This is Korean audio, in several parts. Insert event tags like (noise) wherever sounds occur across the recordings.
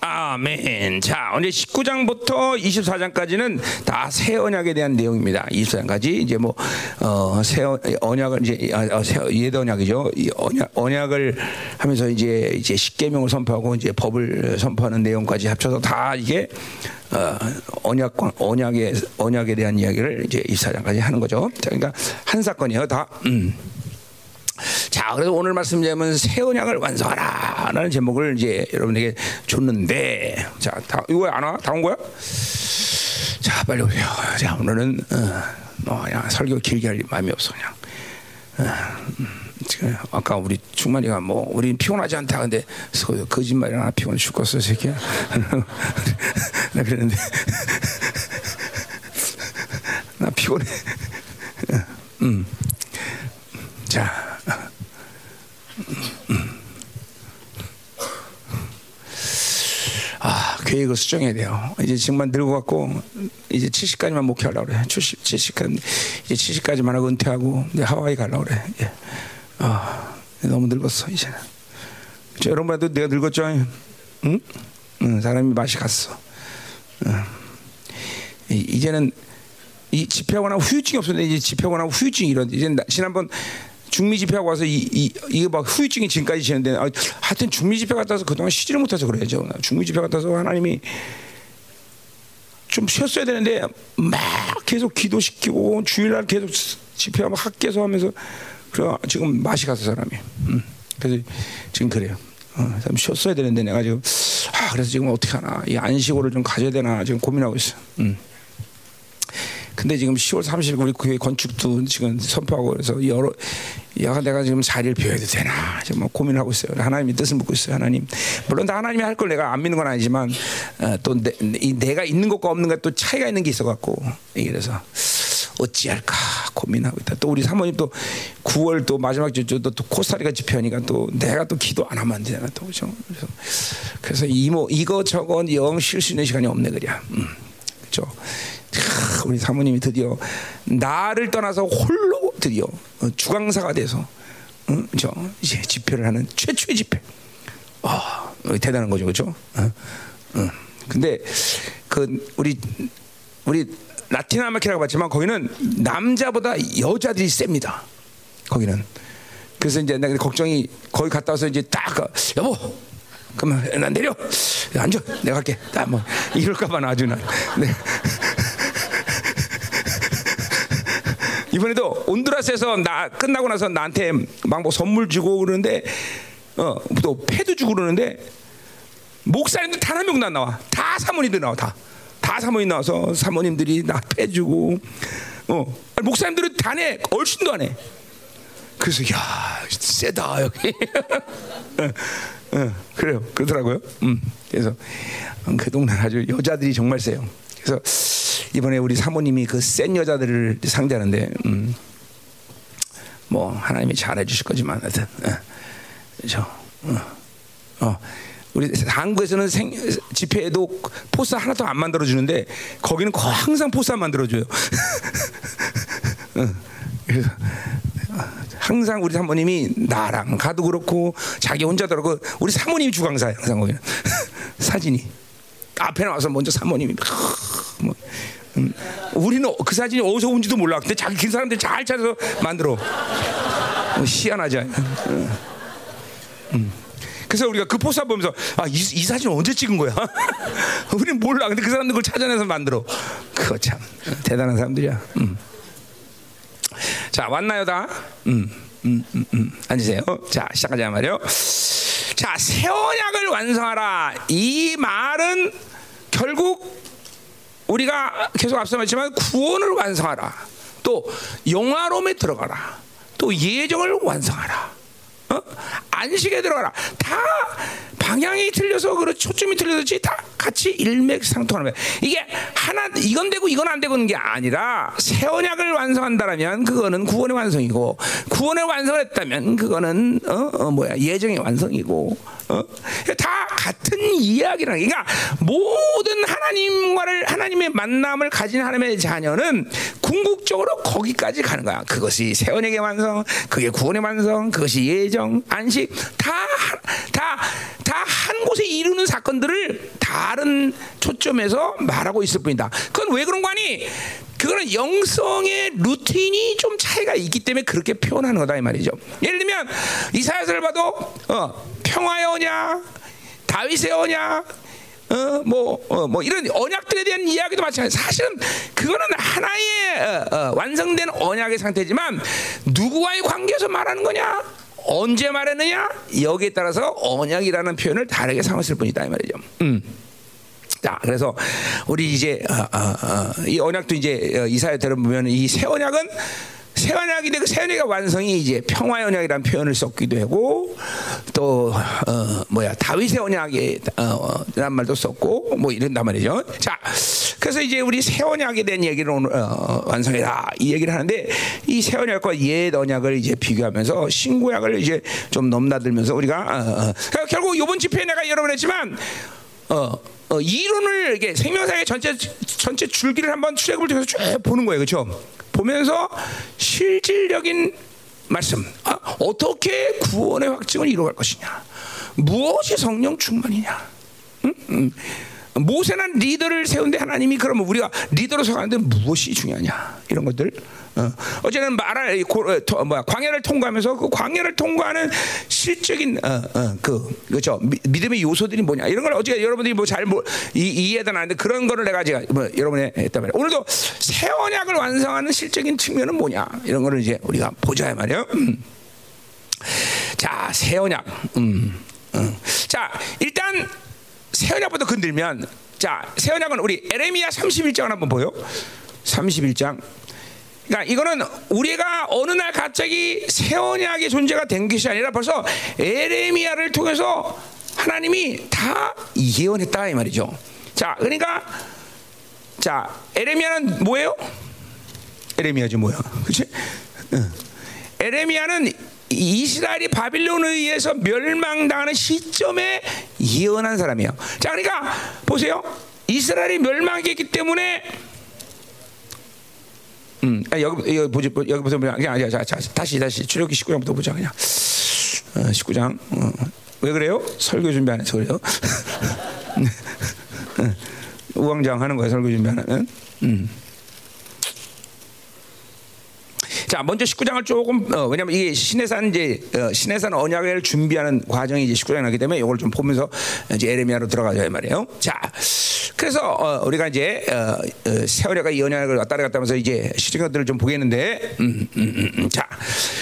아멘. 자, 오늘 19장부터 24장까지는 다 새 언약에 대한 내용입니다. 24장까지 이제 뭐 어, 새 언약을 이제 아, 어, 새옛 언약이죠. 이 언약 언약을 하면서 이제 이제 십계명을 선포하고 이제 법을 선포하는 내용까지 합쳐서 다 이게 어, 언약 언약의 언약에 대한 이야기를 이제 24장까지 하는 거죠. 자, 그러니까 한 사건이에요. 다. 음. 자, 그래서 오늘 말씀드리면 새 언약을 완성하라라는 제목을 이제 여러분에게 줬는데, 자, 다 이거 안 와? 다 온 거야? 자, 빨리 오세요. 자, 오늘은 어, 뭐 그냥 설교 길게 할 마음이 없어 그냥. 어, 음, 지금 아까 우리 충만이가 뭐 우린 피곤하지 않다 근데 거짓말이나 피곤해 죽겠어 새끼야. (laughs) 나 그랬는데 (laughs) 나 피곤해. 음. 자. 아, 계획을 수정해야 돼요. 이제 지금만 늙어 갖고 이제 70까지만 목회하려고 그래. 70, 70까지 이제 70까지만 하고 은퇴하고 이제 하와이 가려고 그래. 예. 아, 너무 늙었어 이제는. 저 여러분도 내가 늙었죠? 응? 응, 사람이 맛이 갔어. 응. 이제는 이 집회하거나 후유증이 없었는데 이제 집회하거나 후유증이 이런 이제 지난번 중미 집회하고 와서 이, 이, 이거 막 후유증이 지금까지 지는데 아, 하여튼 중미 집회 갔다 와서 그동안 쉬지를 못해서 그래야죠. 중미 집회 갔다 와서 하나님이 좀 쉬었어야 되는데 막 계속 기도시키고 주일날 계속 집회하고 학계서 하면서 그래 지금 맛이 갔어 사람이. 음. 그래서 지금 그래요. 어, 좀 쉬었어야 되는데 내가 지금 아 그래서 지금 어떻게 하나 이 안식오를 좀 가져야 되나 지금 고민하고 있어. 음. 근데 지금 10월 30일 우리 교회 건축도 지금 선포하고 그래서 여러 야 내가 지금 자리를 비워야 되나 지금 뭐 고민하고 있어요. 하나님이 뜻을 묻고 있어요. 하나님 물론 다 하나님이 할 걸 내가 안 믿는 건 아니지만 어, 또 내, 이 내가 있는 것과 없는 것 또 차이가 있는 게 있어 갖고 그래서 어찌할까 고민하고 있다. 또 우리 사모님 또 9월 또 마지막 주또 또 코스타리카 집회하니까 또 내가 또 기도 안 하면 안 되잖아 또 그죠. 그래서 그래서 이모 이거 저거 영쉴 수 있는 시간이 없네 그래. 음, 그렇죠. 우리 사모님이 드디어 나를 떠나서 홀로 드디어 어, 주강사가 돼서 응? 저 이제 집회를 하는 최초의 집회. 어, 대단한 거죠, 그렇죠? 어? 어. 근데 그 우리 우리 라틴 아메리카라고 봤지만 거기는 남자보다 여자들이 셉니다. 거기는. 그래서 이제 내가 걱정이 거기 갔다 와서 이제 딱 여보 그러면 난 내려 앉아 내가 갈게 나뭐 이럴까봐 아주 난 네. 이번에도 온두라스에서 나 끝나고 나서 나한테 막 뭐 선물 주고 그러는데 어또 패도 주고 그러는데 목사님들 단 한 명도 안 나와 다 사모님들 나와 다 다 사모님 나와서 사모님들이 나 패주고 어 목사님들은 다내 얼씬도 안 해. 그래서 야 세다 여기. (laughs) 어, 어, 그래요 그러더라고요. 음 그래서 그 동네 아주 여자들이 정말 세요. 그래서 이번에 우리 사모님이 그 센 여자들을 상대하는데 음, 뭐 하나님이 잘해 주실 거지만 하여튼 어, 그렇죠. 어, 어. 우리 한국에서는 생, 집회에도 포스 하나도 안 만들어 주는데 거기는 항상 포스 안 만들어 줘요. (laughs) 어, 그래서 항상 우리 사모님이 나랑 가도 그렇고 자기 혼자도 그렇고 우리 사모님이 주강사예요 항상 거기는 (laughs) 사진이 앞에 나와서 먼저 사모님이 뭐, 음, 우리는 그 사진이 어디서 온지도 몰라. 근데 자기 긴 사람들이 잘 찾아서 만들어. 어, 희한하지. 음. 음. 그래서 우리가 그 포스 보면서 아, 이, 이 사진 언제 찍은 거야? (laughs) 우리는 몰라. 근데 그 사람들 그걸 찾아내서 만들어. 그거 참 대단한 사람들이야. 음. 자, 왔나요, 다? 음, 음, 음, 음. 앉으세요. 자, 시작하자 말이요. 자, 새 언약을 완성하라. 이 말은 결국 우리가 계속 앞서 말했지만 구원을 완성하라. 또 영화로움에 들어가라. 또 예정을 완성하라. 어? 안식에 들어가라. 다 방향이 틀려서 그렇 초점이 틀려졌지 다 같이 일맥상통하는 거야. 이게 하나 이건 되고 이건 안 되고는 게 아니라 새 언약을 완성한다라면 그거는 구원의 완성이고 구원의 완성을 했다면 그거는 어, 어 뭐야 예정의 완성이고 어? 다 같은 이야기라는 그러니까 모든 하나님과를 하나님의 만남을 가진 하나님의 자녀는 궁극적으로 거기까지 가는 거야. 그것이 새 언약의 완성, 그게 구원의 완성, 그것이 예정, 안식 다다 다 한 곳에 이루는 사건들을 다른 초점에서 말하고 있을 뿐이다. 그건 왜 그런 거 아니? 그거는 영성의 루틴이 좀 차이가 있기 때문에 그렇게 표현하는 거다 이 말이죠. 예를 들면 이사야서를 봐도 어, 평화의 언약, 다윗의 언약, 어, 뭐, 어, 뭐 이런 언약들에 대한 이야기도 마찬가지. 사실은 그거는 하나의 어, 어, 완성된 언약의 상태지만 누구와의 관계에서 말하는 거냐? 언제 말했느냐? 여기에 따라서 언약이라는 표현을 다르게 삼았을 뿐이다 이 말이죠. 음. 자, 그래서 우리 이제 어, 어, 어, 이 언약도 이제 이사야 들어보면 이 새 언약은 새 언약인데 그새 언약의 완성이 이제 평화 언약이라는 표현을 썼기도 하고 또 어, 뭐야 다윗의 언약이란 어, 말도 썼고 뭐 이런단 말이죠. 자, 그래서 이제 우리 새 언약에 대한 얘기를 오늘 어, 완성해라 이 얘기를 하는데 이 새 언약과 옛 언약을 이제 비교하면서 신구약을 이제 좀 넘나들면서 우리가 어, 어, 결국 이번 집회에 내가 여러 번 했지만 어. 어, 이론을 이게 생명사의 전체 전체 줄기를 한번 출애굽을 통해서 쭉 보는 거예요, 그렇죠? 보면서 실질적인 말씀, 아, 어떻게 구원의 확증을 이루어갈 것이냐, 무엇이 성령 충만이냐, 응? 응. 모세는 리더를 세운데 하나님이 그러면 우리가 리더로 서가는데 무엇이 중요하냐 이런 것들 어. 어제는 말할 어, 뭐야 광야를 통과하면서 그 광야를 통과하는 실적인 어, 어, 그 그죠 믿음의 요소들이 뭐냐 이런 걸 어제 여러분들이 뭐잘 뭐, 이해도 안 하는데 그런 거를 내가 제가 뭐 여러분에 했단 말이에요. 오늘도 새 언약을 완성하는 실적인 측면은 뭐냐 이런 거를 이제 우리가 보자 말이에요. 음. 자, 새 언약. 음. 음. 자, 일단 새 언약부터 건들면 자, 새 언약은 우리 에레미야 31장을 한번 보요. 31장. 그러니까 이거는 우리가 어느 날 갑자기 새 언약의 존재가 된 것이 아니라 벌써 에레미야를 통해서 하나님이 다 예언했다 이 말이죠. 자, 그러니까 자, 에레미야는 뭐예요? 에레미야지 뭐야? 그렇지? 에레미야는 이스라엘이 바빌론에 의해서 멸망당하는 시점에 예언한 사람이에요. 자, 그러니까 보세요. 이스라엘이 멸망했기 때문에 음, 아, 여기 여기 보지 여기 보세요. 그냥 자, 자, 자, 다시 다시 출애굽기 19장부터 보자 그냥. 어, 19장. 어. 왜 그래요? 설교 준비 안 해서 그래요. (laughs) 우왕좌왕 하는 거야 설교 준비 안 하면. 음. 자, 먼저 19장을 조금 어, 왜냐면 이게 신해산 이제 어, 신해산 언약을 준비하는 과정이 이제 19장이 나기 때문에 이걸 좀 보면서 이제 에레미야로 들어가자 말이에요. 자, 그래서 어, 우리가 이제 어, 어, 세월야가 이 언약을 왔다 갔다 하면서 이제 시적 것들을 좀 보겠는데, 음, 음, 음, 음. 자,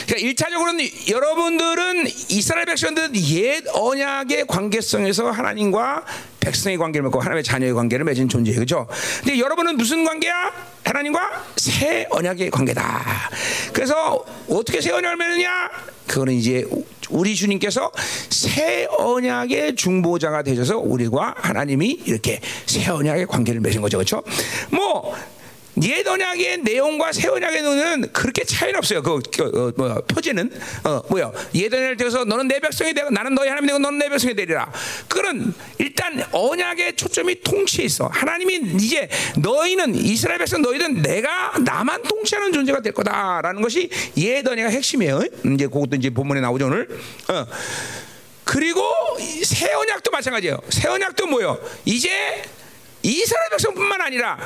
그러니까 1차적으로는 여러분들은 이스라엘 백성들은 옛 언약의 관계성에서 하나님과 백성의 관계를 맺고 하나님의 자녀의 관계를 맺은 존재예요. 그죠? 근데 여러분은 무슨 관계야? 하나님과 새 언약의 관계다. 그래서 어떻게 새 언약을 맺느냐? 그거는 이제 우리 주님께서 새 언약의 중보자가 되셔서 우리와 하나님이 이렇게 새 언약의 관계를 맺은 거죠. 그렇죠? 뭐 옛 언약의 내용과 새 언약의 내용은 그렇게 차이는 없어요. 그, 그 어, 뭐 표제는 어 뭐야? 옛 언약을 통해서 너는 내 백성이 되고 나는 너희 하나님이 되고 너는 내 백성이 되리라. 그는 일단 언약의 초점이 통치에 있어. 하나님이 이제 너희는 이스라엘 백성 너희는 내가 나만 통치하는 존재가 될 거다라는 것이 옛 언약의 핵심이에요. 이제 그것도 이제 본문에 나오죠 오늘. 어. 그리고 새 언약도 마찬가지예요. 새 언약도 뭐요? 이제 이스라엘 백성뿐만 아니라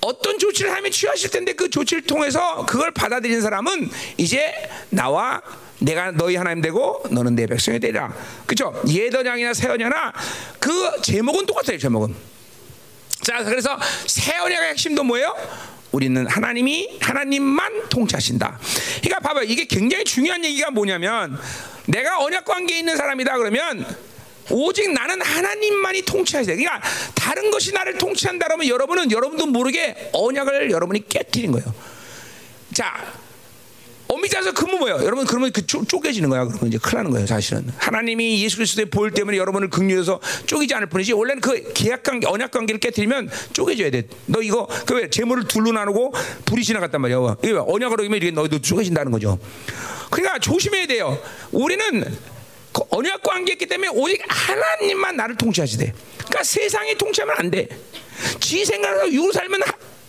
어떤 조치를 하면 취하실 텐데 그 조치를 통해서 그걸 받아들인 사람은 이제 나와 내가 너희 하나님 되고 너는 내 백성이 되리라. 그죠? 예언양이나 새언양이나 그 제목은 똑같아요. 제목은. 자, 그래서 새언양의 핵심도 뭐예요? 우리는 하나님이 하나님만 통치하신다. 그러니까 봐봐요. 이게 굉장히 중요한 얘기가 뭐냐면 내가 언약 관계에 있는 사람이다 그러면 오직 나는 하나님만이 통치하셔야 돼. 그러니까 다른 것이 나를 통치한다 그러면 여러분은 여러분도 모르게 언약을 여러분이 깨뜨린 거예요. 자, 엄밀히 그러면 뭐예요? 여러분 그러면 그 쪼, 쪼개지는 거야. 그러면 이제 큰일 나는 거예요, 사실은. 하나님이 예수 그리스도의 보혈 때문에 여러분을 긍휼해서 쪼개지 않을 뿐이지 원래는 그 계약 관계, 언약 관계를 깨뜨리면 쪼개져야 돼. 너 이거 그 재물을 둘로 나누고 불이 지나갔단 말이야. 이거 언약으로 하면 이게 너희도 쪼개진다는 거죠. 그러니까 조심해야 돼요. 우리는 그 언약 관계했기 때문에 오직 하나님만 나를 통치하시대. 그러니까 세상이 통치하면 안 돼. 지 생각으로 육을 살면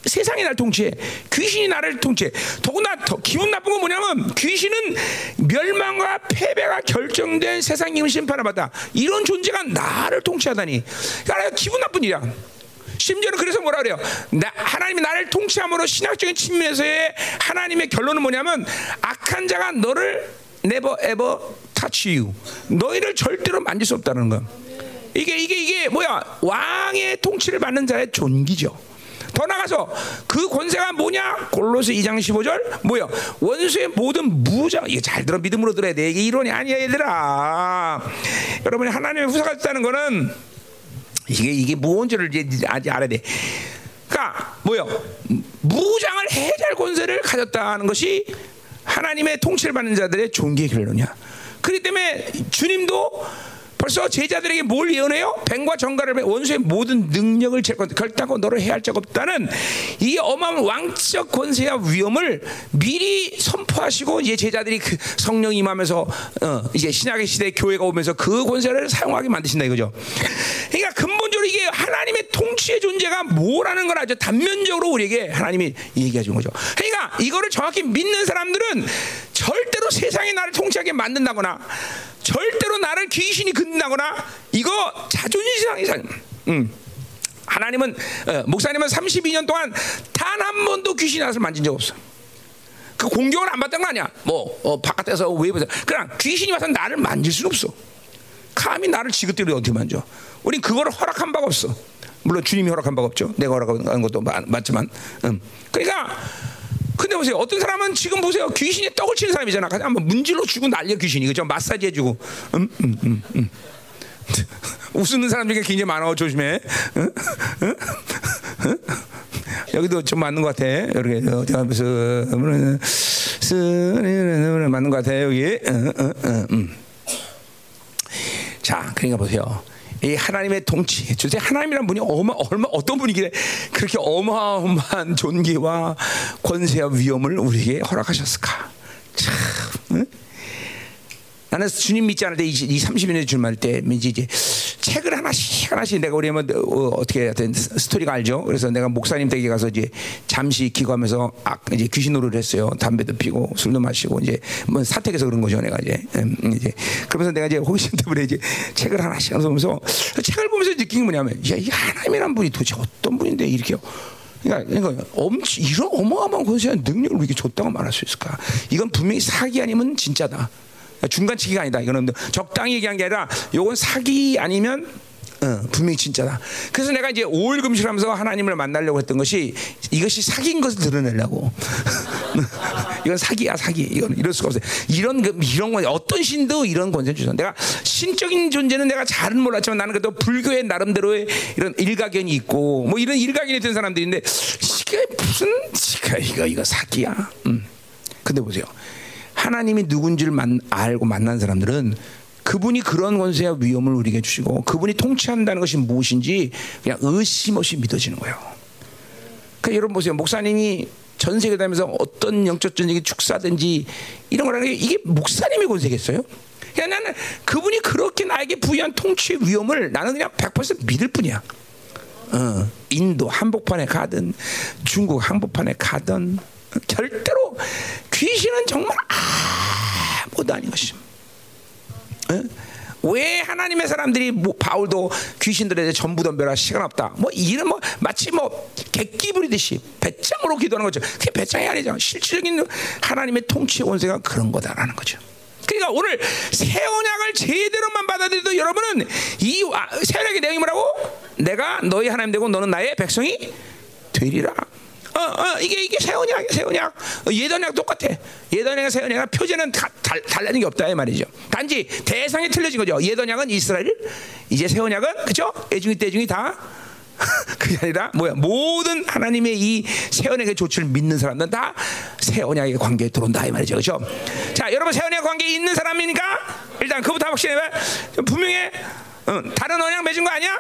세상이 날 통치해. 귀신이 나를 통치해. 더구나 더 기분 나쁜 건 뭐냐면 귀신은 멸망과 패배가 결정된 세상 힘을 심판을 받다. 이런 존재가 나를 통치하다니. 그러니까 기분 나쁜 일이야. 심지어는 그래서 뭐라 그래요? 나, 하나님이 나를 통치함으로 신학적인 측면에서의 하나님의 결론은 뭐냐면 악한 자가 너를 never ever touch you. 너희를 절대로 만질 수 없다는 거. 이게 이게 이게 뭐야? 왕의 통치를 받는 자의 존귀죠. 더 나가서 그 권세가 뭐냐? 골로새 2장 15절 뭐야? 원수의 모든 무장 이게 잘 들어 믿음으로 들어야 돼. 이게 이론이 아니야 얘들아. 여러분이 하나님의 후사가 있다는 거는 이게 이게 무언지를 이제 아직 알아야 돼. 그러니까 뭐요? 무장을 해제할 권세를 가졌다는 것이 하나님의 통치를 받는 자들의 존귀의 결론이야. 그렇기 때문에 주님도 벌써 제자들에게 뭘 예언해요? 뱀과 정갈을 원수의 모든 능력을 결단하고 너를 해할 적 없다는 이 어마어마한 왕적 권세와 위엄을 미리 선포하시고 이제 제자들이 그 성령 임하면서 어, 이제 신약의 시대 교회가 오면서 그 권세를 사용하게 만드신다 이거죠. 그러니까 근본적으로 이게 하나님의 통치의 존재가 뭐라는 걸 아주 단면적으로 우리에게 하나님이 얘기해 준 거죠. 그러니까 이거를 정확히 믿는 사람들은 절대로 세상이 나를 통치하게 만든다거나 절대로 나를 귀신이 근다거나 이거 자존심 상해. 음. 하나님은 어, 목사님은 32년 동안 단 한 번도 귀신이 나서 만진 적 없어. 그 공격을 안 받던 거 아니야. 뭐 어, 바깥에서 외부에서 그냥 귀신이 와서 나를 만질 수 없어. 감히 나를 지긋대로 어떻게 만져? 우린 그거를 허락한 바가 없어. 물론 주님이 허락한 바가 없죠. 내가 허락한 것도 맞지만, 음. 그러니까 근데 보세요. 어떤 사람은 지금 보세요. 귀신이 떡을 치는 사람이잖아. 한번 문질러 주고 난리야 귀신이. 그죠? 마사지 해주고. 음, 음, 음, 음. (laughs) 웃는 사람 중에 굉장히 많아. 조심해. 응? 응? 응? 여기도 좀 맞는 것 같아. 이렇게 어디 가면서 맞는 것 같아. 여기. 자, 그러니까 보세요. 이 하나님의 통치, 도대 하나님이란 분이 어마, 얼마 어떤 분이길래 그렇게 어마어마한 존귀와 권세와 위엄을 우리에게 허락하셨을까? 참. 응? 나는 주님 믿지 않을 때, 이 30년의 주말 때, 이제 책을 하나씩 하나씩 내가 우리 한번 어, 떻게 하든 스토리가 알죠. 그래서 내가 목사님 댁에 가서 이제 잠시 기거하면서 아, 이제 귀신 노릇을 했어요. 담배도 피고 술도 마시고 이제 뭐 사택에서 그런 거죠. 내가 이제 음, 이제 그러면서 내가 이제 호기심 때문에 이제 책을 하나씩 보면서 책을 보면서 느낀 게 뭐냐면 야, 이 하나님이란 분이 도대체 어떤 분인데 이렇게 그러니까, 그러니까 엄, 이런 어마어마한 권세한 능력을 우리에게 줬다고 말할 수 있을까? 이건 분명히 사기 아니면 진짜다. 중간치기가 아니다. 이거는 적당히 얘기한 게 아니라 이건 사기 아니면 어, 분명히 진짜다. 그래서 내가 이제 5일 금식하면서 하나님을 만나려고 했던 것이 이것이 사기인 것을 드러내려고. (laughs) 이건 사기야 사기. 이건 이럴 수가 없어요. 이런 그, 이런 건 어떤 신도 이런 권세 주선. 내가 신적인 존재는 내가 잘은 몰랐지만 나는 그래도 불교의 나름대로의 이런 일가견이 있고 뭐 이런 일가견이 된 사람들인데 이게 무슨 이거 이거 사기야. 음. 근데 보세요. 하나님이 누군지를 만, 알고 만난 사람들은 그분이 그런 권세와 위험을 우리에게 주시고 그분이 통치한다는 것이 무엇인지 그냥 의심 없이 믿어지는 거예요. 그러니까 여러분 보세요. 목사님이 전 세계 다니면서 어떤 영적 전쟁이 축사든지 이런 거라는 게 이게 목사님의 권세겠어요? 그냥 나는 그분이 그렇게 나에게 부여한 통치의 위험을 나는 그냥 100% 믿을 뿐이야. 어, 인도 한복판에 가든 중국 한복판에 가든 절대로 귀신은 정말 아무도 아닌 것이죠. 왜 하나님의 사람들이 뭐 바울도 귀신들에 전부 덤벼라 시간 없다. 뭐 이런 뭐 마치 뭐 객기 부리듯이 배짱으로 기도하는 거죠. 그게 배짱이 아니죠. 실질적인 하나님의 통치 원세가 그런 거다라는 거죠. 그러니까 오늘 새 언약을 제대로만 받아들여도 여러분은 이새 언약의 내용이 뭐라고? 내가 너희 하나님 되고 너는 나의 백성이 되리라. 어, 어, 이게 이게 새 언약, 새 언약. 어, 옛 언약 똑같아. 옛 언약과 새 언약과 표제는 다, 달, 달라진 게 없다 이 말이죠. 단지 대상이 틀려진 거죠. 옛 언약은 이스라엘, 이제 새 언약은 그죠? 애중이 떼중이 다. (laughs) 그게 아니라 뭐야 모든 하나님의 이새 언약의 조치를 믿는 사람들은 다새 언약의 관계에 들어온다 이 말이죠 그렇죠? 자 여러분 새 언약 관계에 있는 사람이니까 일단 그부터 확실해 분명히 어, 다른 언약 맺은 거 아니야?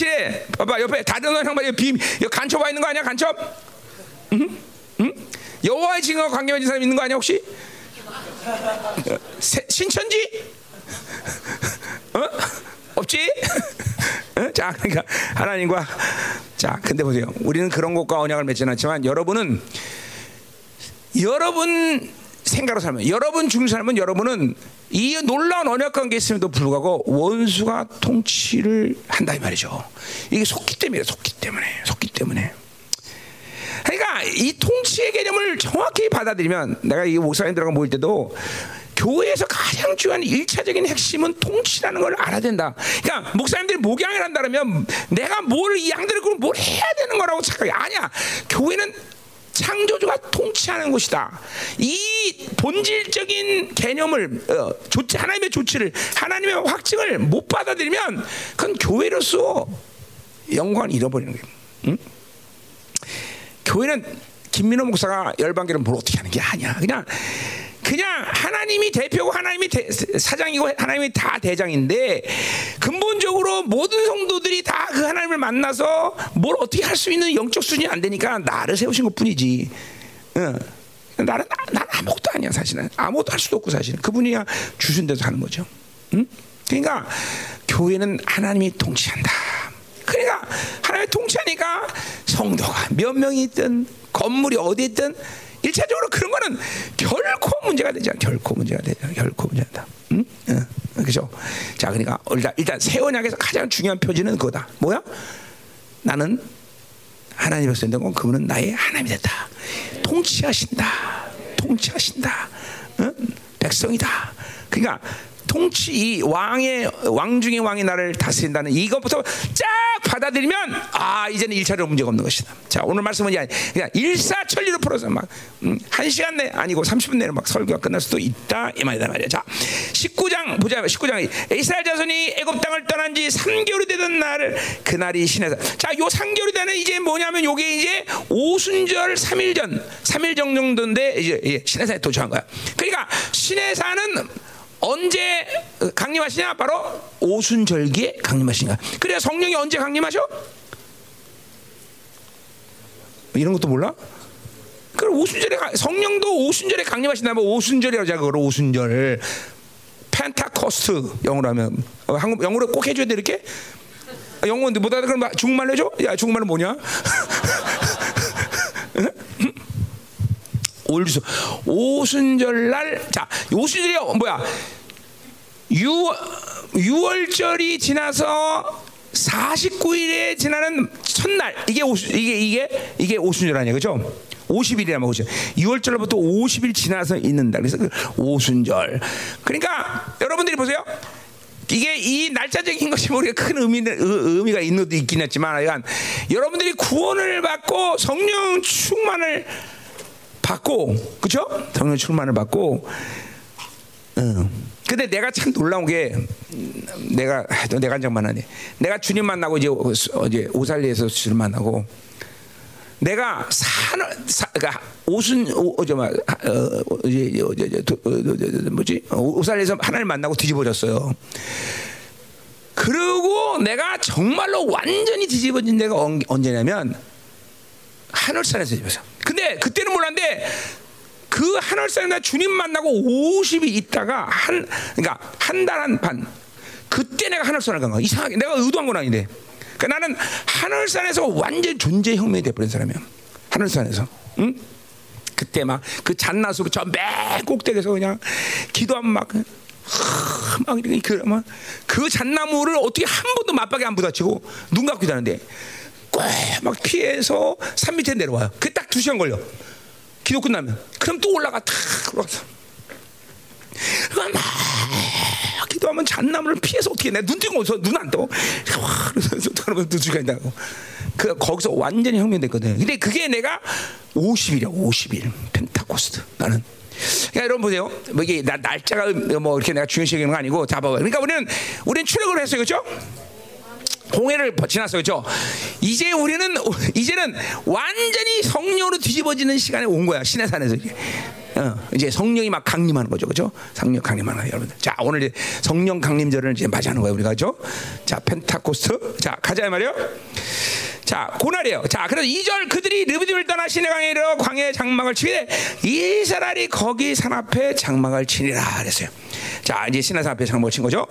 확실해. 봐봐 옆에 다른 형발 비 간첩 와 있는 거 아니야 간첩? 응? 응? 여호와의 증거 관계 맺은 사람 있는 거 아니야 혹시? 세, 신천지? 어? 없지? 어? 자 그러니까 하나님과 자, 근데 보세요. 우리는 그런 것과 언약을 맺지는 않지만 여러분은 여러분 생각으로 살면 여러분 중심 살면 여러분은 이 놀라운 언약 관계에 있음에도 불구하고 원수가 통치를 한다 이 말이죠. 이게 속기 때문에 속기 때문에 속기 때문에. 그러니까 이 통치의 개념을 정확히 받아들이면 내가 이 목사님들하고 모일 때도 교회에서 가장 중요한 일차적인 핵심은 통치라는 걸 알아야 된다. 그러니까 목사님들이 목양을 한다면 내가 뭘 이 양들을 그럼 뭘 해야 되는 거라고 착각해. 아니야. 교회는 창조주가 통치하는 곳이다. 이 본질적인 개념을 어, 조치 하나님의 조치를 하나님의 확증을 못 받아들이면 그건 교회로서 영광을 잃어버리는 거예요. 응? 교회는 김민호 목사가 열방기를 뭘 어떻게 하는 게 아니야. 그냥 그냥 하나님이 대표고 하나님이 대, 사장이고 하나님이 다 대장인데 근본적으로 모든 성도들이 다 그 하나님을 만나서 뭘 어떻게 할 수 있는 영적 수준이 안 되니까 나를 세우신 것 뿐이지. 응. 나는 난 아무것도 아니야 사실은 아무것도 할 수도 없고 사실은 그분이 주신 대로 하는 거죠. 응? 그러니까 교회는 하나님이 통치한다. 그러니까 하나님이 통치하니까 성도가 몇 명이 있든 건물이 어디 있든 일차적으로 그런 거는 결코 문제가 되지 않아. 결코 문제가 되지 않아. 결코 문제다. 응? 응. 그죠? 자, 그러니까 일단, 일단 새 언약에서 가장 중요한 표지는 그거다. 뭐야? 나는 하나님의 선된 건 그분은 나의 하나님이 됐다. 통치하신다. 통치하신다. 응? 백성이다. 그러니까 통치 이 왕의 왕 중의 왕이 나를 다스린다는 이것부터 쫙 받아들이면 아 이제는 일차로 문제가 없는 것이다. 자 오늘 말씀은 그냥 일사천리로 풀어서 막한 음, 시간 내 아니고 30분 내로 막 설교가 끝날 수도 있다 이 말이다 말이야. 자 19장 보자 19장 이스라엘 자손이 애굽 땅을 떠난 지 3개월이 되던 날 그날이 신에서 자요 3개월이 되는 이제 뭐냐면 요게 이제 오순절 3일 전 3일 정도인데 이제 신해산에 도착한 거야. 그러니까 신해산은 언제 강림하시냐? 바로 오순절기에 강림하시냐. 그래 성령이 언제 강림하셔? 이런 것도 몰라? 그럼 오순절에 성령도 오순절에 강림하신다면 오순절이라고 하자 그걸 오순절. 펜타코스트 영어로 하면 어, 한국 영어로 꼭 해줘야 돼 이렇게. 영어 못 알아 그럼 중국말로 해줘? 야 중국말은 뭐냐? (laughs) 올주소 오순절 날, 자, 오순절이 뭐야? 6, 6월 절이 지나서 49일에 지나는 첫날 이게 오수, 이게 이게 이게 오순절 아니야, 그죠? 50일이라면 오순. 6월절부터 50일 지나서 있는다. 그래서 그 오순절. 그러니까 여러분들이 보세요. 이게 이 날짜적인 것이 우리가 큰 의미, 의미가 있는 것도 있긴 했지만, 여러분들이 구원을 받고 성령 충만을 받고 그죠? 성령 충만을 받고 응. 근데 내가 참 놀라운 게 내가 내가 한 장만 하네. 내가 주님 만나고 이제 어제 오살리에서 주님 만나고 내가 산 그러니까 오순 막 어, 뭐지 오살리에서 하나님 만나고 뒤집어졌어요. 그리고 내가 정말로 완전히 뒤집어진 데가 언제냐면 하늘산에서 뒤집어서. 근데 그때는 몰랐는데 그나 주님 만나고 50이 있다가 한 그러니까 한 달 한 반 그때 내가 하늘산을 간 거야. 이상하게 내가 의도한 건 아닌데. 그러니까 나는 하늘산에서 완전 존재 혁명이 돼버린 사람이야. 하늘산에서. 응? 그때 막그 잣나수 저맨 꼭대기에서 그냥 기도하면 막, 막 이렇게 그, 막, 그 잣나무를 어떻게 한 번도 맞박에 안 부딪히고 눈 감고 꽉 막 피해서 산 밑에 내려와요. 그 딱 두 시간 걸려. 기도 끝나면. 그럼 또 올라가 탁 올라가서. 막 기도하면 잣나무를 피해서 어떻게 내 눈 뜨고 어서 눈 안 떠. 그래서 그러면 두 시간 있다고. 그 거기서 완전히 혁명됐거든. 근데 그게 내가 50일이야. 50일 펜타코스트. 나는 그러니까 여러분 보세요. 뭐 이게 나, 날짜가 뭐 이렇게 내가 중요시 여기는 거 아니고 자 봐봐. 그러니까 우리는 우리는 출력을 했어요. 그렇죠? 홍해를 지났어요, 그렇죠? 이제 우리는 이제는 완전히 성령으로 뒤집어지는 시간에 온 거야 시내산에서 이제. 어, 이제 성령이 막 강림하는 거죠, 그렇죠? 성령 강림하는 거예요, 여러분들. 자, 오늘 이제 성령 강림절을 이제 맞이하는 거예요, 우리가 그렇죠? 자, 펜타코스트. 자, 가자 말이요. 자, 고날이에요. 자, 그래서 2절 그들이 르비딤을 떠나 시내 강에 이르러 광해 장막을 치게 이스라엘이 거기 산 앞에 장막을 치니라 그랬어요. 자, 이제 신하사 앞에 장을 친 거죠.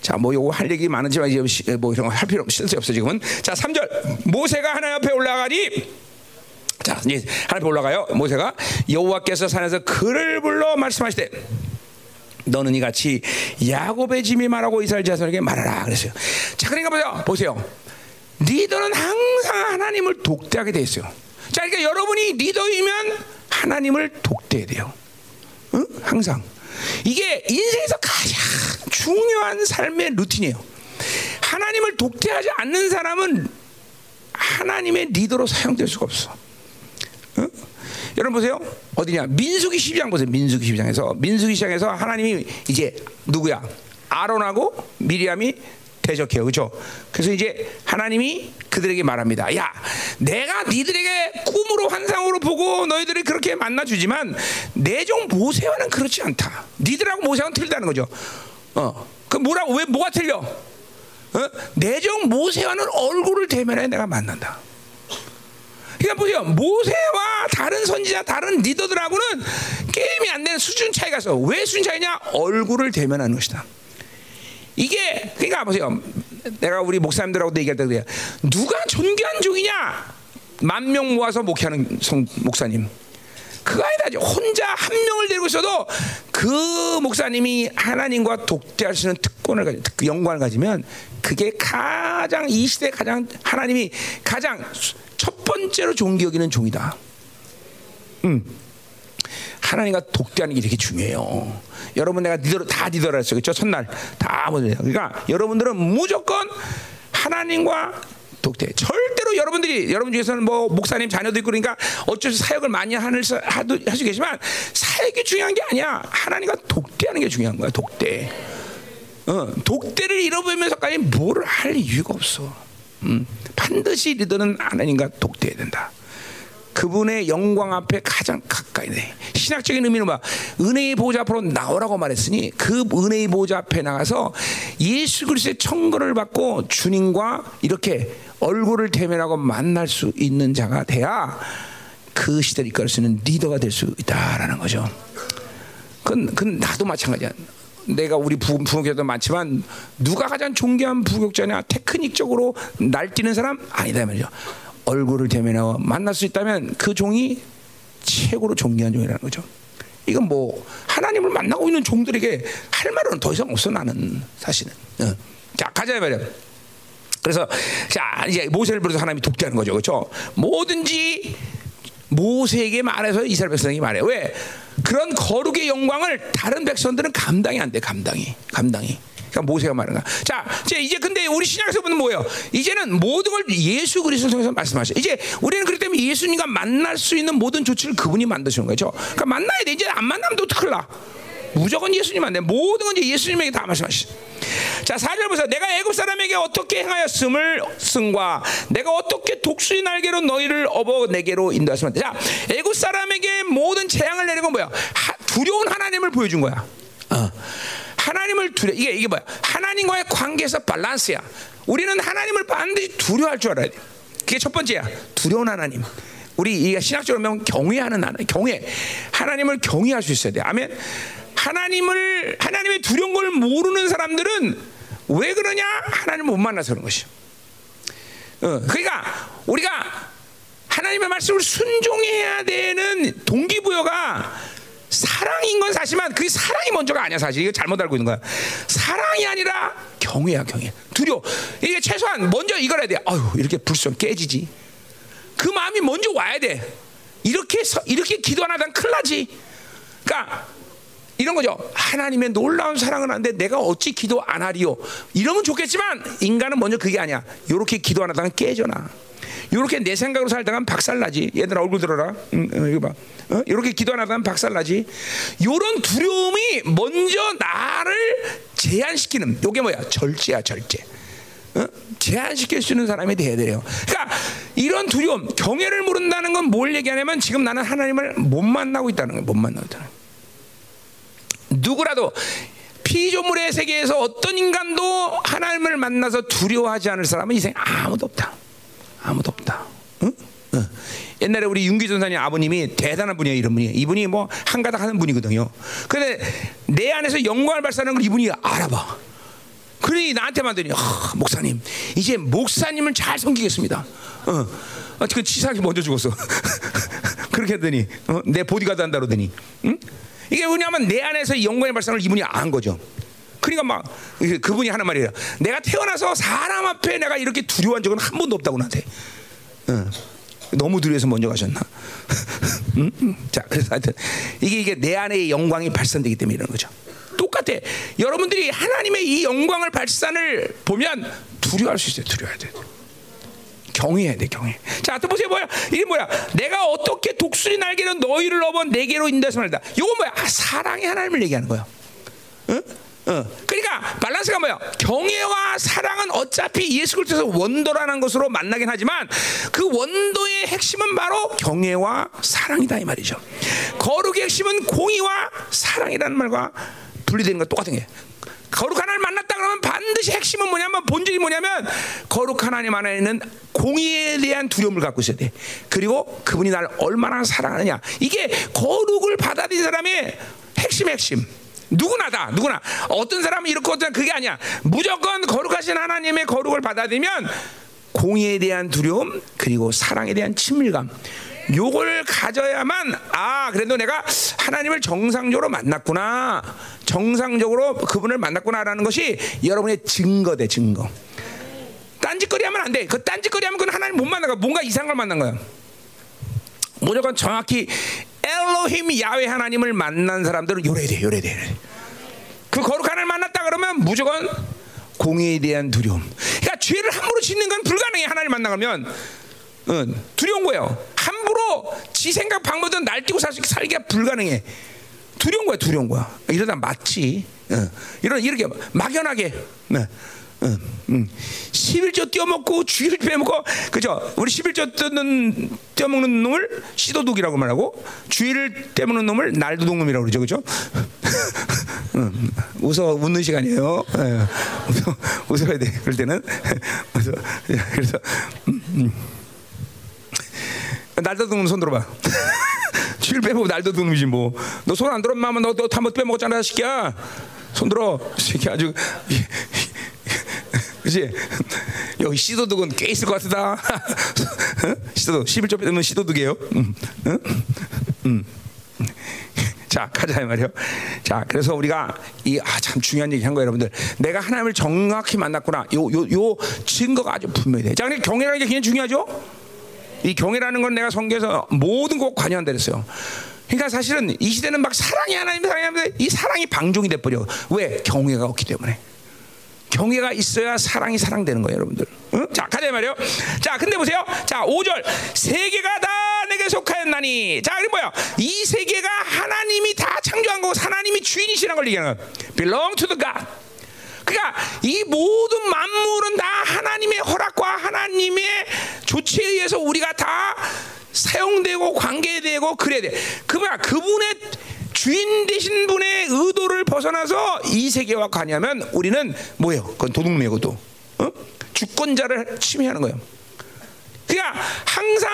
자, 뭐 요거 할 얘기 많은지만 이제 뭐 이런 거 할 필요 없어 없어 지금은. 자, 3절. 모세가 하나님 앞에 올라가니 자, 이제 하나님 올라가요. 모세가 여호와께서 산에서 그를 불러 말씀하시되 너는 이같이 야곱의 짐이 말하고 이스라엘 자손에게 말하라 그랬어요. 자, 그러니까 보세요. 보세요. 리더는 항상 하나님을 독대하게 돼 있어요. 자, 그러니까 여러분이 리더이면 하나님을 독대해야 돼요. 응? 항상. 이게 인생에서 가장 중요한 삶의 루틴이에요. 하나님을 독대하지 않는 사람은 하나님의 리더로 사용될 수가 없어. 응? 여러분 보세요. 어디냐? 민수기 12장 보세요. 민수기 12장에서 민수기 시장에서 하나님이 이제 누구야? 아론하고 미리암이 대적해요. 그렇죠? 그래서 이제 하나님이 그들에게 말합니다. 야, 내가 니들에게 꿈으로 환상으로 보고 너희들이 그렇게 만나 주지만 내 종 모세와는 그렇지 않다. 니들하고 모세와는 틀리다는 거죠. 어. 그 뭐라고 왜 뭐가 틀려? 어? 내종 모세와는 얼굴을 대면해 내가 만난다. 그러니까 보세요. 모세와 다른 선지자, 다른 리더들하고는 게임이 안 되는 수준 차이가 있어. 왜 수준 차이냐? 얼굴을 대면하는 것이다. 이게 그러니까 보세요. 내가 우리 목사님들하고도 얘기할 때 그래요. 누가 존귀한 종이냐? 만 명 모아서 목회하는 성, 목사님. 그거 아니다. 혼자 한 명을 데리고 있어도 그 목사님이 하나님과 독대할 수 있는 특권을 가지, 그 영광을 가지면 그게 가장 이 시대 가장 하나님이 가장 첫 번째로 존귀 여기는 종이다. 음. 하나님과 독대하는 게 되게 중요해요. 여러분 내가 니들 다 니더라 했어요. 그렇죠? 첫날 다 보세요. 그러니까 여러분들은 무조건 하나님과 독대. 절대로 여러분들이 여러분 중에서는 뭐 목사님 자녀도 있고 그러니까 어쩔 수 사역을 많이 하는 할수 계지만 사역이 중요한 게 아니야. 하나님과 독대하는 게 중요한 거야. 독대. 어, 독대를 잃어버리면서까지 뭘 할 이유가 없어. 음, 반드시 리더는 하나님과 독대해야 된다. 그분의 영광 앞에 가장 가까이 돼. 신학적인 의미는 막 은혜의 보좌 앞으로 나오라고 말했으니 그 은혜의 보좌 앞에 나가서 예수 그리스도의 청거를 받고 주님과 이렇게 얼굴을 대면하고 만날 수 있는 자가 돼야 그 시대를 이끌 수 있는 리더가 될 수 있다라는 거죠. 그건, 그건 나도 마찬가지야. 내가 우리 부교도 많지만 누가 가장 존귀한 부교자냐 테크닉적으로 날뛰는 사람 아니다 말이죠. 얼굴을 대면하고 만날 수 있다면 그 종이 최고로 존귀한 종이라는 거죠. 이건 뭐 하나님을 만나고 있는 종들에게 할 말은 더 이상 없어 나는 사실은. 어. 자 가자 말이야. 그래서 자 이제 모세를 부르서 하나님이 독대하는 거죠, 그렇죠? 뭐든지 모세에게 말해서 이스라엘 백성이 말해. 왜? 그런 거룩의 영광을 다른 백성들은 감당이 안 돼, 감당이, 감당이. 그러니까 모세가 말하는 거야. 자, 이제 근데 우리 신약에서 보면 뭐예요? 이제는 모든 걸 예수 그리스도를 통해서 말씀하셔. 이제 우리는 그렇기 때문에 예수님과 만날 수 있는 모든 조치를 그분이 만드시는 거죠. 그러니까 만나야 돼. 이제 안 만나면 또 큰일 나. 무조건 예수님 안 돼. 모든 건 이제 예수님에게 다 말씀하시죠. 자, 4절 보세요. 내가 애굽 사람에게 어떻게 행하였음을 승과 내가 어떻게 독수리 날개로 너희를 업어 내게로 인도했으면 자, 애굽 사람에게 모든 재앙을 내린 건 뭐야? 하, 두려운 하나님을 보여준 거야. 어. 하나님을 두려 이게 이게 뭐야? 하나님과의 관계에서 밸런스야. 우리는 하나님을 반드시 두려워할 줄 알아야 돼. 그게 첫 번째야. 두려운 하나님. 우리 이 신학적으로 보면 경외하는 하나님, 경외. 하나님을 경외할 수 있어야 돼. 아멘. 하나님을 하나님의 두려운 걸 모르는 사람들은 왜 그러냐? 하나님을 못 만나서 그런 것이. 어, 그러니까 우리가 하나님의 말씀을 순종해야 되는 동기부여가 사랑인 건 사실만 그 사랑이 먼저가 아니야 사실 이거 잘못 알고 있는 거야. 사랑이 아니라 경외야 경외. 두려. 이게 최소한 먼저 이걸 해야 돼. 아유 이렇게 불성 깨지지. 그 마음이 먼저 와야 돼. 이렇게 서, 이렇게 기도 안 하면 큰일 나지. 그러니까 이런 거죠. 하나님의 놀라운 사랑을 하는데 내가 어찌 기도 안 하리요. 이러면 좋겠지만 인간은 먼저 그게 아니야. 이렇게 기도 안 하다가 깨져나. 이렇게 내 생각으로 살다가 박살나지. 얘들아 얼굴 들어라. 응, 어, 이거 봐. 어? 이렇게 기도 안 하다가 박살나지. 이런 두려움이 먼저 나를 제한시키는. 이게 뭐야? 절제야 절제. 어? 제한시킬 수 있는 사람이 돼야 돼요. 그러니까 이런 두려움, 경외를 모른다는 건 뭘 얘기하냐면 지금 나는 하나님을 못 만나고 있다는 거예요. 못 만나고 있다는. 누구라도 피조물의 세계에서 어떤 인간도 하나님을 만나서 두려워하지 않을 사람은 이 생에 아무도 없다. 아무도 없다. 응? 어. 옛날에 우리 윤기 전사님 아버님이 대단한 분이에요. 이런 분이. 이분이 뭐 한가닥 하는 분이거든요. 근데 내 안에서 영광을 발산하는 걸 이분이 알아봐. 그러니 나한테 만더니 아, 목사님 이제 목사님을 잘 섬기겠습니다. 어, 어, 그 치사하게 먼저 죽었어. (laughs) 그렇게 했더니 어, 내 보디가드 한다 그러더니 응? 이게 왜냐하면 내 안에서 영광의 발상을 이분이 안 거죠. 그러니까 막 그분이 하는 말이에요. 내가 태어나서 사람 앞에 내가 이렇게 두려워한 적은 한 번도 없다고 나한테. 어. 너무 두려워서 먼저 가셨나? (laughs) 음? 자, 그래서 하여튼 이게 이게 내 안에 영광이 발산되기 때문에 이런 거죠. 똑같아. 여러분들이 하나님의 이 영광을 발산을 보면 두려워할 수 있어요. 두려워야 돼. 경외해야 돼, 경외. 자, 또 보세요, 뭐야? 이게 뭐야? 내가 어떻게 독수리 날개로 너희를 넘어 내게로 인도해서 말다. 이건 뭐야? 아, 사랑의 하나님을 얘기하는 거야. 응? 어. 그러니까 밸런스가 뭐야? 경외와 사랑은 어차피 예수 그리스도에서 원도라는 것으로 만나긴 하지만 그 원도의 핵심은 바로 경외와 사랑이다 이 말이죠. 거룩의 핵심은 공의와 사랑이라는 말과 분리되는 건 똑같은 게. 거룩 하나님 만났다 그러면 반드시 핵심은 뭐냐면 본질이 뭐냐면 거룩 하나님 안에는 공의에 대한 두려움을 갖고 있어야 돼. 그리고 그분이 나를 얼마나 사랑하느냐. 이게 거룩을 받아들인 사람의 핵심 핵심. 누구나 다 누구나. 어떤 사람은 이렇게 어떤 그게 아니야. 무조건 거룩하신 하나님의 거룩을 받아들이면 공의에 대한 두려움 그리고 사랑에 대한 친밀감. 요걸 가져야만 아 그래도 내가 하나님을 정상적으로 만났구나. 정상적으로 그분을 만났구나라는 것이 여러분의 증거돼 증거. 딴짓거리 하면 안 돼. 그 딴짓거리 하면 그건 하나님 못 만나가 뭔가 이상한 걸 만난 거야. 무조건 정확히 엘로힘 야외 하나님을 만난 사람들은 요래 돼 요래 돼. 그 거룩한 하나님 만났다 그러면 무조건 공의에 대한 두려움. 그러니까 죄를 함부로 짓는 건 불가능해 하나님 만나면. 어, 두려운 거예요. 함부로 지 생각 방법도 날뛰고 살, 살기가 불가능해. 두려운 거야 두려운 거야. 이러다 맞지 어, 이런 이렇게 막연하게 네. 응, 응. 11조 떼어먹고 주일 빼먹고 그죠? 우리 11조 뜯는 떼어먹는 놈을 시도둑이라고 말하고 주일을 떼먹는 놈을 날도둑놈이라고 그러죠, 그죠? (laughs) 응. 웃어 웃는 시간이에요. 예. 웃어 웃어야 돼. 그럴 때는 (laughs) 웃어. 그래서 음, 음. 날도둑놈 손 들어봐. (laughs) 주일 빼먹고 날도둑놈이지 뭐. 너 손 안 들었으면 너너 한번 빼먹었잖아, 새끼야. 손 들어, 새끼 아주. 그지? (laughs) 여기 시도둑은 꽤 있을 것 같다. (laughs) 시도둑 11조 빼면 시도둑이에요. 음, 음, 음. 자 가자 말이요. 자 그래서 우리가 이참 아, 중요한 얘기 한 거예요, 여러분들. 내가 하나님을 정확히 만났구나. 요 요 요 증거가 아주 분명히 돼. 자, 근데 경외라는 게 굉장히 중요하죠. 이 경외라는 건 내가 성경에서 모든 것 관여한다 그랬어요. 그러니까 사실은 이 시대는 막 사랑이 하나님 사랑이 하는데 이 사랑이 방종이 돼 버려. 왜? 경외가 없기 때문에. 경외가 있어야 사랑이 사랑되는 거예요, 여러분들. 응? 자, 가자 말이요. 자, 근데 보세요. 자, 5절. 세계가 다 내게 속하였나니. 자, 이게 뭐야? 이 세계가 하나님이 다 창조한 거고 하나님이 주인이시라는 걸 얘기하는 거야. belong to the God. 그러니까 이 모든 만물은 다 하나님의 허락과 하나님의 조치에 의해서 우리가 다 사용되고 관계되고 그래야 돼. 그 뭐야? 그분의 주인 되신 분의 의도를 벗어나서 이 세계와 관여하면 우리는 뭐예요? 그건 도둑놈이고 또 어? 주권자를 침해하는 거예요. 그러니까 항상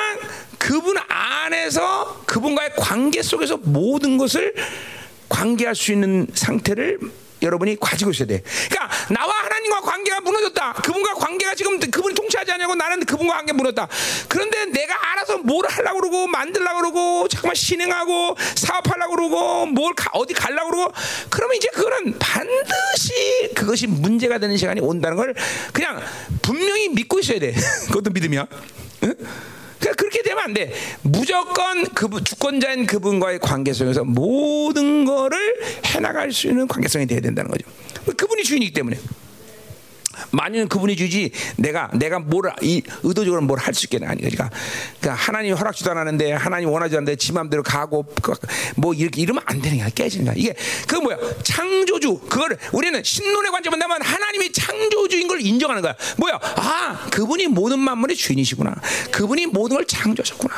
그분 안에서 그분과의 관계 속에서 모든 것을 관계할 수 있는 상태를 여러분이 가지고 있어야 돼. 그러니까 나와 하나님과 관계가 무너졌다. 그분과 관계가 지금 그분이 통치하지 않냐고 나는 그분과 관계 무너졌다. 그런데 내가 알아서 뭘 하려고 그러고 만들려고 그러고 잠깐만 신행하고 사업하려고 그러고 뭘 가, 어디 가려고 그러고 그러면 이제 그거는 반드시 그것이 문제가 되는 시간이 온다는 걸 그냥 분명히 믿고 있어야 돼. (laughs) 그것도 믿음이야. 응? 그러니까 그렇게 되면 안 돼. 무조건 그 주권자인 그분과의 관계 속에서 모든 거를 해나갈 수 있는 관계성이 돼야 된다는 거죠. 그분이 주인이기 때문에. 만약에 그분이 주지 내가 내가 뭘 이, 의도적으로 뭘 할 수 있겠냐 아니 그러니까, 그러니까 하나님 허락지도 않았는데 하나님 원하지 않는데 지 맘대로 가고 그, 뭐 이렇게 이러면 안 되는 거야. 깨지는 거야 이게 그 뭐야? 창조주. 그거를 우리는 신론의 관점은 되면 하나님이 창조주인 걸 인정하는 거야. 뭐야? 아 그분이 모든 만물의 주인이시구나. 그분이 모든 걸 창조하셨구나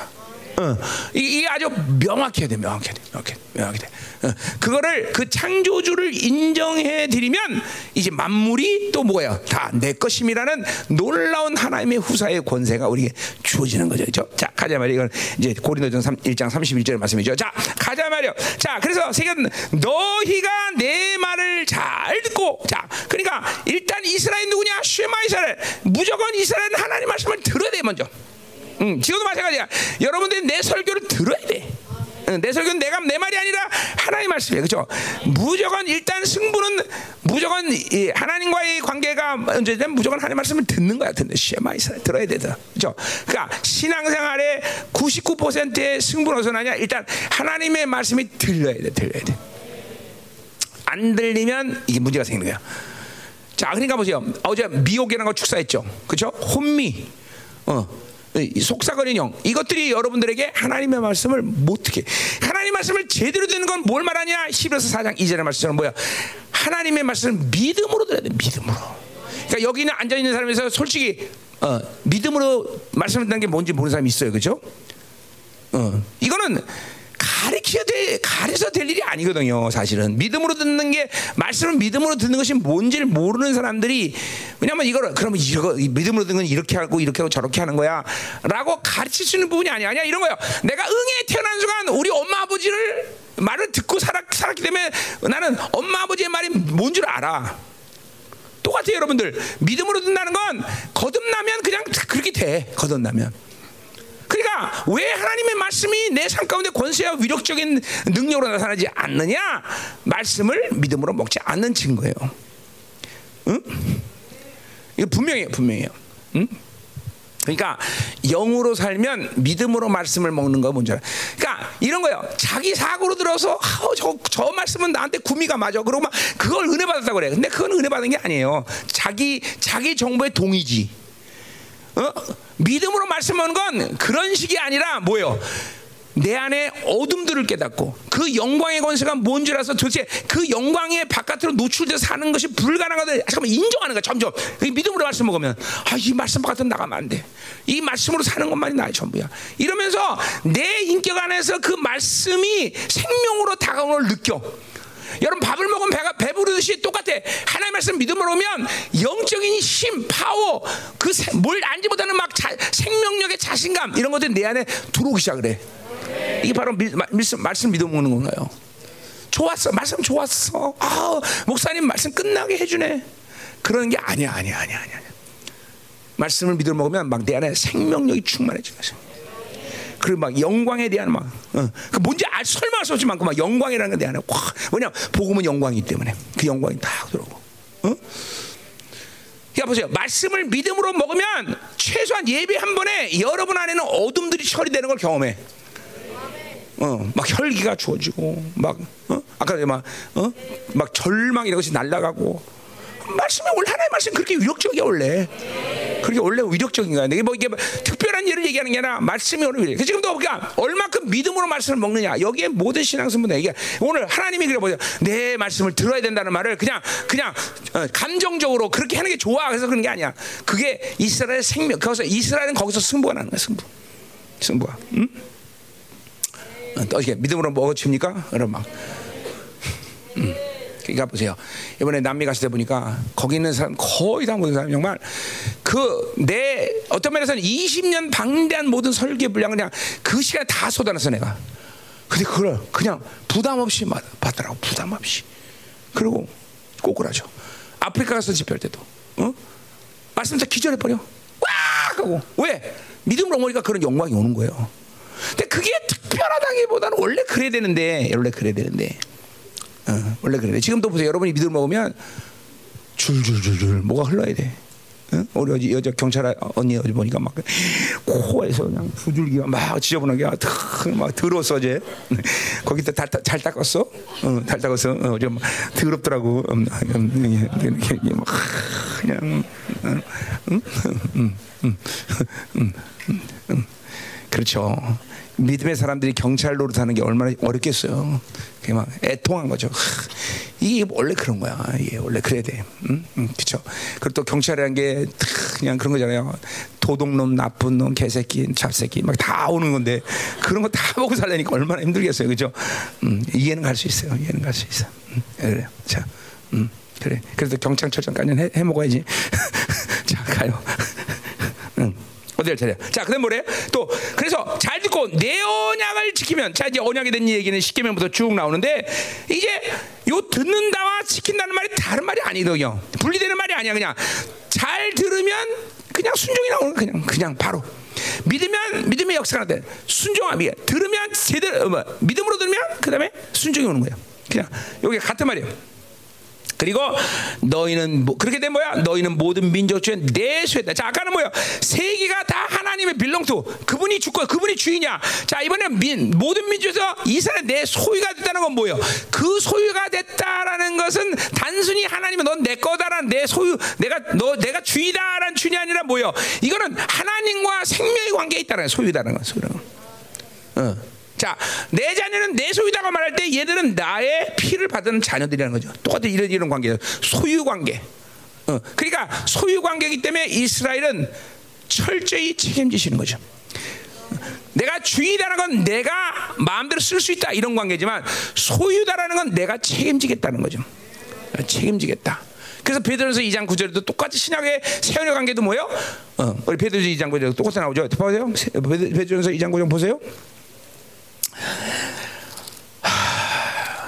어, 이게 아주 명확해야 돼, 명확해야 돼, 명확해, 명확해 돼. 어, 그거를 그 창조주를 인정해 드리면 이제 만물이 또 뭐예요? 다 내 것임이라는 놀라운 하나님의 후사의 권세가 우리에게 주어지는 거죠, 그렇죠? 자, 가자 말이야. 이건 이제 고린도전 1장 31절 말씀이죠. 자, 가자 말이요. 자, 그래서 세계는 너희가 내 말을 잘 듣고, 자, 그러니까 일단 이스라엘 누구냐? 쉐마 이스라엘. 무조건 이스라엘은 하나님 말씀을 들어야 돼 먼저. 응, 지금도 마찬가지야. 여러분들이 내 설교를 들어야 돼. 응, 내 설교는 내가 내 말이 아니라 하나님 말씀이에요. 그렇죠? 무조건 일단 승부는 무조건 이 하나님과의 관계가 언제든 무조건 하나님 말씀을 듣는 거야. 듣는 시에마 이스라엘 들어야 되더. 그렇죠? 그러니까 신앙생활의 99%의 승부는 어디서 나냐? 일단 하나님의 말씀이 들려야 돼. 들려야 돼. 안 들리면 이게 문제가 생기는 거야. 자, 그러니까 보세요. 어제 미혹이라는 걸 축사했죠. 그렇죠? 혼미. 어. 속삭거리는 영. 이것들이 여러분들에게 하나님의 말씀을 못듣게 하나님 말씀을 제대로 듣는 건 뭘 말하냐? 11서 4장 2절의 말씀처럼 뭐야? 하나님의 말씀을 믿음으로 들어야 돼 믿음으로. 그러니까 여기 는 앉아 있는 사람에서 솔직히 어, 믿음으로 말씀을 듣는 게 뭔지 모르는 사람이 있어요. 그죠? 어, 이거는 가르쳐 돼 가르쳐 될 일이 아니거든요. 사실은 믿음으로 듣는 게 말씀을 믿음으로 듣는 것이 뭔지를 모르는 사람들이 왜냐하면 이걸 그러면 이거 믿음으로 듣는 건 이렇게 하고 이렇게 하고 저렇게 하는 거야 라고 가르칠 수 있는 부분이 아니야. 아니야 이런 거예요. 내가 응에 태어난 순간 우리 엄마 아버지를 말을 듣고 살았, 살았기 때문에 나는 엄마 아버지의 말이 뭔 줄 알아. 똑같아요, 여러분들. 믿음으로 듣는다는 건 거듭나면 그냥 그렇게 돼. 거듭나면. 그러니까 왜 하나님의 말씀이 내 삶 가운데 권세와 위력적인 능력으로 나타나지 않느냐? 말씀을 믿음으로 먹지 않는 증거예요. 응? 이거 분명해요, 분명해요. 응? 그러니까 영으로 살면 믿음으로 말씀을 먹는 거 뭔지 알아. 그러니까 이런 거예요. 자기 사고로 들어서 어, 저, 저 말씀은 나한테 구미가 맞아. 그러고 막 그걸 은혜 받았다고 그래. 근데 그건 은혜 받은 게 아니에요. 자기 자기 정보의 동의지. 어? 믿음으로 말씀하는 건 그런 식이 아니라 뭐예요? 내 안에 어둠들을 깨닫고 그 영광의 권세가 뭔지 알아서 도대체 그 영광의 바깥으로 노출돼서 사는 것이 불가능하다. 잠깐만 인정하는 거야. 점점 믿음으로 말씀 먹으면 아 이 말씀 바깥으로 나가면 안 돼. 이 말씀으로 사는 것만이 나의 전부야. 이러면서 내 인격 안에서 그 말씀이 생명으로 다가오는 걸 느껴. 여러분 밥을 먹으면 배가 배부르듯이 똑같아. 하나님 말씀 믿음으로 오면 영적인 힘, 파워, 그 뭘 안지 못하는 막 자, 생명력의 자신감 이런 것들이 내 안에 들어오기 시작을 해. 이게 바로 미, 말씀, 말씀 믿어 먹는 건가요? 좋았어, 말씀 좋았어. 아, 목사님 말씀 끝나게 해주네. 그런 게 아니야, 아니야, 아니야, 아니야. 말씀을 믿어 먹으면 막 내 안에 생명력이 충만해지는 거죠. 그리고 막 영광에 대한 막 어. 그 뭔지 알 설명할 수 없지만 그막 영광이라는 게내 안에 확 뭐냐 복음은 영광이기 때문에 그 영광이 딱 들어오고 어? 야 보세요 말씀을 믿음으로 먹으면 최소한 예배 한 번에 여러분 안에는 어둠들이 처리되는 걸 경험해. 어, 막 혈기가 주어지고 막 어? 아까 막 어? 막 절망 이런 것이 날아가고 말씀이 원래 하나의 말씀 그렇게 위력적이야 원래. 그게 원래 위력적인 거야. 이게 뭐 이게 뭐 특별한 예를 얘기하는 게 아니라 말씀이 오늘 위력. 지금도 그러니까 얼마큼 믿음으로 말씀을 먹느냐. 여기에 모든 신앙성분다 이게 오늘 하나님이 그래 보세요. 내 말씀을 들어야 된다는 말을 그냥 그냥 어, 감정적으로 그렇게 하는 게 좋아. 그래서 그런 게 아니야. 그게 이스라엘의 생명. 거기서 이스라엘은 거기서 승부가 나는 거야. 승부. 승부가. 응? 어떻게 믿음으로 먹어집니까? 그럼 막. 음. 그러니까 보세요. 이번에 남미 갔을 때 보니까 거기 있는 사람 거의 다 모든 사람 정말 그 내 어떤 면에서는 20년 방대한 모든 설계 분량 그냥 그 시간에 다 쏟아냈어 내가. 근데 그걸 그냥 부담 없이 받더라고 부담 없이. 그리고 꼬꾸라죠. 아프리카 가서 집회할 때도 어? 말씀자 기절해 버려. 와 하고 왜 믿음으로 오니까 그런 영광이 오는 거예요. 근데 그게 특별하다기보다는 원래 그래야 되는데 원래 그래야 되는데 어, 원래 그래. 지금도 보세요. 여러분이 믿음 먹으면 줄줄줄줄 뭐가 흘러야 돼. 어? 우리 어제 여자 경찰 언니 어제 보니까 막 코에서 그냥 부줄기가 막 지저분하게 막 더러웠어 어제 거기다 잘, 잘 닦았어 어, 잘 닦았어 어, 좀 더럽더라고 음, 음, 음, 막 그냥 음, 음, 음, 음, 음, 음, 그렇죠 믿음의 사람들이 경찰 노릇하는 게 얼마나 어렵겠어요. 그게 막 애통한 거죠. 이게 원래 그런 거야. 이게 원래 그래야 돼. 음? 음, 그렇죠. 그리고 또 경찰이라는 게 그냥 그런 거잖아요. 도둑놈, 나쁜 놈, 개새끼, 잡새끼 막 다 오는 건데 그런 거 다 보고 살려니까 얼마나 힘들겠어요, 그죠? 음, 이해는 갈 수 있어요. 이해는 갈 수 있어. 음, 그래, 자, 음, 그래. 그래도 경찰청장까지는 해, 해 먹어야지. (laughs) 자, 가요. 응. 어디를 차려? 자, 그다음 뭐래? 또 그래서 잘 듣고 내 언약을 지키면 자 이제 언약에 대한 얘기는 십계명부터 쭉 나오는데 이제 요 듣는다와 지킨다는 말이 다른 말이 아니거든요. 분리되는 말이 아니야 그냥 잘 들으면 그냥 순종이 나오는 그냥 그냥 바로 믿으면 믿음의 역사가 돼 순종함이 들으면 제대로 어, 뭐, 믿음으로 들으면 그다음에 순종이 오는 거예요. 그냥 여기 같은 말이에요. 그리고 너희는 뭐, 그렇게 된 뭐야? 너희는 모든 민족 중에 내 소유다. 자, 아까는 뭐야? 세계가 다 하나님의 빌렁투. 그분이 주권, 그분이 주인이야. 자, 이번에 민, 모든 민족에서 이스라엘 내 소유가 됐다는 건 뭐예요? 그 소유가 됐다라는 것은 단순히 하나님은 넌 내 거다라는 내 소유, 내가 너 내가 주인이다라는 주인이 아니라 뭐예요? 이거는 하나님과 생명의 관계에 있다는 소유다라는 거, 소유라는 거. 어. 자, 내 자녀는 내 소유다가 말할 때 얘들은 나의 피를 받은 자녀들이라는 거죠. 똑같은 이런 이런 관계예요. 소유 관계. 어, 그러니까 소유 관계이기 때문에 이스라엘은 철저히 책임지시는 거죠. 내가 주인이라는 건 내가 마음대로 쓸 수 있다 이런 관계지만 소유다라는 건 내가 책임지겠다는 거죠. 책임지겠다. 그래서 베드로서 2장 9절에도 똑같이 신약의 세원의 관계도 뭐예요? 어, 우리 베드로서 2장 9절 똑같이 나오죠. 보세요. 베드로서 2장 9절 보세요.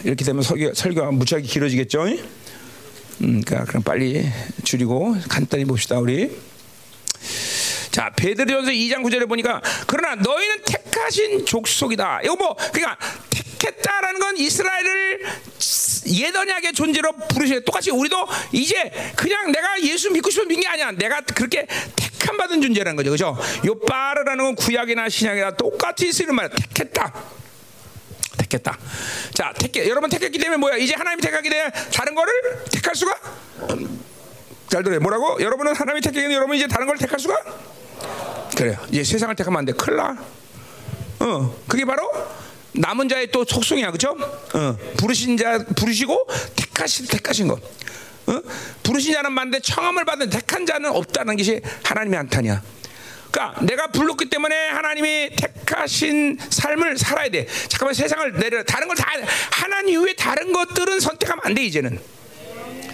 이렇게 되면 설교, 설교가 무지하게 길어지겠죠? 음, 그러니까 그럼 빨리 줄이고 간단히 봅시다 우리. 자 베드로전서 2장 9절에 보니까 그러나 너희는 택하신 족속이다. 이거 뭐 그러니까 택했다라는 건 이스라엘을 예언약의 존재로 부르시는 똑같이 우리도 이제 그냥 내가 예수 믿고 싶은 믿는 게 아니야. 내가 그렇게 택함 받은 존재라는 거죠. 그죠? 요 빠르라는 건 구약이나 신약이나 똑같이 쓰는 말이야. 택했다. 택했다. 자, 택해. 여러분 택했기 때문에 뭐야? 이제 하나님이 택하기 때문에 다른 거를 택할 수가? 잘 들어요. 뭐라고? 여러분은 하나님이 택하기 때문에 여러분 이제 다른 걸 택할 수가? 그래요. 이제 세상을 택하면 안 돼. 큰일 나. 어, 그게 바로 남은 자의 또 속성이야, 그죠? 어, 부르신 자 부르시고 택하신 택하신 것. 어? 부르신 자는 많은데 청함을 받은 택한 자는 없다는 것이 하나님의 한탄이야. 그러니까 내가 불렀기 때문에 하나님이 택하신 삶을 살아야 돼. 잠깐만 세상을 내려 다른 걸 다 하나님 이외에 다른 것들은 선택하면 안 돼 이제는.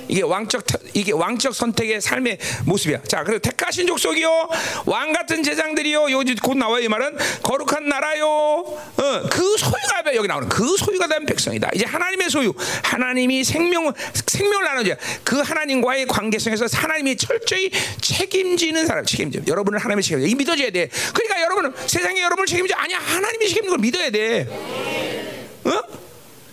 이게 왕적 이게 왕적 선택의 삶의 모습이야. 자, 그래서 택하신 족속이요, 왕 같은 제장들이요. 여기 곧 나와요 이 말은 거룩한 나라요. 어, 그 소유가 여기 나오는 그 소유가 된 백성이다. 이제 하나님의 소유, 하나님이 생명 생명을 나누자. 그 하나님과의 관계성에서 하나님이 철저히 책임지는 사람, 책임져. 여러분을 하나님이 책임져. 이 믿어줘야 돼. 그러니까 여러분은 세상에 여러분을 책임져 아니야. 하나님이 책임지는 걸 믿어야 돼. 어?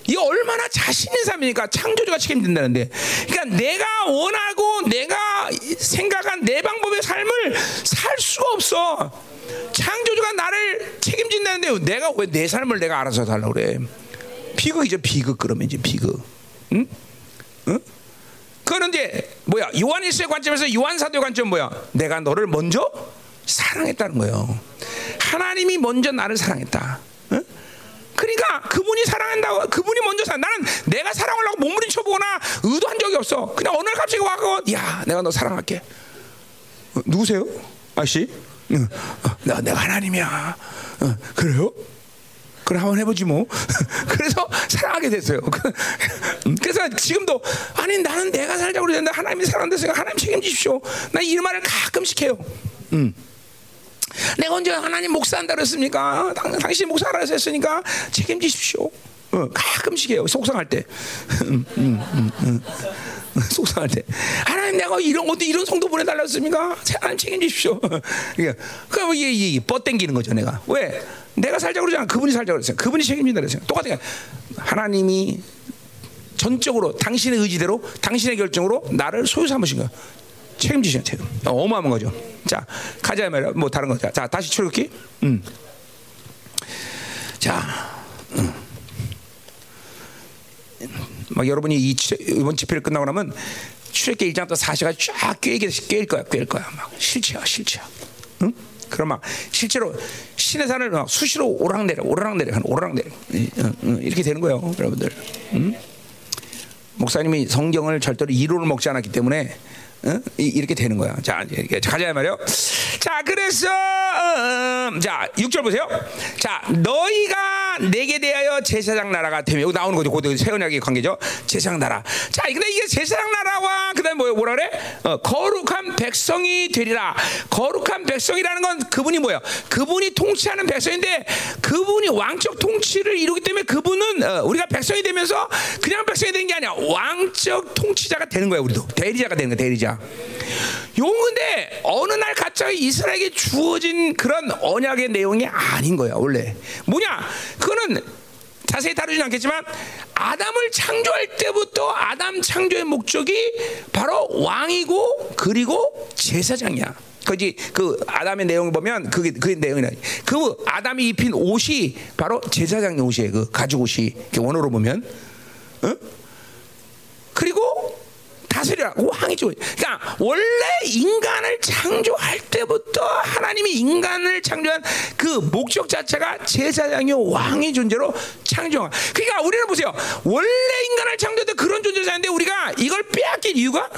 이 얼마나 자신 있는 삶이니까 창조주가 책임진다는데. 그러니까 내가 원하고 내가 생각한 내 방법의 삶을 살 수가 없어. 창조주가 나를 책임진다는데 내가 왜 내 삶을 내가 알아서 살라고 그래? 비극이죠, 비극 그러면 이제 비극. 응? 응? 그거는 이제 뭐야? 요한일서의 관점에서 요한 사도의 관점 뭐야? 내가 너를 먼저 사랑했다는 거예요. 하나님이 먼저 나를 사랑했다. 응? 그러니까 그분이 사랑한다고 그분이 먼저 사. 나는 내가 사랑하려고 몸부림쳐 보거나 의도한 적이 없어. 그냥 어느 날 갑자기 와서 야 내가 너 사랑할게. 어, 누구세요, 아씨? 응. 어, 내가 내가 하나님이야. 어, 그래요? 그래 한번 해보지 뭐. (laughs) 그래서 사랑하게 됐어요. (laughs) 음, 그래서 지금도 아니 나는 내가 살자고 그러는데 하나님이 사랑한다서 하나님 책임지십시오. 나 이 말을 가끔씩 해요. 음. 내가 언제 하나님 목사한다 그랬습니까? 당, 당신 목사라 했으니까 책임지십시오. 어, 가끔씩 해요. 속상할 때. (laughs) 음, 음, 음, (laughs) 속상할 때. 하나님 내가 이런 어디 이런 성도 보내달라 했습니까? 하나님 책임지십시오. 그럼 이게, 이게 뻗땡기는 거죠, 내가. 왜? 내가 살자 그러잖아. 그분이 살자 그랬어요. 그분이 책임진다 그랬어요. 똑같아요. 하나님이 전적으로 당신의 의지대로 당신의 결정으로 나를 소유 삼으신 거야. 책임지시는 책임. 어마어마한 거죠. 자, 가자 말이야. 뭐 다른 거. 자, 다시 출국기. 음. 자, 음. 막 여러분이 이 이번 집회를 끝나고 나면 출애기 1장부터 4시가 쫙 꿰게 꿰일 거야, 꿰일 거야. 막 실체야, 실체야. 응? 그럼 막 실제로 신의 산을 막 수시로 오락내려, 오락내려, 오락내려 이렇게 되는 거예요, 여러분들. 응? 목사님이 성경을 절대로 이론을 먹지 않았기 때문에 어? 이, 렇게 되는 거야. 자, 이렇게 가자 말이요. 자, 그래서 어, 음, 자, 6절 보세요. 자, 너희가 내게 대하여 제사장 나라가 되며 여기 나오는 거죠. 그 세언약의 관계죠. 제사장 나라. 자, 근데 이게 제사장 나라와 그다음에 뭐 뭐라 그래? 어, 거룩한 백성이 되리라. 거룩한 백성이라는 건 그분이 뭐야? 그분이 통치하는 백성인데 그분이 왕적 통치를 이루기 때문에 그분은 어, 우리가 백성이 되면서 그냥 백성이 되는 게 아니야. 왕적 통치자가 되는 거야, 우리도. 대리자가 되는 거야, 대리자. 용근데 어느 날 갑자기 이스라엘에게 주어진 그런 언약의 내용이 아닌 거야, 원래. 뭐냐? 그거는 자세히 다루진 않겠지만 아담을 창조할 때부터 아담 창조의 목적이 바로 왕이고 그리고 제사장이야. 그지 그 아담의 내용을 보면 그게 그 내용이라. 그 아담이 입힌 옷이 바로 제사장의 옷이에요. 그 가죽 옷이 원어로 보면. 어? 그리고 다스리라 왕이죠. 그러니까 원래 인간을 창조할 때부터 하나님이 인간을 창조한 그 목적 자체가 제사장이 왕의 존재로 창조한. 그러니까 우리는 보세요. 원래 인간을 창조할 때 그런 존재를 사는데 우리가 이걸 빼앗길 이유가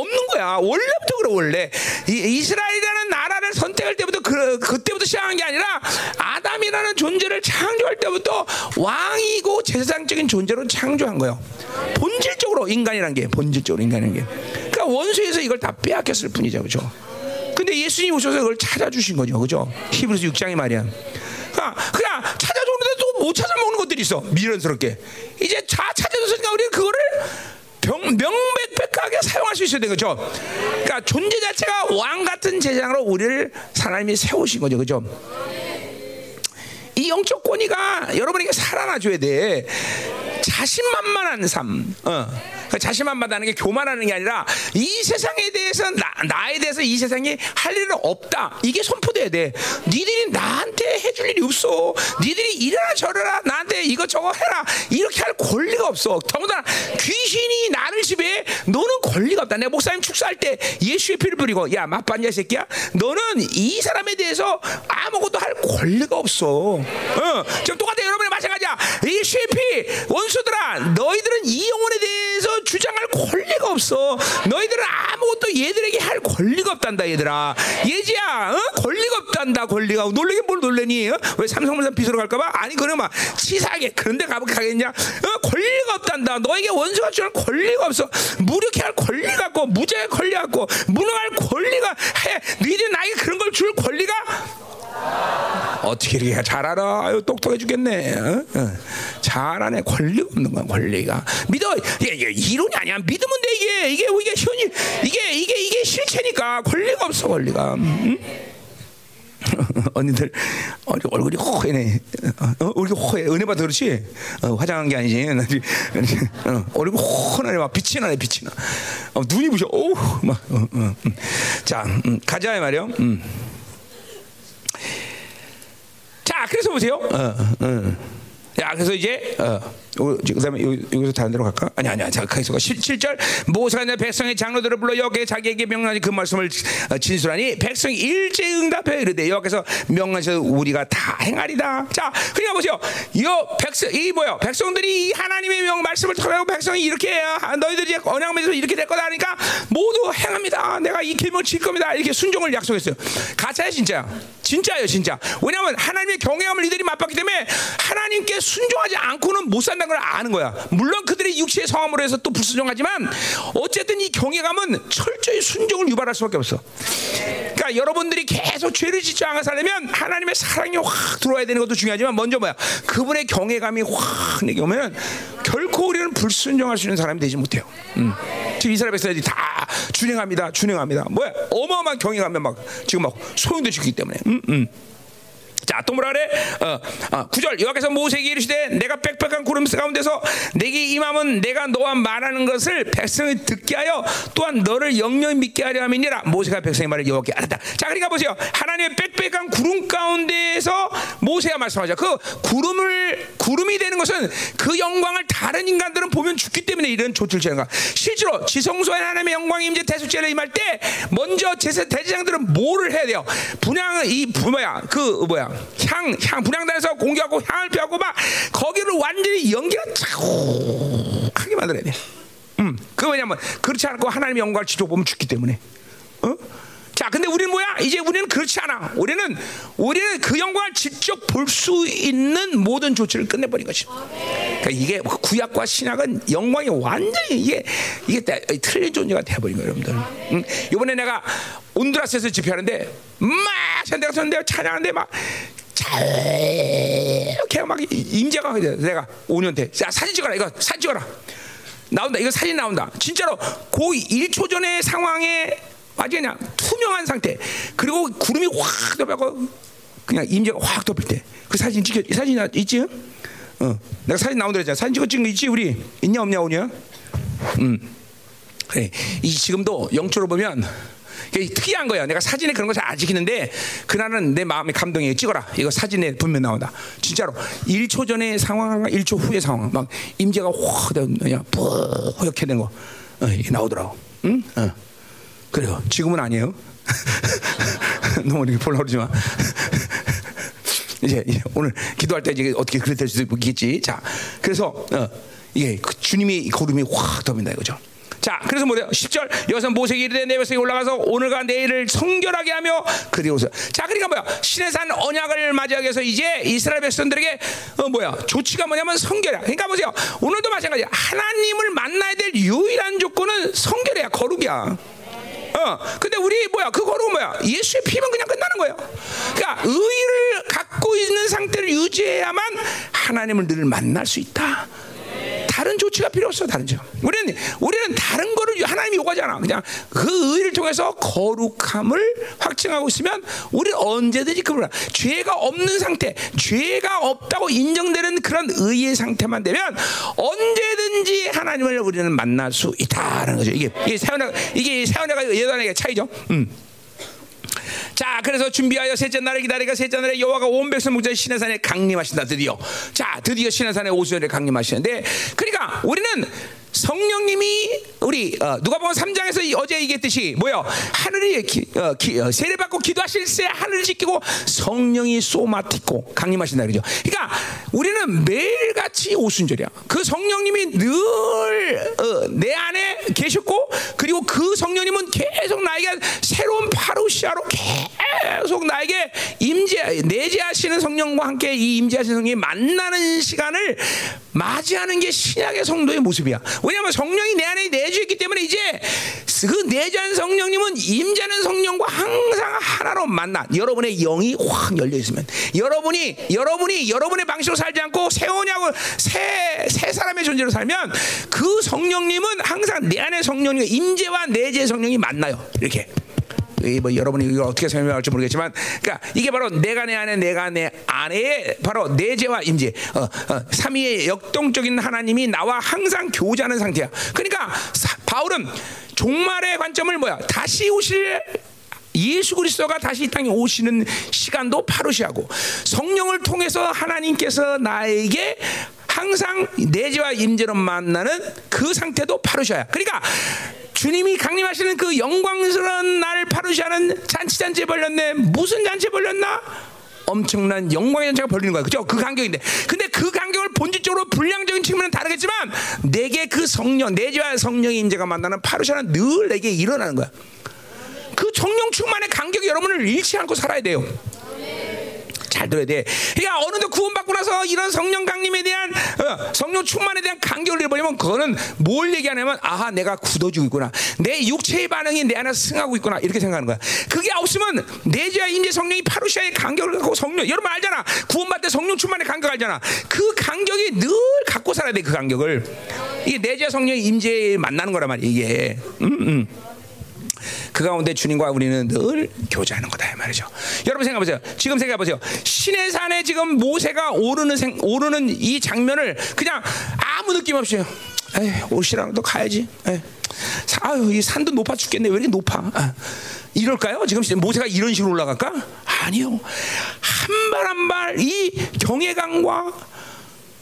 없는 거야. 원래부터 그래 원래 이, 스라엘이라는 나라를 선택할 때부터 그 그때부터 시작한 게 아니라 아담이라는 존재를 창조할 때부터 왕이고 제사장적인 존재로 창조한 거예요. 본질적으로 인간이란 게 본질적으로 인간이란 게. 그러니까 원수에서 이걸 다 빼앗겼을 뿐이죠, 그죠? 근데 예수님이 오셔서 그걸 찾아주신 거죠, 그죠? 히브리서 6장이 말이야. 그러니까 그냥 찾아주는데 또 못 찾아 먹는 것들이 있어 미련스럽게. 이제 다 찾아줬으니까 우리는 그거를 병, 명백백하게 사용할 수 있어야 되는 거죠. 그러니까 존재 자체가 왕 같은 제장으로 우리를 하나님이 세우신 거죠. 그죠? 이 영적 권위가 여러분에게 살아나줘야 돼. 자신만만한 삶. 어. 그 자신만만하는 게 교만하는 게 아니라 이 세상에 대해서 나, 나에 대해서 이 세상에 할 일은 없다. 이게 선포돼야 돼. 니들이 나한테 해줄 일이 없어. 니들이 이래라 저래라 나한테 이것저것 해라. 이렇게 할 권리가 없어. 더군다나 귀신이 나를 지배 너는 권리가 없다. 내가 목사님 축사할 때 예수의 피를 뿌리고 야 맞봤냐 새끼야. 너는 이 사람에 대해서 아무것도 할 권리가 없어. 어. 지금 똑같아 여러분이 마찬가지야. 예수의 피 원수들아 너희들은 이 영혼에 대해서 주장할 권리가 없어. 너희들은 아무것도 얘들에게 할 권리가 없단다, 얘들아. 예지야, 어? 권리가 없단다, 권리가. 놀래긴 뭘 놀래니? 어? 왜 삼성물산 빚으로 갈까봐? 아니, 그는 막 치사하게 그런데 가겠냐? 어? 권리가 없단다. 너에게 원수가 주할 권리가 없어. 무력해 할 권리가 없고, 무죄의 권리가 없고, 무능할 권리가 해. 너희들 나에게 그런 걸 줄 권리가 어떻게 이렇게 잘 알아? 아유, 똑똑해 죽겠네. 어? 어. 잘하네. 권리가 없는 거야, 권리가. 믿어. 이게, 이게 이론이 아니야. 믿으면 돼, 이게. 이게, 이게 현실, 이게, 이게, 이게 실체니까. 권리가 없어, 권리가. 응? (laughs) 언니들 얼굴이 호해네. 어, 얼굴이 호해. 은혜 받아 그렇지. 어, 화장한 게 아니지. (laughs) 어, 얼굴 호나네 막 빛이 나네 빛이 나. 어, 눈이 부셔. 오, 막. 어, 어, 음. 자, 음, 가자 말이요. 음. 자, 그래서 보세요. 어, 어. 야, 그래서 이제 어, 그다음에 여기서 다른 데로 갈까? 아니 아니야. 자, 거기서 7절 모세가 내 백성의 장로들을 불러 여호와께 자기에게 명령하니 그 말씀을 어, 진술하니 백성이 일제 응답해 이르되 여호와께서 명령하셔 우리가 다 행하리다. 자, 그러니까 보세요. 이 백성 이 뭐요? 백성들이 하나님의 명 말씀을 통하고 백성이 이렇게 해야 너희들이 언약 맺어서 이렇게 될 거다 하니까 모두 행합니다. 내가 이 계명을 칠 겁니다. 이렇게 순종을 약속했어요. 가짜야 진짜. 진짜예요, 진짜. 왜냐하면 하나님의 경외함을 이들이 맛봤기 때문에 하나님께 순종하지 않고는 못 산다는 걸 아는 거야. 물론 그들의 육체의 성함으로 해서 또 불순종하지만 어쨌든 이 경외감은 철저히 순종을 유발할 수밖에 없어. 그러니까 여러분들이 계속 죄를 짓지 않아 살려면 하나님의 사랑이 확 들어와야 되는 것도 중요하지만 먼저 뭐야? 그분의 경외감이 확 내게 오면 결코 우리는 불순종할 수 있는 사람이 되지 못해요. 음. 지금 이스라엘 백성들이 다 준행합니다, 준행합니다. 뭐야? 어마어마한 경외감에 막 지금 막 소용도 지기 때문에. 음, 음. 자, 또 뭐라 그래? 어, 어, 9절 여호와께서 모세에게 이르시되 내가 빽빽한 구름 가운데서 내게 임함은 내가 너와 말하는 것을 백성이 듣게 하여 또한 너를 영영히 믿게 하려 함이니라 모세가 백성의 말을 여호와께 알았다. 자, 그러니까 보세요. 하나님의 빽빽한 구름 가운데에서 모세가 말씀하죠. 그 구름을 구름이 되는 것은 그 영광을 다른 인간들은 보면 죽기 때문에 이런 조치를 취하는 거야. 실제로 지성소에 하나님의 영광이 이제 대속제를 임할 때 먼저 제사 대제장들은 뭐를 해야 돼요? 분양 이 뭐야? 그 뭐야? 향, 향 분향단에서 공격하고 향을 피하고 막 거기를 완전히 연기가 차고 하게 만들어야 돼. 음, 그그 왜냐면 그렇지 않고 하나님의 영광을 지켜보면 죽기 때문에. 어? 자, 근데 우리는 뭐야? 이제 우리는 그렇지 않아. 우리는 우리는 그 영광을 직접 볼 수 있는 모든 조치를 끝내버린 것이. 그러니까 이게 구약과 신약은 영광이 완전히 이게 이게 틀린 존재가 되어버린 거예요, 여러분들. 응? 이번에 내가 온두라스에서 집회하는데 막 내가 쳤는데 찬양하는데 막 이렇게 막 임재가 내가 5년 돼. 자 사진 찍어라 이거 사진 찍어라. 나온다 이거 사진 나온다. 진짜로 그 1초 전의 상황에 아주 그냥 투명한 상태. 그리고 구름이 확 덮여고 그냥 임재가 확 덮일 때. 그 사진 찍혀 사진 있지? 어, 내가 사진 나온다 했잖아. 사진 찍어 찍은 거 있지 우리 있냐 없냐 오냐? 음, 그래. 이 지금도 영적으로 보면. 특이한 거야. 내가 사진에 그런 거잘안 찍히는데 그날은 내 마음에 감동이 찍어라. 이거 사진에 분명 나온다. 진짜로 1초 전의 상황, 1초 후의 상황, 막 임재가 확 그냥 뿌옇게 된 거 어, 나오더라고. 응? 어. 그래요. 지금은 아니에요. (laughs) 너무 이렇게 볼라 그러지 마. (laughs) 이제 오늘 기도할 때 이제 어떻게 그랬을 될 수도 있겠지. 자, 그래서 어, 이게 그 주님이 구름이 확 덮인다 이거죠. 자, 그래서 뭐래요? 10절 여기서 모세기 이르되 내 백성이 올라가서 오늘과 내일을 성결하게 하며 그리고서 자, 그러니까 뭐야? 신의 산 언약을 맞이하기 위해서 이제 이스라엘 백성들에게 어 뭐야? 조치가 뭐냐면 성결이야. 그러니까 보세요. 오늘도 마찬가지야. 하나님을 만나야 될 유일한 조건은 성결이야. 거룩이야. 어, 근데 우리 뭐야? 그 거룩은 뭐야? 예수의 피면 그냥 끝나는 거예요. 그러니까 의를 갖고 있는 상태를 유지해야만 하나님을 늘 만날 수 있다. 다른 조치가 필요 없어 다른 조. 우리는 우리는 다른 거를 하나님이 요구하잖아. 그냥 그 의를 통해서 거룩함을 확증하고 있으면 우리 언제든지 그걸 죄가 없는 상태, 죄가 없다고 인정되는 그런 의의 상태만 되면 언제든지 하나님을 우리는 만날 수 있다는 거죠. 이게 이게 세원아 이게 세원아가 예단에게 차이죠. 음. 자, 그래서 준비하여 셋째 날을 기다리가 셋째 날에 여호와가 온 백성 목자 신의 산에 강림하신다 드디어. 자, 드디어 신의 산에 오순절에 강림하시는데, 그러니까 우리는 성령님이 우리 어, 누가 보면 3장에서 어제 얘기했듯이 뭐요? 하늘이 기, 어, 기, 어, 세례 받고 기도하실 때 하늘을 지키고 성령이 소마티고 강림하신다 그러죠. 그러니까 우리는 매일같이 오순절이야. 그 성령님이 늘내 어, 안에 계셨고 그리고 그 성령님은 계속 나에게 새로운 파루시아로 계속 나에게 임재 내재하시는 성령과 함께 이 임재하시는 성령이 만나는 시간을 맞이하는 게 신약의 성도의 모습이야. 왜냐하면 성령이 내 안에 내주했기 때문에 이제 그 내주한 성령님은 임자는 성령과 항상 하나로 만나. 여러분의 영이 확 열려 있으면 여러분이 여러분이 여러분의 방식으로 살지 않고 새 언약을 새새 사람의 존재로 살면 그 성령님은 항상 내 안에 성령이 임재와 내재 성령이 만나요. 이렇게. 뭐 여러분이 이걸 어떻게 설명할지 모르겠지만, 그러니까 이게 바로 내가 내 안에 내가 내 안에 바로 내재와 임재, 어, 어, 삼위의 역동적인 하나님이 나와 항상 교제하는 상태야. 그러니까 사, 바울은 종말의 관점을 뭐야? 다시 오실 예수 그리스도가 다시 이 땅에 오시는 시간도 파루시하고 성령을 통해서 하나님께서 나에게 항상 내재와 임재로 만나는 그 상태도 파루시아야. 그러니까 주님이 강림하시는 그 영광스러운 날 파루시아는 잔치 잔치 벌렸네. 무슨 잔치 벌렸나? 엄청난 영광의 잔치가 벌리는 거야. 그죠? 그 간격인데. 근데 그 간격을 본질적으로 불량적인 측면은 다르겠지만 내게 그 성령, 내지와 성령의 임재가 만나는 파루시아는 늘 내게 일어나는 거야. 그 성령 충만의 간격이 여러분을 잃지 않고 살아야 돼요. 잘 들어야 돼. 그러니까 어느덧 구원받고 나서 이런 성령 강림에 대한 어, 성령 충만에 대한 간격을 잃어버리면 그거는 뭘 얘기하냐면 아하 내가 굳어지고 있구나. 내 육체의 반응이 내 안에 승하고 있구나. 이렇게 생각하는 거야. 그게 없으면 내주와 임재 성령이 파루시아의 간격을 갖고 성령 여러분 알잖아. 구원받을 때 성령 충만의 간격 알잖아. 그 간격이 늘 갖고 살아야 돼. 그 간격을. 이게 내주와 성령이 임재 만나는 거란 말이야. 이게. 음, 음. 그 가운데 주님과 우리는 늘 교제하는 거다 이 말이죠. 여러분 생각해 보세요. 지금 생각해 보세요. 신의 산에 지금 모세가 오르는 생, 오르는 이 장면을 그냥 아무 느낌 없이 에이, 또 가야지. 에이. 아유, 이 산도 높아 죽겠네. 왜 이렇게 높아? 아, 이럴까요? 지금 모세가 이런 식으로 올라갈까? 아니요. 한 발 한 발 이 경외감과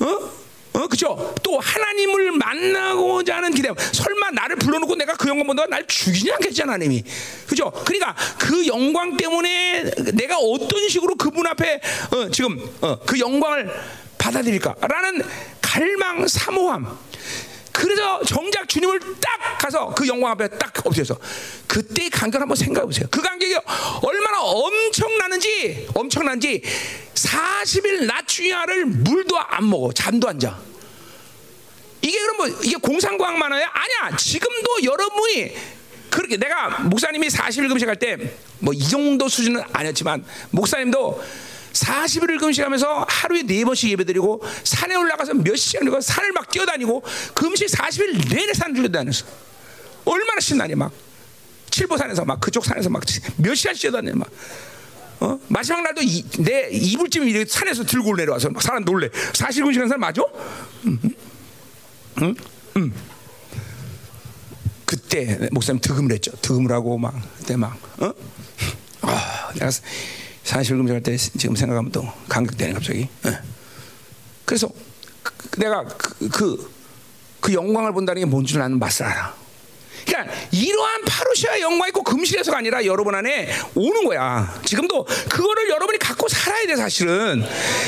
어? 어, 그죠? 또 하나님을 만나고자 하는 기대. 설마 나를 불러놓고 내가 그 영광 본다고 날 죽이지 않겠잖아, 하나님이. 그죠? 그러니까 그 영광 때문에 내가 어떤 식으로 그분 앞에 어, 지금 어, 그 영광을 받아들일까라는 갈망, 사모함. 그래서 정작 주님을 딱 가서 그 영광 앞에 딱 엎드려서 그때의 간격을 한번 생각해 보세요. 그 간격이 얼마나 엄청나는지 엄청난지 40일 낮 주야를 물도 안 먹어 잠도 안 자. 이게 그럼 뭐 이게 공상과학 만화야? 아니야. 지금도 여러분이 그렇게 내가 목사님이 40일 금식할 때 뭐 이 정도 수준은 아니었지만 목사님도 40일을 금식하면서 하루에 네 번씩 예배드리고 산에 올라가서 몇 시간 그 산을 막 뛰어다니고 금식 40일 내내 산을 뛰어다녔어. 얼마나 신나니 막 칠보산에서 막 그쪽 산에서 막 몇 시간 뛰어다녀 막. 어? 마지막 날도 이, 내 이불쯤 이렇게 산에서 들고 내려와서 막 사람 놀래. 40일 금식한 사람 맞아? 응? 응? 응. 그때 목사님 득음을 했죠. 득음을 하고 막 그때 막 어? 아, 내가 사실 금식할 때 지금 생각하면 또 감격되네 갑자기. 어. 그래서 그, 내가 그, 그, 그 영광을 본다는 게뭔줄 나는 맛을 알아. 그러니까 이러한 파루시아 영광 있고 금실에서가 아니라 여러분 안에 오는 거야. 지금도 그거를 여러분이 갖고 살아야 돼 사실은.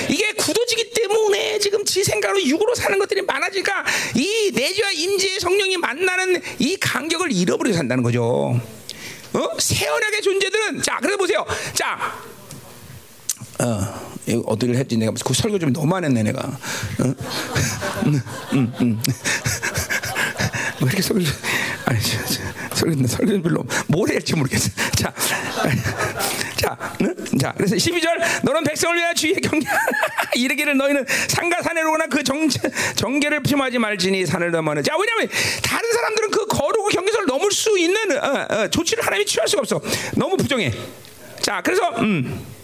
이게 굳어지기 때문에 지금 지 생각으로 육으로 사는 것들이 많아지니까 이 내주와 임재의 성령이 만나는 이 간격을 잃어버리고 산다는 거죠. 어? 새 언약의 존재들은 자, 그래 보세요. 자, 어, 어디를 했지? 내가 그 설교 좀 너무 안 했네, 내가. 어? 음, 음, 음. 왜 이렇게 설교, 아니, 설교, 설교 별로 뭘 할지 모르겠어. 자, (laughs) 자, 응? 자, 그래서 12절, 너는 백성을 위하여 주의 경계, (laughs) 이르기를 너희는 산과 산에로 오나 그 정, 정계를 품하지 말지니 산을 넘어는. 자, 왜냐면 다른 사람들은 그 거룩 경계선을 넘을 수 있는 어, 어, 조치를 하나님이 취할 수가 없어. 너무 부정해. 자, 그래서, 음.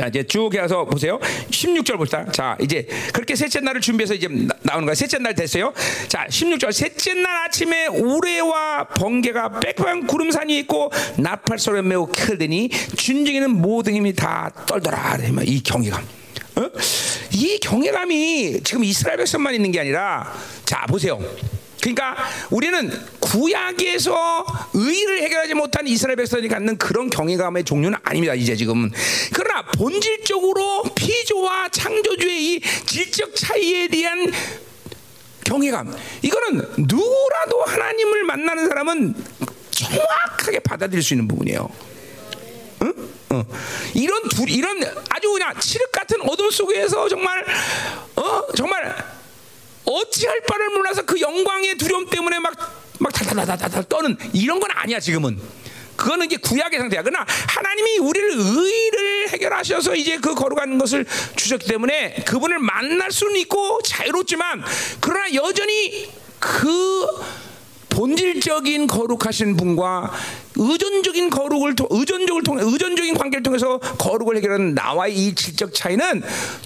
자 이제 쭉 해서 보세요. 16절 봅시다. 자 이제 그렇게 셋째 날을 준비해서 이제 나, 오는 거야. 셋째 날 됐어요. 자 16절 셋째 날 아침에 우레와 번개가 빽빽한 구름산이 있고 나팔 소리가 매우 크더니 준중에는 모든 힘이 다 떨더라. 이 경외감. 어? 이 경외감이 지금 이스라엘 백성만 있는 게 아니라 자 보세요. 그러니까 우리는 구약에서 의를 해결하지 못한 이스라엘 백성이 갖는 그런 경외감의 종류는 아닙니다. 이제 지금 그러나 본질적으로 피조와 창조주의 이 질적 차이에 대한 경외감 이거는 누구라도 하나님을 만나는 사람은 정확하게 받아들일 수 있는 부분이에요. 응? 어. 이런 둘 이런 아주 그냥 칠흑 같은 어둠 속에서 정말 어 정말 어찌할 바를 몰라서 그 영광의 두려움 때문에 막, 막 달달달달달 떠는 이런 건 아니야, 지금은. 그거는 이제 구약의 상태야. 그러나 하나님이 우리를 의를 해결하셔서 이제 그 거룩한 것을 주셨기 때문에 그분을 만날 수는 있고 자유롭지만 그러나 여전히 그 본질적인 거룩하신 분과 의존적인 거룩을 의존적을 통해 의존적인 관계를 통해서 거룩을 해결하는 나와의 이 질적 차이는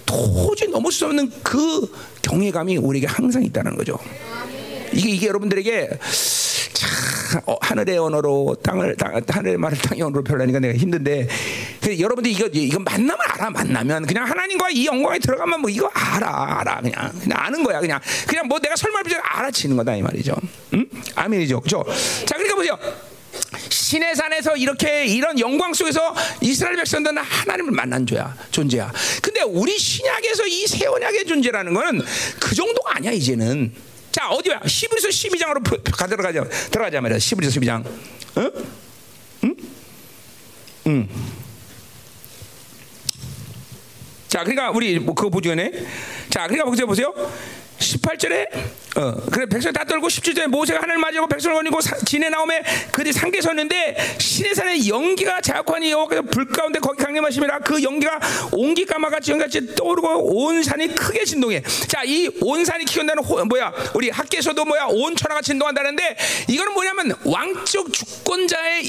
도저히 넘을 수 없는 그 경외감이 우리에게 항상 있다는 거죠. 이게 이게 여러분들에게 참 어, 하늘의 언어로 땅을 땅, 하늘의 말을 땅의 언어로 표현하니까 내가 힘든데 여러분들 이거 이거 만나면 알아 만나면 그냥 하나님과 이 영광에 들어가면 뭐 이거 알아 알아 그냥 그냥 아는 거야 그냥 그냥 뭐 내가 설명을 알아치는 거다 이 말이죠. 응? 아멘이죠, 그렇죠? 자 그러니까 보세요. 신의 산에서 이렇게 이런 영광 속에서 이스라엘 백성들은 하나님을 만난 조야 존재야. 근데 우리 신약에서 이 새 언약의 존재라는 거는 그 정도가 아니야 이제는. 자 어디야? 시브리서 12장으로 가 들어가자 들어가자 말이야. 시브리서 12장. 응? 응? 응. 자, 그러니까 우리 뭐 그거 보죠, 네. 자, 그러니까 보세요, 보세요. 18절에 어, 그래 백성 다 떨고 17절에 모세가 하늘 맞이하고 백성을 거니고 진에 나오매 그들이 상계 섰는데 신의 산에 연기가 자욱하니 여호와께서 불 가운데 거기 강림하심이라 그 연기가 온기 까마같이 연기같이 떠오르고 온 산이 크게 진동해. 자이 온 산이 키운다는 뭐야? 우리 학계에서도 뭐야? 온 천하가 진동한다는데 이거는 뭐냐면 왕적 주권자의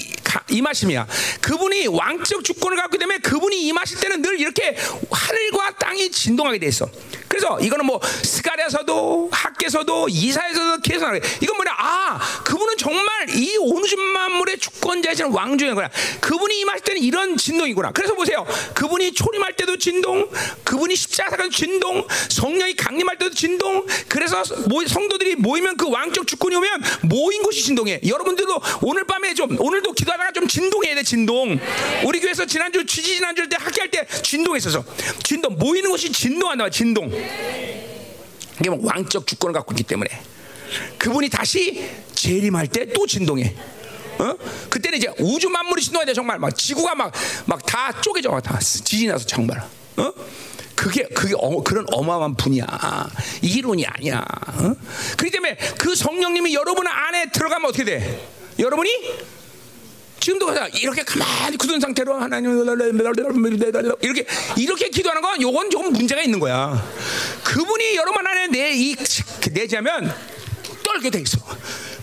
임하심이야. 그분이 왕적 주권을 갖기 때문에 그분이 임하실 때는 늘 이렇게 하늘과 땅이 진동하게 돼 있어. 그래서 이거는 뭐 스가랴서도 학계서도 이사에서도 계산을 이건 뭐냐? 아 그분은 정말 이 온우주 만물의 주권자이신 왕중인 거야. 그분이 임할 때는 이런 진동이구나. 그래서 보세요. 그분이 초림할 때도 진동 그분이 십자가도 진동 성령이 강림할 때도 진동. 그래서 성도들이 모이면 그 왕적 주권이 오면 모인 곳이 진동해. 여러분들도 오늘 밤에 좀 오늘도 기도하다가 좀 진동해야 돼 진동. 우리 교회에서 지난주 지지 지난주 때 학교할 때 진동했어서 진동 모이는 곳이 진동한다 진동 이게 뭐 왕적 주권을 갖고 있기 때문에 그분이 다시 재림할 때 또 진동해. 어? 그때는 이제 우주 만물이 진동해야 돼 정말 막 지구가 막 막 다 쪼개져 다 지진이 나서 정말. 어? 그게 그게 어, 그런 어마어마한 분이야. 이론이 아니야. 어? 그렇기 때문에 그 성령님이 여러분 안에 들어가면 어떻게 돼? 여러분이 지금도 이렇게 가만히 굳은 상태로 하나님 이렇게 이렇게 기도하는 건 요건 조금 문제가 있는 거야. 그분이 여러분 안에 내이 내자면 떨게 돼 있어.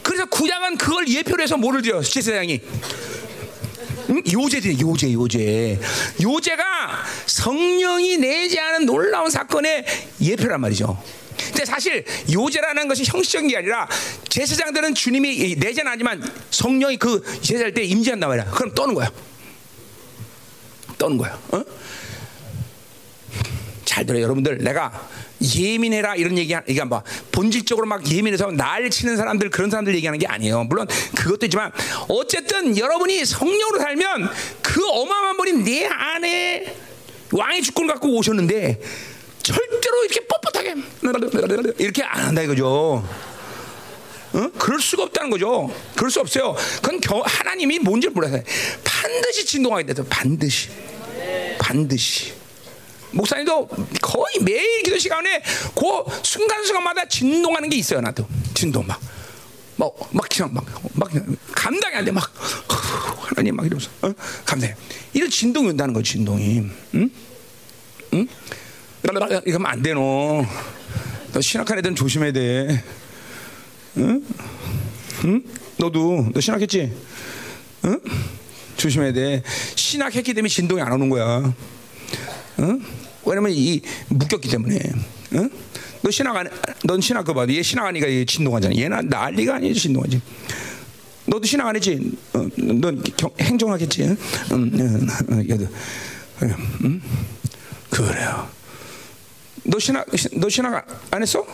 그래서 구약은 그걸 예표로 해서 뭐를 드려 제사장이 응? 요제들 요제 요제 요제가 성령이 내지 않은 놀라운 사건의 예표란 말이죠. 근데 사실 요제라는 것이 형식적인 게 아니라 제사장들은 주님이 내재는 아니지만 성령이 그 제사할 때 임재한단 말이야. 그럼 떠는 거야. 떠는 거야. 어? 잘 들어 여러분들 내가 예민해라 이런 얘기 얘기한 봐 본질적으로 막 예민해서 날 치는 사람들 그런 사람들 얘기하는 게 아니에요 물론 그것도 있지만 어쨌든 여러분이 성령으로 살면 그 어마어마한 분이 내 안에 왕의 주권 갖고 오셨는데 절대로 이렇게 뻣뻣하게 이렇게 안 한다 이거죠. 어? 그럴 수가 없다는 거죠. 그럴 수 없어요. 그건 겨, 하나님이 뭔지 몰라서 반드시 진동하게 돼서 반드시, 반드시. 목사님도 거의 매일 기도 시간에 그 순간순간마다 진동하는 게 있어요. 나도 진동 막. 막, 막, 그냥 막, 막, 감당이 안 돼. 막, (laughs) 하나님 막 이러면서, 어? 감당해. 이런 진동이 온다는 거 진동이. 응? 응? 이거 하면 안 돼, 너. 너 신학한 애들은 조심해야 돼. 응? 응? 너도, 너 신학했지? 응? 조심해야 돼. 신학했기 때문에 진동이 안 오는 거야. 응? 왜냐면 이 묶였기 때문에. 응? 너 신학 안, 넌 신학 그 봐. 얘 신학 아니까 얘 진동하잖아. 얘는 난리가 아니지 진동하지. 너도 신학 안 했지? 어, 넌 경, 행정하겠지? 응? 응, 응, 얘도. 응? 그래요. 너 신학 너 신학 안 했어?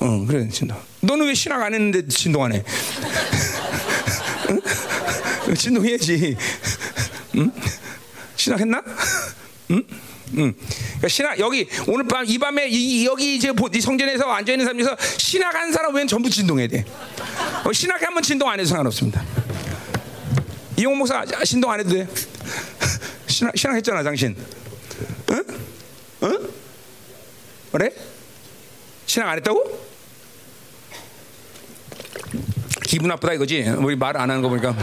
어 그래 진동. 너는 왜 신학 안 했는데 진동 안 해? 응? 진동해야지. 응? 신학했나? 응? 응. 그러니까 신학 여기 오늘 밤 이 밤에 이, 여기 이제 이 성전에서 앉아 있는 사람 중에서 신학한 사람 외엔 전부 진동해야 돼. 어, 신학하면 진동 안 해도 상관없습니다. 이용 목사 신동 안 해도 돼. 신학 신학했잖아 당신. 응? 응? 그래? 신앙 안 했다고? 기분 나쁘다 이거지. 우리 말 안 하는 거 보니까.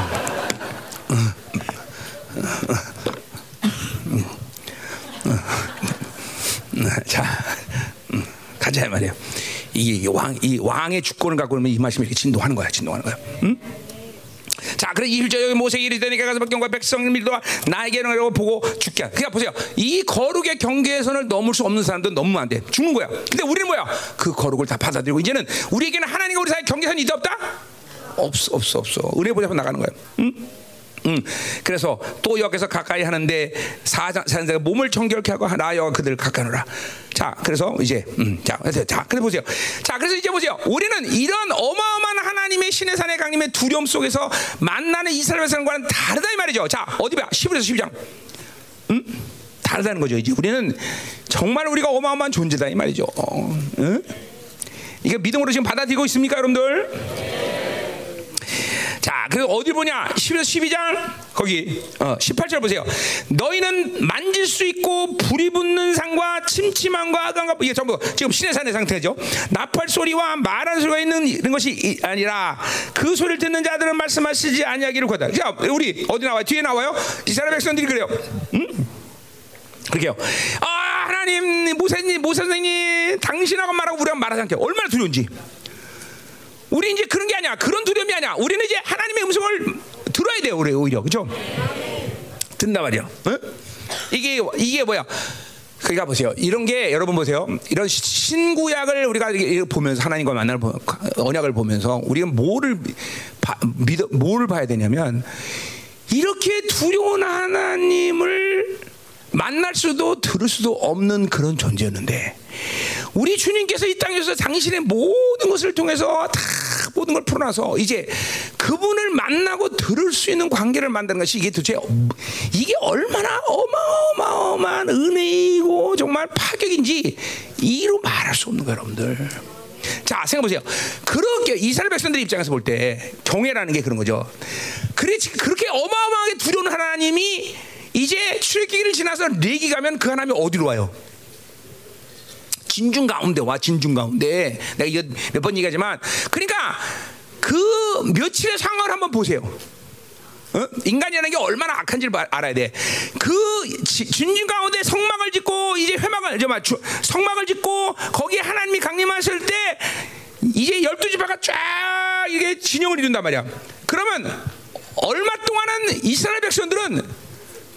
자, 가자 말이야. 이게 왕, 이 왕의 주권을 갖고 있면 이 말씀이 이렇게 진동하는 거야, 진동하는 거야. 응? 자, 그래 일절 여기 모세에게 이르되니까 가서 백경과 백성을 밀도와 나에게 이라고 보고 죽게. 그러니까 보세요. 이 거룩의 경계선을 넘을 수 없는 사람들은 넘으면 안 돼. 죽는 거야. 근데 우리는 뭐야? 그 거룩을 다 받아들이고 이제는 우리에게는 하나님과 우리 사이 경계선이 있다 없다? 없어, 없어, 없어. 의뢰 보자고 나가는 거야. 응? 음, 그래서 또 여기서 가까이 하는데 사자가 몸을 정결케 하고 나여가 그들을 가까이노라. 자, 그래서 이제 음, 자, 자, 그래 보세요. 자, 그래서 이제 보세요. 우리는 이런 어마어마한 하나님의 신의 산의 강림의 두려움 속에서 만나는 이스라엘 사람과는 다르다 이 말이죠. 자, 어디 봐? 11에서 12장. 음? 다르다는 거죠. 이제 우리는 정말 우리가 어마어마한 존재다 이 말이죠. 어, 응? 이게 믿음으로 지금 받아들이고 있습니까, 여러분들? 자, 그 어디 보냐? 11에서 12장 거기 어, 18절 보세요. 너희는 만질 수 있고 불이 붙는 상과 침침함과 악함과 이게 전부 지금 신의 산의 상태죠. 나팔 소리와 말하는 소리가 있는 이런 것이 아니라 그 소리를 듣는 자들은 말씀하시지 아니하기를 거다. 자, 우리 어디 나와요? 뒤에 나와요? 이스라엘 백성들이 그래요. 응? 그렇게요. 아 하나님 모세님 모세 선생님 당신하고 말하고 우리가 말하지 않게 얼마나 두려운지. 우리 이제 그런 게 아니야. 그런 두려움이 아니야. 우리는 이제 하나님의 음성을 들어야 돼요. 우리 오히려 그죠? 듣나 말이야. 어? 이게 이게 뭐야? 그러니까 보세요. 이런 게 여러분 보세요. 이런 신구약을 우리가 보면서 하나님과 만날 언약을 보면서 우리가 뭐를 봐, 믿어 뭘 봐야 되냐면 이렇게 두려운 하나님을 만날 수도 들을 수도 없는 그런 존재였는데 우리 주님께서 이 땅에서 당신의 모든 것을 통해서 다 모든 걸 풀어놔서 이제 그분을 만나고 들을 수 있는 관계를 만드는 것이 이게 도대체 이게 얼마나 어마어마한 은혜이고 정말 파격인지 이로 말할 수 없는 거예요, 여러분들. 자, 생각해 보세요. 그렇게 이스라엘 백성들 입장에서 볼 때 경외라는 게 그런 거죠. 그래 그렇게 어마어마하게 두려운 하나님이 이제 출애기를 지나서 레기 가면 그 하나님이 어디로 와요? 진중 가운데 와 진중 가운데 내가 이거 몇 번 얘기하지만 그러니까 그 며칠의 상황을 한번 보세요. 어? 인간이라는 게 얼마나 악한지를 알아야 돼. 그 진중 가운데 성막을 짓고 이제 회막을 저 성막을 짓고 거기에 하나님이 강림하실 때 이제 열두 지파가 쫙 이게 진영을 이룬단 말이야. 그러면 얼마 동안은 이스라엘 백성들은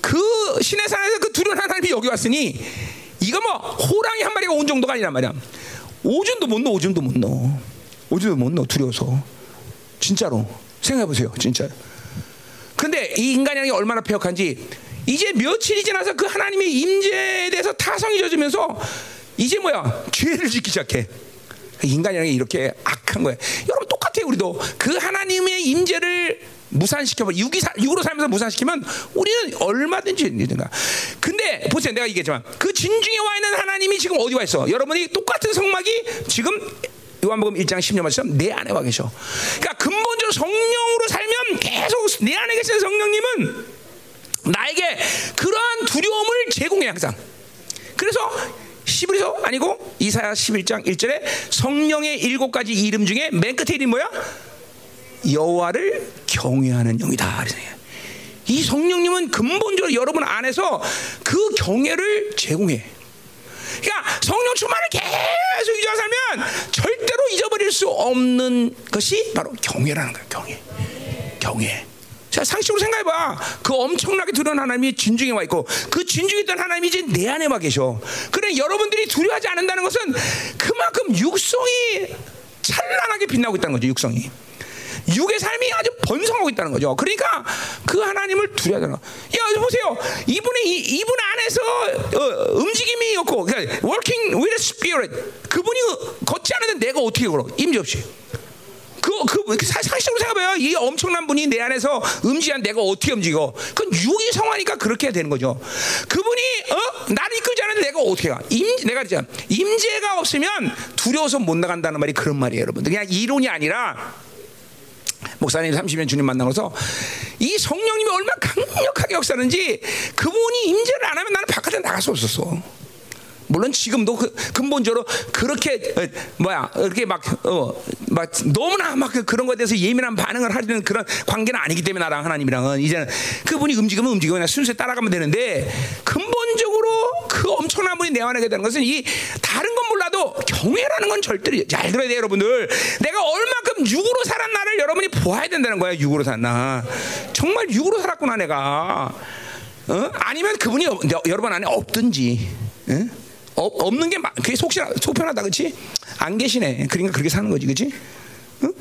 그 신의 산에서 그 두려운 하나님이 여기 왔으니 이거 뭐 호랑이 한 마리가 온 정도가 아니란 말이야. 오줌도 못 넣어, 오줌도 못 넣어. 오줌도 못 넣어, 두려워서. 진짜로. 생각해 보세요, 진짜. 근데 이 인간이 얼마나 폐역한지 이제 며칠이 지나서 그 하나님의 임재에 대해서 타성이 젖으면서 이제 뭐야 죄를 짓기 시작해. 인간이라는 게 이렇게 악한 거예요. 여러분 똑같아요. 우리도 그 하나님의 임재를 무산시켜버 육으로 살면서 무산시키면 우리는 얼마든지 되든가. 근데 보세요, 내가 얘기했지만 그 진중에 와 있는 하나님이 지금 어디 와 있어? 여러분이 똑같은 성막이 지금 요한복음 1장 10년 말씀 내 안에 와 계셔. 그러니까 근본적으로 성령으로 살면 계속 내 안에 계신 성령님은 나에게 그러한 두려움을 제공해 항상. 그래서 시브리서 아니고 이사야 11장 1절에 성령의 일곱 가지 이름 중에 맨 끝에 이름이 뭐야? 여호와를 경외하는 영이다. 이 성령님은 근본적으로 여러분 안에서 그 경외를 제공해. 그러니까 성령 충만을 계속 유지하 살면 절대로 잊어버릴 수 없는 것이 바로 경외라는 거예요. 경외. 경외. 자, 상식으로 생각해봐. 그 엄청나게 두려운 하나님이 진중에 와 있고, 그 진중에 있던 하나님이 이제 내 안에 와 계셔. 그래, 여러분들이 두려워하지 않는다는 것은 그만큼 육성이 찬란하게 빛나고 있다는 거죠, 육성이. 육의 삶이 아주 번성하고 있다는 거죠. 그러니까 그 하나님을 두려워하는 거. 야, 보세요. 이분의 이, 이분 안에서 어, 움직임이 없고, 그러니까 working with spirit. 그분이 걷지 않는데 내가 어떻게 걸어? 임지 없이. 그, 그, 사실적으로 생각해봐요. 이 엄청난 분이 내 안에서 음지한 내가 어떻게 움직여? 그 육이 성화니까 그렇게 되는 거죠. 그분이, 어? 나를 이끌지 않는데 내가 어떻게 가? 임, 내가 그랬잖아. 임재가 없으면 두려워서 못 나간다는 말이 그런 말이에요, 여러분들. 그냥 이론이 아니라 목사님 30년 주님 만나고서 이 성령님이 얼마나 강력하게 역사하는지 그분이 임재를 안 하면 나는 바깥에 나갈 수 없었어. 물론 지금도 그 근본적으로 그렇게 어, 뭐야 이렇게 막어막 어, 너무나 막그 그런 것에 대해서 예민한 반응을 하려는 그런 관계는 아니기 때문에 나랑 하나님이랑은 이제는 그분이 움직이면 움직이고 순수히 따라가면 되는데 근본적으로 그 엄청난 분이 내 안에 되는 것은 이 다른 건 몰라도 경외라는 건 절대로 잘 들어야 돼요 여러분들 내가 얼마큼 육으로 살았 나를 여러분이 보아야 된다는 거야 육으로 살나 정말 육으로 살았구나 내가 어? 아니면 그분이 여러분 안에 없든지 응? 어, 없는 게 그게 속시나 속편하다 그렇지? 안 계시네. 그러니까 그렇게 사는 거지, 그렇지? 응?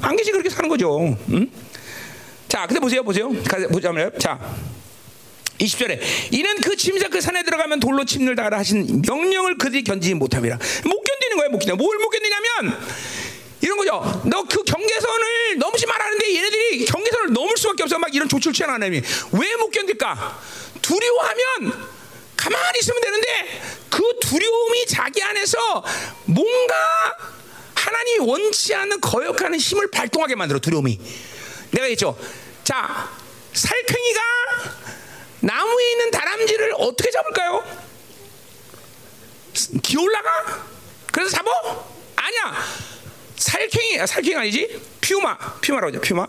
안 계시 그렇게 사는 거죠. 응? 자, 근데 보세요, 보세요. 보자면 자. 20절에 이는 그 침사 그 산에 들어가면 돌로 침을 당하라 하신 명령을 그들이 견디지 못함이라. 못 견디는 거야 못 견디 뭘못 견디냐면 이런 거죠. 너 그 경계선을 넘지 말하는데 얘네들이 경계선을 넘을 수밖에 없어. 막 이런 조치를 하나님이. 왜 못 견딜까? 두려워하면 가만히 있으면 되는데 그 두려움이 자기 안에서 뭔가 하나님이 원치 않는 거역하는 힘을 발동하게 만들어 두려움이. 내가 했죠. 자, 살쾡이가 나무에 있는 다람쥐를 어떻게 잡을까요? 기올라가? 그래서 잡어? 아니야. 살쾡이, 아, 살쾡이 아니지? 퓨마, 퓨마라고 하죠. 퓨마.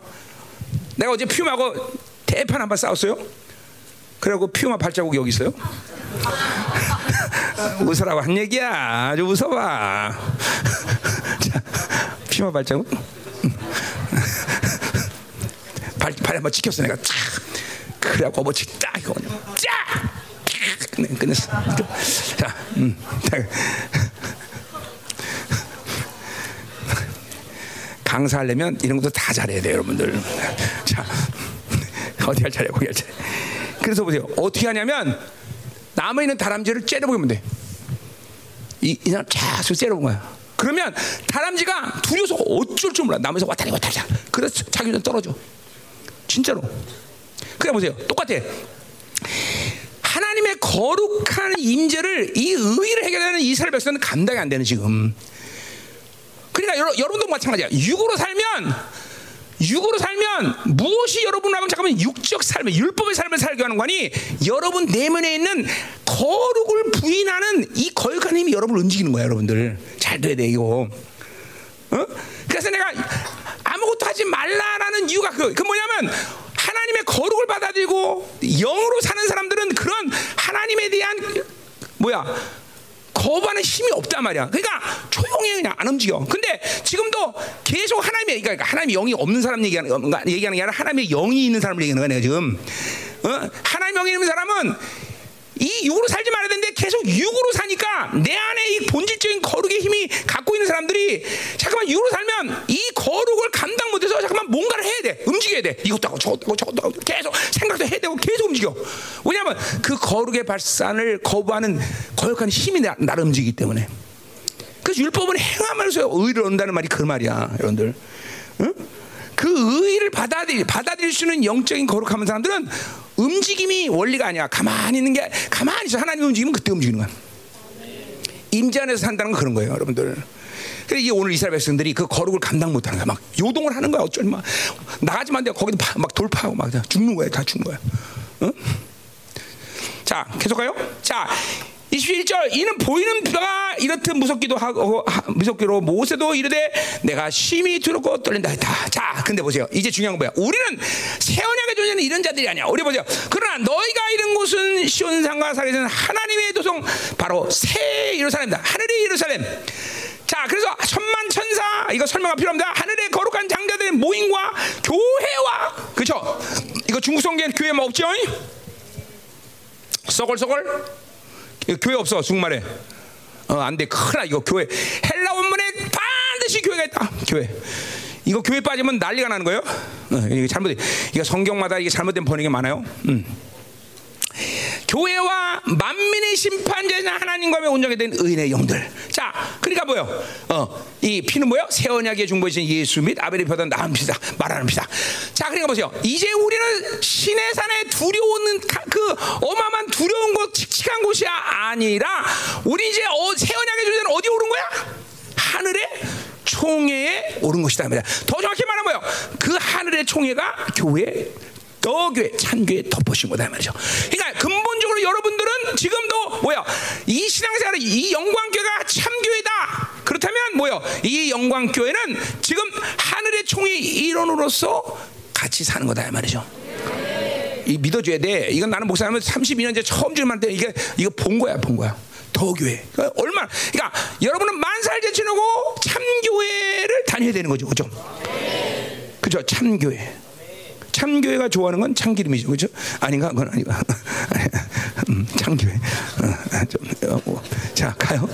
내가 어제 퓨마하고 대판 한 번 싸웠어요. 그리고 퓨마 발자국 여기 있어요. (laughs) 웃으라고 한 얘기야. 아주 웃어봐. (laughs) 자, 피마 발자국. (laughs) 발, 발 한번 찍혔어 내가 쫙. 그래갖고 어버치 딱 이거 쫙. 끝내, 끝냈어. 자, 음. 강사하려면 이런 것도 다 잘해야 돼요, 여러분들. 자, 어디 할 차례, 거기 할 차례. 그래서 보세요. 어떻게 하냐면 남아 있는 다람쥐를 째려보면 돼. 이, 이 사람 계속 째려본 거야. 그러면 다람쥐가 두려워서 어쩔 줄 몰라. 남에서 왔다리 왔다리. 그래서 자기는 떨어져. 진짜로. 그래 보세요. 똑같아. 하나님의 거룩한 임재를 이 의의를 해결하는 이스라엘 백성은 감당이 안 되는 지금. 여러, 여러분도 마찬가지야. 육으로 살면 육으로 살면 무엇이 여러분 하면 잠깐만 육적 삶을 율법의 삶을 살게 하는 거니 여러분 내면에 있는 거룩을 부인하는 이 거룩한 힘이 여러분을 움직이는 거야 여러분들 잘 돼야 돼 이거 어? 그래서 내가 아무것도 하지 말라라는 이유가 그, 그 뭐냐면 하나님의 거룩을 받아들이고 영으로 사는 사람들은 그런 하나님에 대한 뭐야 거부하는 힘이 없단 말이야. 그러니까 조용히 그냥 안 움직여. 근데 지금도 계속 하나님의 그러니까 하나님의 영이 없는 사람 얘기하는 얘기하는 게 아니라 하나님의 영이 있는 사람을 얘기하는 거야 내가 지금. 어? 하나님 영이 있는 사람은 이 육으로 살지 말아야 되는데 계속 육으로 사니까 내 안에 이 본질적인 거룩의 힘이 갖고 있는 사람들이 잠깐만 육으로 살면 이 거룩을 감당 못해서 잠깐만 뭔가를 해야 돼. 움직여야 돼. 이것도 하고 저것도 하고 저것도 하고 계속 생각도 해야 되고 계속 움직여. 왜냐하면 그 거룩의 발산을 거부하는 거룩한 힘이 나, 나를 움직이기 때문에. 그래서 율법은 행함으로써 의를 얻는다는 말이 그 말이야 여러분들. 응? 그 의를 받아들일, 받아들일 수 있는 영적인 거룩한 사람들은 움직임이 원리가 아니야. 가만히 있는 게 가만히 있어. 하나님 움직이면 그때 움직이는 거야. 임재 안에서 산다는 건 그런 거예요, 여러분들. 그래 이게 오늘 이스라엘 백성들이 그 거룩을 감당 못하는 거야. 막 요동을 하는 거야. 어쩔 막 나가지만 돼. 거기도 막 돌파하고 막 죽는 거야. 다 죽는 거야. 응? 자, 계속 가요. 자, 21절 이는 보이는 바가 이렇듯 무섭기도 하고 무섭기로 모세도 이르되 내가 심히 두렵고 떨린다 했다. 자, 근데 보세요. 이제 중요한 건 뭐야? 우리는 새 언약의 존재는 이런 자들이 아니야. 우리 보세요. 그러나 너희가 이른 곳은 시온산과 사리는 하나님의 도성 바로 새 예루살렘이다. 하늘의 예루살렘. 자, 그래서 천만 천사 이거 설명가 필요합니다. 하늘의 거룩한 장자들의 모임과 교회와 그렇죠? 이거 중국 성경 교회 뭐 없죠? 썩을 썩을 교회 없어 중말에. 어, 안 돼. 큰일 이거 교회. 헬라 원문에 반드시 교회가 있다. 교회. 이거 교회 빠지면 난리가 나는 거예요? 어, 이게 잘못 이게 성경마다 이게 잘못된 번역이 많아요? 음. 교회와 만민의 심판자인 하나님과 온전하게 된 의인의 영들. 자, 그러니까 뭐요? 어, 이 피는 뭐요? 새 언약의 중보이신 예수 및 아벨의 표단 나은 피다 말하는 피다. 자, 그러니까 보세요. 이제 우리는 신의 산에 두려운 그 어마어마한 두려운 곳, 칙칙한 곳이 아니라 우리 이제 어, 새 언약의 존재는 어디 오른 거야? 하늘에 총회에 오른 것이다. 더 정확히 말하면 뭐요? 그 하늘의 총회가 교회 너교회 참교회 덮으신 거다 말이죠. 그러니까 근본적으로 여러분들은 지금도 뭐야 이 신앙생활 이 영광교회가 참교회다. 그렇다면 뭐야 이 영광교회는 지금 하늘의 총의 일원으로서 같이 사는 거다 말이죠. 이 믿어줘야 돼. 이건 나는 목사님은 32년째 처음 질문한테 이게 이거 본 거야, 본 거야. 더 교회. 그러니까 얼마나 그러니까 여러분은 만살 제치놓고 참 교회를 다녀야 되는 거죠, 그죠? 그죠, 참 교회. 참교회가 좋아하는 건 참기름이죠, 그렇죠? 아닌가? 그건 아닌가? (laughs) 음, 참교회. 어, 좀, 어, 뭐. 자 가요.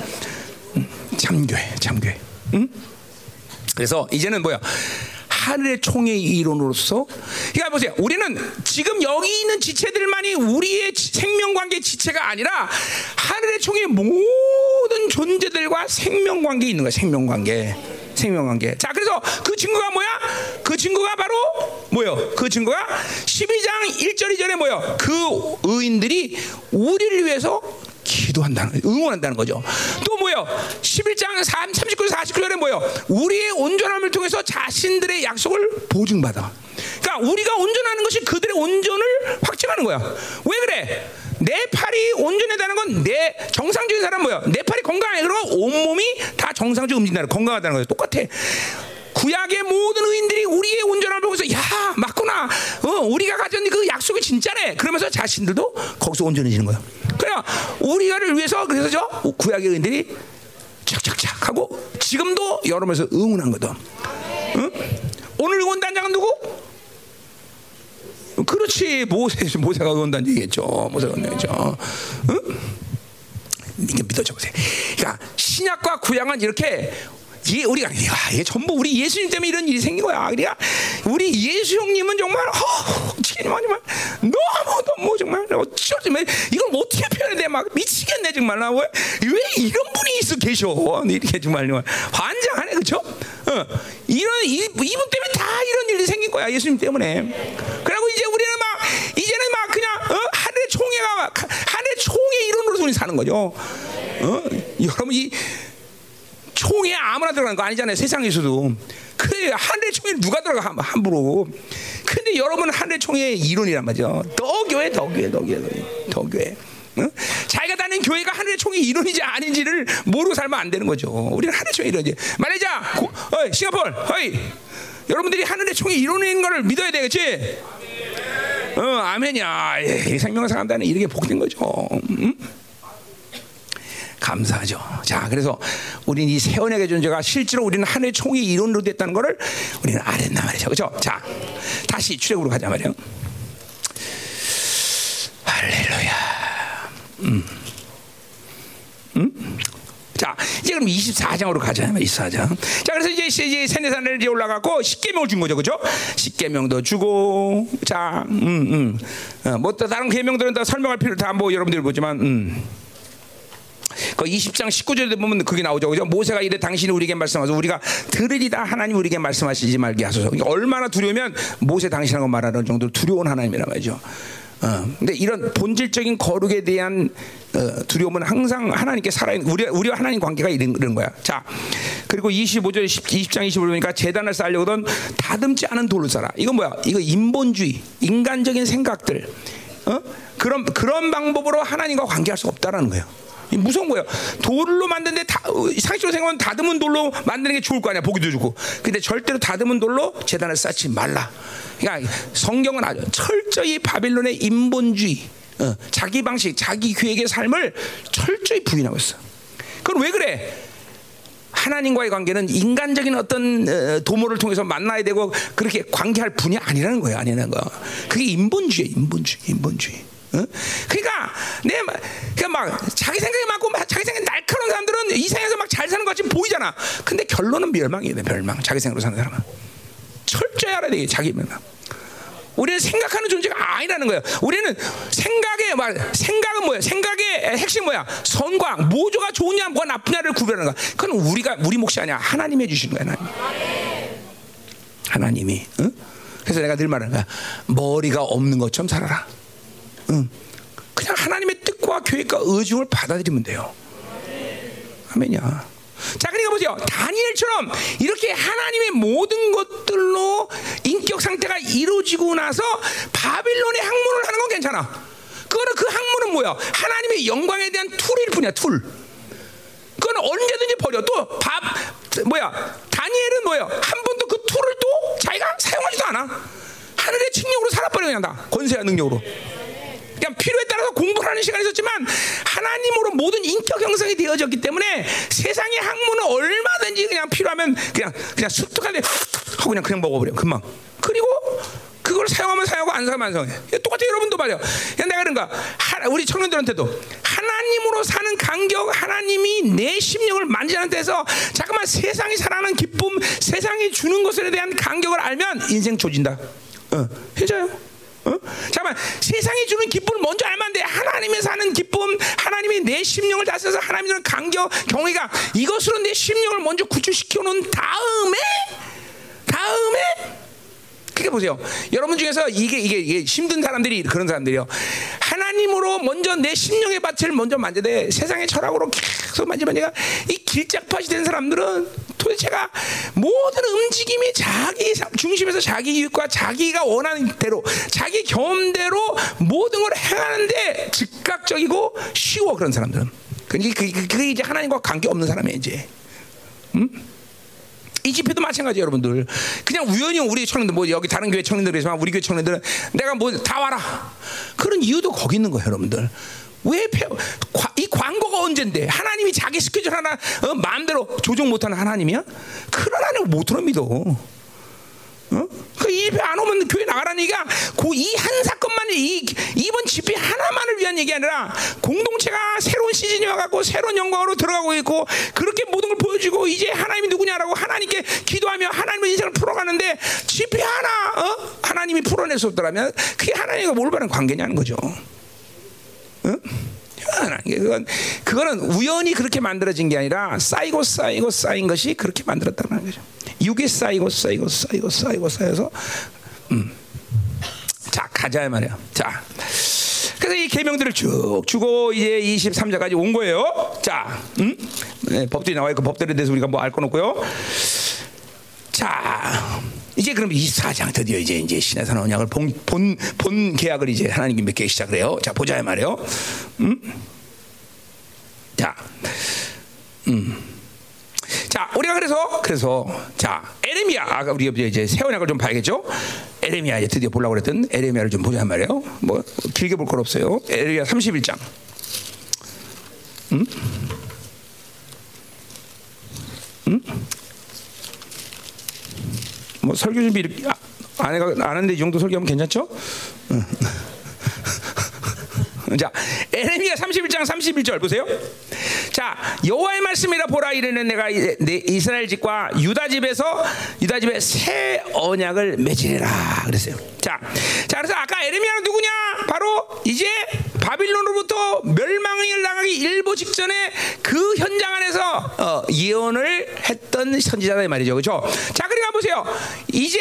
음, 참교회, 참교회. 음? 그래서 이제는 뭐야? 하늘의 총의 이론으로서 그러니까 보세요. 우리는 지금 여기 있는 지체들만이 우리의 생명관계 지체가 아니라 하늘의 총의 모든 존재들과 생명관계 있는 거야. 생명관계. 생명관계. 자, 그래서 그 증거가 뭐야? 그 증거가 바로 뭐요? 그 증거가 12장 1절 2절에 뭐요? 그 의인들이 우리를 위해서 기도한다는 응원한다는 거죠. 또 뭐요? 11장 39절 49절에 뭐요? 우리의 온전함을 통해서 자신들의 약속을 보증받아. 그러니까 우리가 온전하는 것이 그들의 온전을 확증하는 거야. 왜 그래? 내 팔이 온전하다는 건 내 정상적인 사람 뭐야? 내 팔이 건강해. 그러면 온몸이 다 정상적으로 움직인다는 건강하다는 거예요. 똑같아. 구약의 모든 의인들이 우리의 온전함을 보면서 야 맞구나 어, 우리가 가진 그 약속이 진짜네 그러면서 자신들도 거기서 온전해지는 거예요 그래요 우리가를 위해서 그래서 저 구약의 의인들이 착착착 하고 지금도 여러분에서 응원한 거든 응? 오늘 응원단장은 누구? 그렇지 모세 모세가 응원단 얘기했죠 모세가 응원단이죠 응? 이게 믿어져 보세요 그러니까 신약과 구약은 이렇게 이 우리가 야, 이게 전부 우리 예수님 때문에 이런 일이 생긴 거야. 그러니까 우리 예수 형님은 정말 어떻게 정말 너무 너무 정말 어쩌지 이걸 어떻게 표현해야 돼? 막 미치겠네 정말 나 왜, 왜 이런 분이 있어 계셔? 이렇게 정말 환장하네 그렇죠? 어, 이런 이, 이분 때문에 다 이런 일이 생긴 거야 예수님 때문에. 그리고 이제 우리는 막 이제는 막 그냥 어? 하늘의 총회가 우리 사는 거죠. 어? 여러분 이 총에 아무나 들어가는 거 아니잖아요. 세상에서도. 그래 하늘의 총에 누가 들어가 함- 함부로. 근데 여러분 하늘의 총의 이론이란 말이죠. 더 교회, 더 교회, 더 교회, 더 교회. 응? 자기가 다니는 교회가 하늘의 총의 이론인지 아닌지를 모르고 살면 안 되는 거죠. 우리는 하늘의 총의 이론이지. 고- 어이, 싱가폴, 어이, 여러분들이 하늘의 총의 이론인 거를 믿어야 되겠지. 어, 아멘이야. 예, 생명을 사람다는 이렇게 복된 거죠. 음? 감사하죠. 자, 그래서 우리는 이 세원의 존재가 실제로 우리는 하늘의 총의 이론으로 됐다는 것을 우리는 알았나 말이죠. 그렇죠? 자, 다시 출애굽으로 가자 말이에요. 할렐루야. 음. 음? 자, 이제 그럼 24장으로 가자. 24장. 자, 그래서 이제 이제 세네산을 이제 올라가고 십계명을 준 거죠. 그죠? 십계명도 주고 자, 음, 음. 어, 뭐또 다른 계명들은 다 설명할 필요 다뭐 여러분들 보지만 음. 그 20장 19절에 보면 그게 나오죠. 그죠? 모세가 이래 당신이 우리에게 말씀하셔서 우리가 들으리다 하나님 우리에게 말씀하시지 말게 하소서. 그러니까 얼마나 두려우면 모세 당신하고 말하는 정도로 두려운 하나님이란 말이죠. 어, 근데 이런 본질적인 거룩에 대한 어, 두려움은 항상 하나님께 살아있는 우리 우리와 하나님 관계가 이런, 이런 거야. 자, 그리고 25절 20, 장 25절 보니까 재단을 쌓으려거든 다듬지 않은 돌을 쌓아. 이건 뭐야? 이거 인본주의, 인간적인 생각들, 어? 그런 그런 방법으로 하나님과 관계할 수 없다라는 거예요. 이 무서운 거예요. 돌로 만드는데 다, 어, 상식적으로 생각하면 다듬은 돌로 만드는 게 좋을 거 아니야. 보기도 좋고. 근데 절대로 다듬은 돌로 재단을 쌓지 말라. 그러니까 성경은 아주 철저히 바빌론의 인본주의, 어, 자기 방식, 자기 계획의 삶을 철저히 부인하고 있어. 그건 왜 그래? 하나님과의 관계는 인간적인 어떤 어, 도모를 통해서 만나야 되고 그렇게 관계할 분이 아니라는 거예요. 아니라는 거. 그게 인본주의, 인본주의, 인본주의. 어? 그러니까 내 막- 그러니까 막 자기 생각이 많고 막 자기 생각이 날카로운 사람들은 이 세상에서 막 잘 사는 것 같이 보이잖아. 근데 결론은 멸망이에요. 멸망. 자기 생각으로 사는 사람은 철저히 알아야 돼. 자기 멸망. 우리는 생각하는 존재가 아니라는 거예요. 우리는 생각의 말, 생각은 뭐야? 생각의 핵심 뭐야? 선과 악, 모조가 좋으냐, 뭐가 나쁘냐를 구별하는 거야. 그건 우리가 우리 몫이 아니야. 하나님이 해주시는 거야. 하나님. 하나님이. 응? 그래서 내가 늘 말하는 거야. 머리가 없는 것처럼 살아라. 응. 그냥 하나님의 뜻과 계획과 의중을 받아들이면 돼요. 아멘이야. 자, 그러니까 보세요. 다니엘처럼 이렇게 하나님의 모든 것들로 인격 상태가 이루어지고 나서 바빌론의 학문을 하는 건 괜찮아. 그거는 그 학문은 뭐야? 하나님의 영광에 대한 tool일 뿐이야, tool. 그건 언제든지 버려. 또 밥, 뭐야? 다니엘은 뭐야? 한 번도 그 tool을 또 자기가 사용하지도 않아. 하늘의 칭령으로 살아버려 그냥 다 권세와 능력으로. 그냥 필요에 따라서 공부를 하는 시간이 있었지만 하나님으로 모든 인격 형성이 되어졌기 때문에 세상의 학문은 얼마든지 그냥 필요하면 그냥 그냥 습득하게 하고 그냥 그냥 먹어버려 금방. 그리고 그걸 사용하면 사용하고 안 사용하면 안 사용해. 똑같아 여러분도 말이야 그냥 내가 그런가 하- 우리 청년들한테도. 하나님으로 사는 간격 하나님이 내 심령을 만지는 데서 잠깐만 세상이 살아가는 기쁨 세상이 주는 것에 대한 간격을 알면 인생 조진다. 어, 해줘요 어? 잠깐만 세상이 주는 기쁨을 먼저 알면 안 돼. 하나님의 사는 기쁨, 하나님이 내 심령을 다스려서 하나님의 간격, 경외가 이것으로 내 심령을 먼저 구출시켜 놓은 다음에 다음에 그게 보세요. 여러분 중에서 이게, 이게 이게 힘든 사람들이 그런 사람들이요. 하나님으로 먼저 내 심령의 밭을 먼저 만져대 세상의 철학으로 계속 만지면 내가 이 길짝밭이 된 사람들은 도대체가 모든 움직임이 자기 중심에서 자기 이익과 자기가 원하는 대로 자기 경험대로 모든 걸 행하는데 즉각적이고 쉬워 그런 사람들은. 그게, 그게, 이제 하나님과 관계 없는 사람이에요 이제. 이 집회도 마찬가지 여러분들 그냥 우연히 우리 청년들 뭐 여기 다른 교회 청년들이지만 우리 교회 청년들은 내가 뭐 다 와라 그런 이유도 거기 있는 거예요 여러분들 왜 이 광고가 언젠데 하나님이 자기 스케줄 하나 어, 마음대로 조정 못하는 하나님이야 그런 하나님 못 들어 믿어 어? 그 집회 안 오면 교회 나가라는 얘기가 이한 사건만 이 이번 집회 하나만을 위한 얘기 아니라 공동체가 새로운 시즌이 와갖고 새로운 영광으로 들어가고 있고 그렇게 모든 걸 보여주고 이제 하나님이 누구냐라고 하나님께 기도하며 하나님의 인생을 풀어가는데 집회 하나 어? 하나님이 풀어낼 수 없더라면 그게 하나님과 뭘 바른 관계냐는 거죠. 어? 그건 그거는 우연히 그렇게 만들어진 게 아니라 쌓이고 쌓이고 쌓인 것이 그렇게 만들었다는 거죠. 육이 쌓이고 쌓이고 쌓이고 쌓이고 쌓여서 음. 자 가자 말이야. 자 그래서 이 계명들을 쭉 주고 이제 23절까지 온 거예요. 자, 음? 네, 법들이 나와 있고 법들에 대해서 우리가 뭐 알 건 없고요. 자, 이제 그럼 24장 드디어 이제 이제 신의 산 언약을 본, 본, 본 계약을 이제 하나님께 맺기 시작을 해요. 자, 보자 말이에요. 음? 자, 음. 자, 우리가 그래서 그래서 자 에레미야 아까 우리가 이제 새 언약을 좀 봐야겠죠. 에레미야 이제 드디어 보려고 그랬던 에레미야를 좀 보자 말이에요. 뭐 길게 볼 건 없어요. 에레미야 31장. 음? 음? 뭐 설교 준비 이렇게 아, 안 하는데 이 정도 설교하면 괜찮죠? 응. (laughs) 자, 에레미야 31장 31절 보세요. 자, 여호와의 말씀이라 보라 이르는 내가 내 이스라엘 집과 유다 집에서 유다 집에 새 언약을 맺으리라 그랬어요. 자, 자 그래서 아까 에레미야는 누구냐? 바로 이제 바빌론으로부터 멸망을 당하기 일보 직전에 그 현장 안에서 어, 예언을 했던 선지자다 말이죠. 그렇죠? 자, 그러니까 보세요. 이제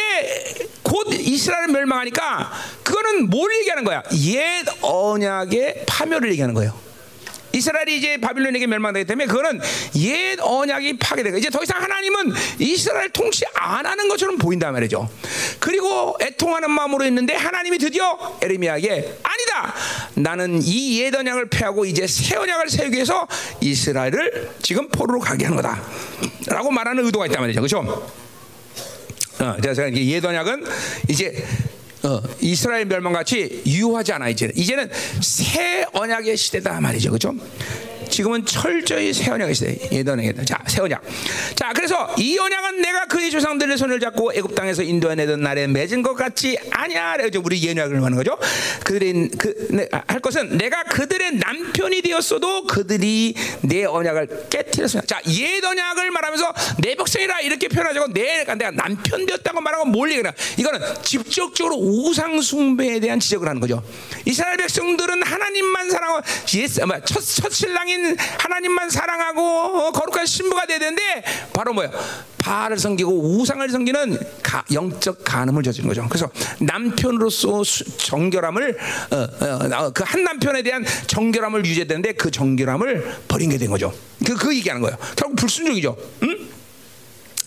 곧 이스라엘 멸망하니까 그거는 뭘 얘기하는 거야? 옛 언약 의 파멸을 얘기하는 거예요. 이스라엘이 이제 바빌론에게 멸망되기 때문에 그거는 옛 언약이 파괴되고 이제 더 이상 하나님은 이스라엘 통치 안 하는 것처럼 보인단 말이죠. 그리고 애통하는 마음으로 있는데 하나님이 드디어 에레미야에게 아니다. 나는 이 옛 언약을 폐하고 이제 새 언약을 세우기 위해서 이스라엘을 지금 포로로 가게 하는 거다라고 말하는 의도가 있단 말이죠. 그렇죠? 어, 그래서 옛 언약은 이제 어, 이스라엘 멸망같이 유효하지 않아 이제는 이제는 새 언약의 시대다 말이죠, 그렇죠? 지금은 철저히 새 언약의 시대. 옛 언약이다. 자, 새 언약. 자, 그래서 이 언약은 내가 그의 조상들의 손을 잡고 애굽 땅에서 인도해내던 날에 맺은 것 같지 아니야. 그죠? 우리 예언약을 하는 거죠. 그들이 그할 것은 내가 그들의 남편이 되었어도 그들이 내 언약을 깨뜨렸습니다. 자, 옛 언약을 말하면서 내 백성이라 이렇게 표현하자고 내가 내가 남편 되었다고 말하고 뭘 얘기하나? 이거는 직접적으로 우상 숭배에 대한 지적을 하는 거죠. 이스라엘 백성들은 하나님만 사랑하고 예스, 첫, 첫 신랑 인 하나님만 사랑하고 어, 거룩한 신부가 돼야 되는데 바로 뭐야? 바알을 섬기고 우상을 섬기는 가, 영적 간음을 저지른 거죠. 그래서 남편으로서 수, 정결함을 어, 어, 그한 남편에 대한 정결함을 유지되는데 그 정결함을 버린 게 된 거죠. 그, 그 얘기하는 거예요. 결국 불순종이죠. 응?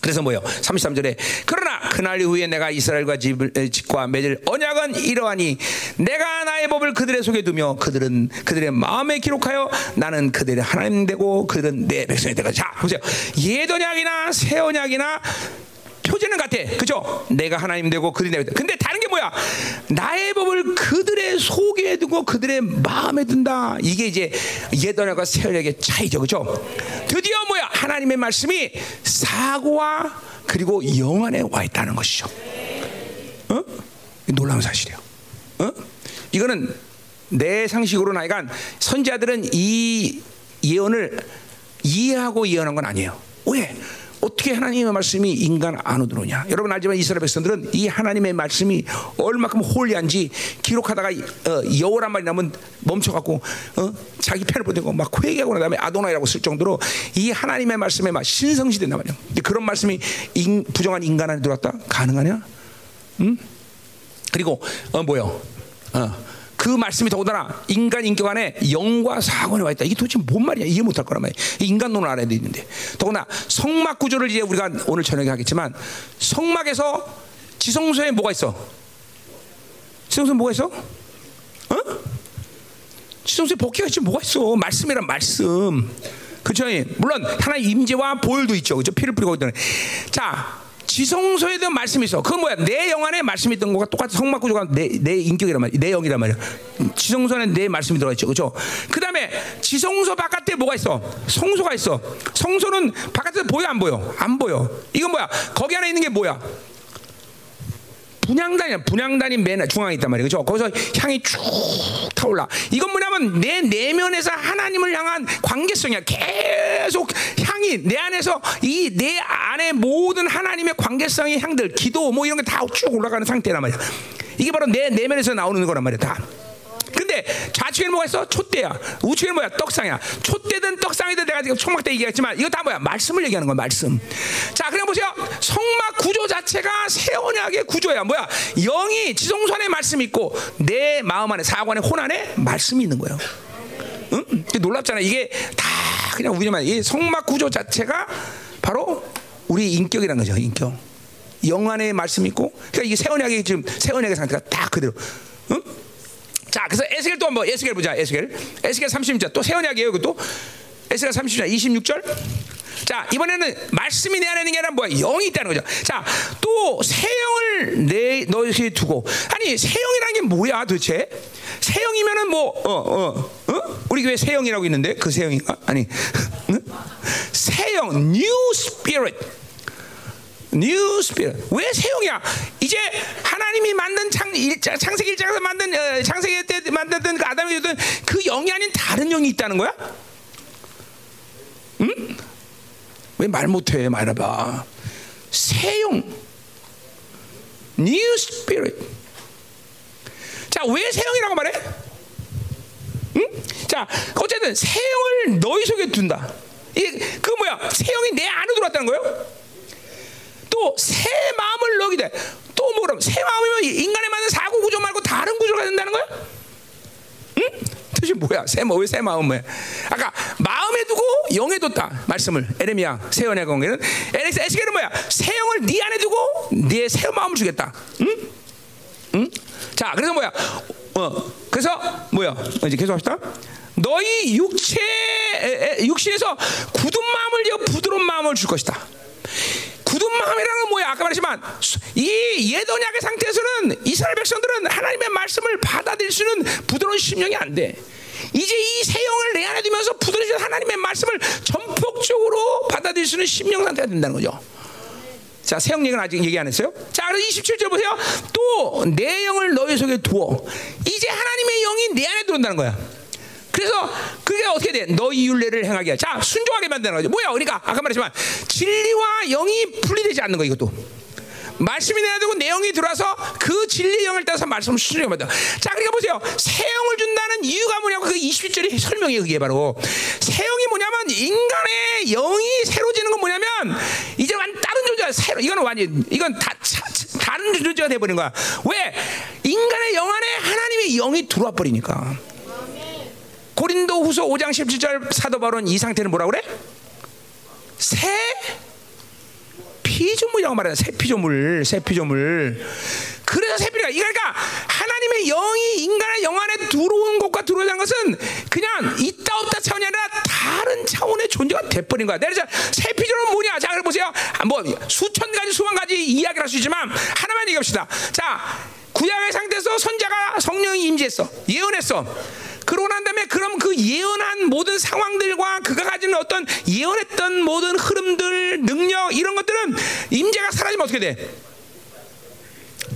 그래서 뭐요? 33절에 그러나 그날 이후에 내가 이스라엘과 집을, 집과 맺을 언약은 이러하니 내가 나의 법을 그들의 속에 두며 그들은 그들의 마음에 기록하여 나는 그들의 하나님 되고 그들은 내 백성이 되고 자 보세요 옛 언약이나 새 언약이나 표제는 같아. 그죠? 내가 하나님 되고 그들이 내가 근데 다른 게 뭐야? 나의 법을 그들의 속에 두고 그들의 마음에 든다. 이게 이제 예언과 세언약의 차이죠. 그죠? 드디어 뭐야? 하나님의 말씀이 사고와 그리고 영 안에 와 있다는 것이죠. 어? 놀라운 사실이에요. 어? 이거는 내 상식으로 나이가 선지자들은 이 예언을 이해하고 예언한 건 아니에요. 왜? 어떻게 하나님의 말씀이 인간 안으로 들어오냐? 여러분 알지만 이스라엘 백성들은 이 하나님의 말씀이 얼마큼 holy한지 기록하다가 어, 여호란 말이 나면 멈춰갖고 어? 자기 펜을 버리고 막 회개하고 난 다음에 아도나이라고 쓸 정도로 이 하나님의 말씀에 막 신성시 된단 말이야. 근데 그런 말씀이 인, 부정한 인간 안에 들어왔다? 가능하냐? 응? 그리고 어 뭐요? 어. 그 말씀이 더군다나 인간 인격 안에 영과 사관에 와 있다. 이게 도대체 뭔 말이야? 이해 못할 거란 말이야. 인간론을 알아야 되는데. 더구나 성막 구조를 이제 우리가 오늘 저녁에 하겠지만 성막에서 지성소에 뭐가 있어? 지성소에 뭐가 있어? 어? 지성소에 복귀가 있지 뭐가 있어? 말씀이란 말씀. 그렇죠? 물론 하나의 임재와 보혈도 있죠. 그죠? 피를 뿌리고 있던. 자, 지성소에 대한 말씀이 있어. 그건 뭐야? 내 영 안에 말씀이 있던 거가 똑같은 성막 구조가 내, 내 인격이란 말이야. 내 영이란 말이야. 지성소 안에 내 말씀이 들어가 있죠. 그죠? 그 다음에 지성소 바깥에 뭐가 있어? 성소가 있어. 성소는 바깥에서 보여, 안 보여? 안 보여. 이건 뭐야? 거기 안에 있는 게 뭐야? 분양단이야. 분양단이 맨 중앙에 있단 말이에요. 그죠? 거기서 향이 쭉 타올라. 이건 뭐냐면 내 내면에서 하나님을 향한 관계성이야. 계속 향이 내 안에서 이 내 안에 모든 하나님의 관계성의 향들, 기도 뭐 이런 게 다 쭉 올라가는 상태란 말이야. 이게 바로 내 내면에서 나오는 거란 말이야. 다. 근데 좌측 우측에는 뭐가 있어? 촛대야. 우측에는 뭐야? 떡상이야. 촛대든 떡상이든 내가 지금 총막대 얘기했지만 이거 다 뭐야? 말씀을 얘기하는 거야. 말씀. 자, 그냥 보세요. 성막 구조 자체가 새 언약의 구조야. 뭐야? 영이 지성소 에 말씀이 있고 내 마음 안에 사고 안에 혼 안에 말씀이 있는 거예요. 응? 놀랍잖아. 이게 다 그냥 우리만 이 성막 구조 자체가 바로 우리 인격이라는 거죠. 인격. 영 안에 말씀이 있고, 그러니까 이게 새 언약의 지금 새 언약의 상태가 딱 그대로. 응? 자, 그래서 에스겔 또 한번 에스겔 보자. 에스겔. 에스겔 30절 또새 언약이에요. 이것도. 에스겔 30절 26절. 자, 이번에는 말씀이 내 안에 있는 게 아니라 뭐야? 영이 있다는 거죠. 자, 또 새 영을 내 너희에 두고 아니, 새 영이라는 게 뭐야, 도대체? 새 영이면은 뭐 어, 어, 어? 우리 교회 새 영이라고 있는데 그 새 영인가? 아니. (laughs) 새 영, new spirit. New spirit 왜 새 영이야? 이제 하나님이 만든 창 일자, 창세기 일장에서 만든 어, 창세기 때 만든 그 아담이 줬던 그 영이 아닌 다른 영이 있다는 거야? 응? 왜 말 못해 말해봐. 새 영 new spirit. 자, 왜 새 영이라고 말해? 응? 자, 어쨌든 새 영을 너희 속에 둔다. 이그 뭐야? 세용이 내 안으로 들어왔다는 거예요? 또 새 마음을 넣게 돼. 또 뭐럼 새 마음이면 인간에 맞는 사고 구조 말고 다른 구조가 된다는 거야? 응? 뜻이 뭐야? 새 뭐, 왜새 마음 뭐야? 아까 마음에 두고 영에 뒀다 말씀을 에레미야 새 언약 공개는 에렉스 에스겔은 뭐야? 새 영을 네 안에 두고 네새 마음을 주겠다. 응? 응? 자, 그래서 뭐야? 어, 그래서 뭐야? 이제 계속 합시다. 너희 육체 육신에서 굳은 마음을 여 부드러운 마음을 줄 것이다. 굳은 마음이라는 건 뭐야? 아까 말했지만 이 예언약의 상태에서는 이스라엘 백성들은 하나님의 말씀을 받아들일 수는 부드러운 심령이 안 돼. 이제 이 새 영을 내 안에 두면서 부드러운 하나님의 말씀을 전폭적으로 받아들일 수 있는 심령 상태가 된다는 거죠. 자, 새영 얘기는 아직 얘기 안 했어요. 자, 그래서 27절 보세요. 또 내 영을 너희 속에 두어. 이제 하나님의 영이 내 안에 들어온다는 거야. 그래서 그게 어떻게 돼? 너희 윤례를 행하게. 자, 순종하게 만드는 거죠. 뭐야? 그러니까 아까 말했지만 진리와 영이 분리되지 않는 거 이것도. 말씀이 내야 되고 내용이 들어와서 그 진리 영을 따라서 말씀을 수준하게 만다. 자, 그러니까 보세요. 세영을 준다는 이유가 뭐냐고 그 20절이 설명해 그게 바로 세영이 뭐냐면 인간의 영이 새로지는 건 뭐냐면 이제 완 다른 존재가 새로 이건 완전 이건 다 차, 다른 존재가 돼 버린 거야. 왜? 인간의 영 안에 하나님의 영이 들어와 버리니까. 고린도 후서 5장 17절 사도 바울은 이 상태는 뭐라 그래? 새 피조물이라고 말하는 새 피조물, 새 피조물. 그래서 새 피조물. 그러니까 하나님의 영이 인간의 영 안에 들어온 것과 들어오는 것은 그냥 있다 없다 차원이 아니라 다른 차원의 존재가 돼버린 거야. 그래서 새 피조물은 뭐냐? 자, 그래 보세요. 뭐 수천 가지, 수만 가지 이야기를 할 수 있지만 하나만 얘기합시다. 자, 구약의 상태에서 선자가 성령이 임재했어, 예언했어. 그러고 난 다음에 그럼 그 예언한 모든 상황들과 그가 가지는 어떤 예언했던 모든 흐름들, 능력 이런 것들은 임재가 사라지면 어떻게 돼?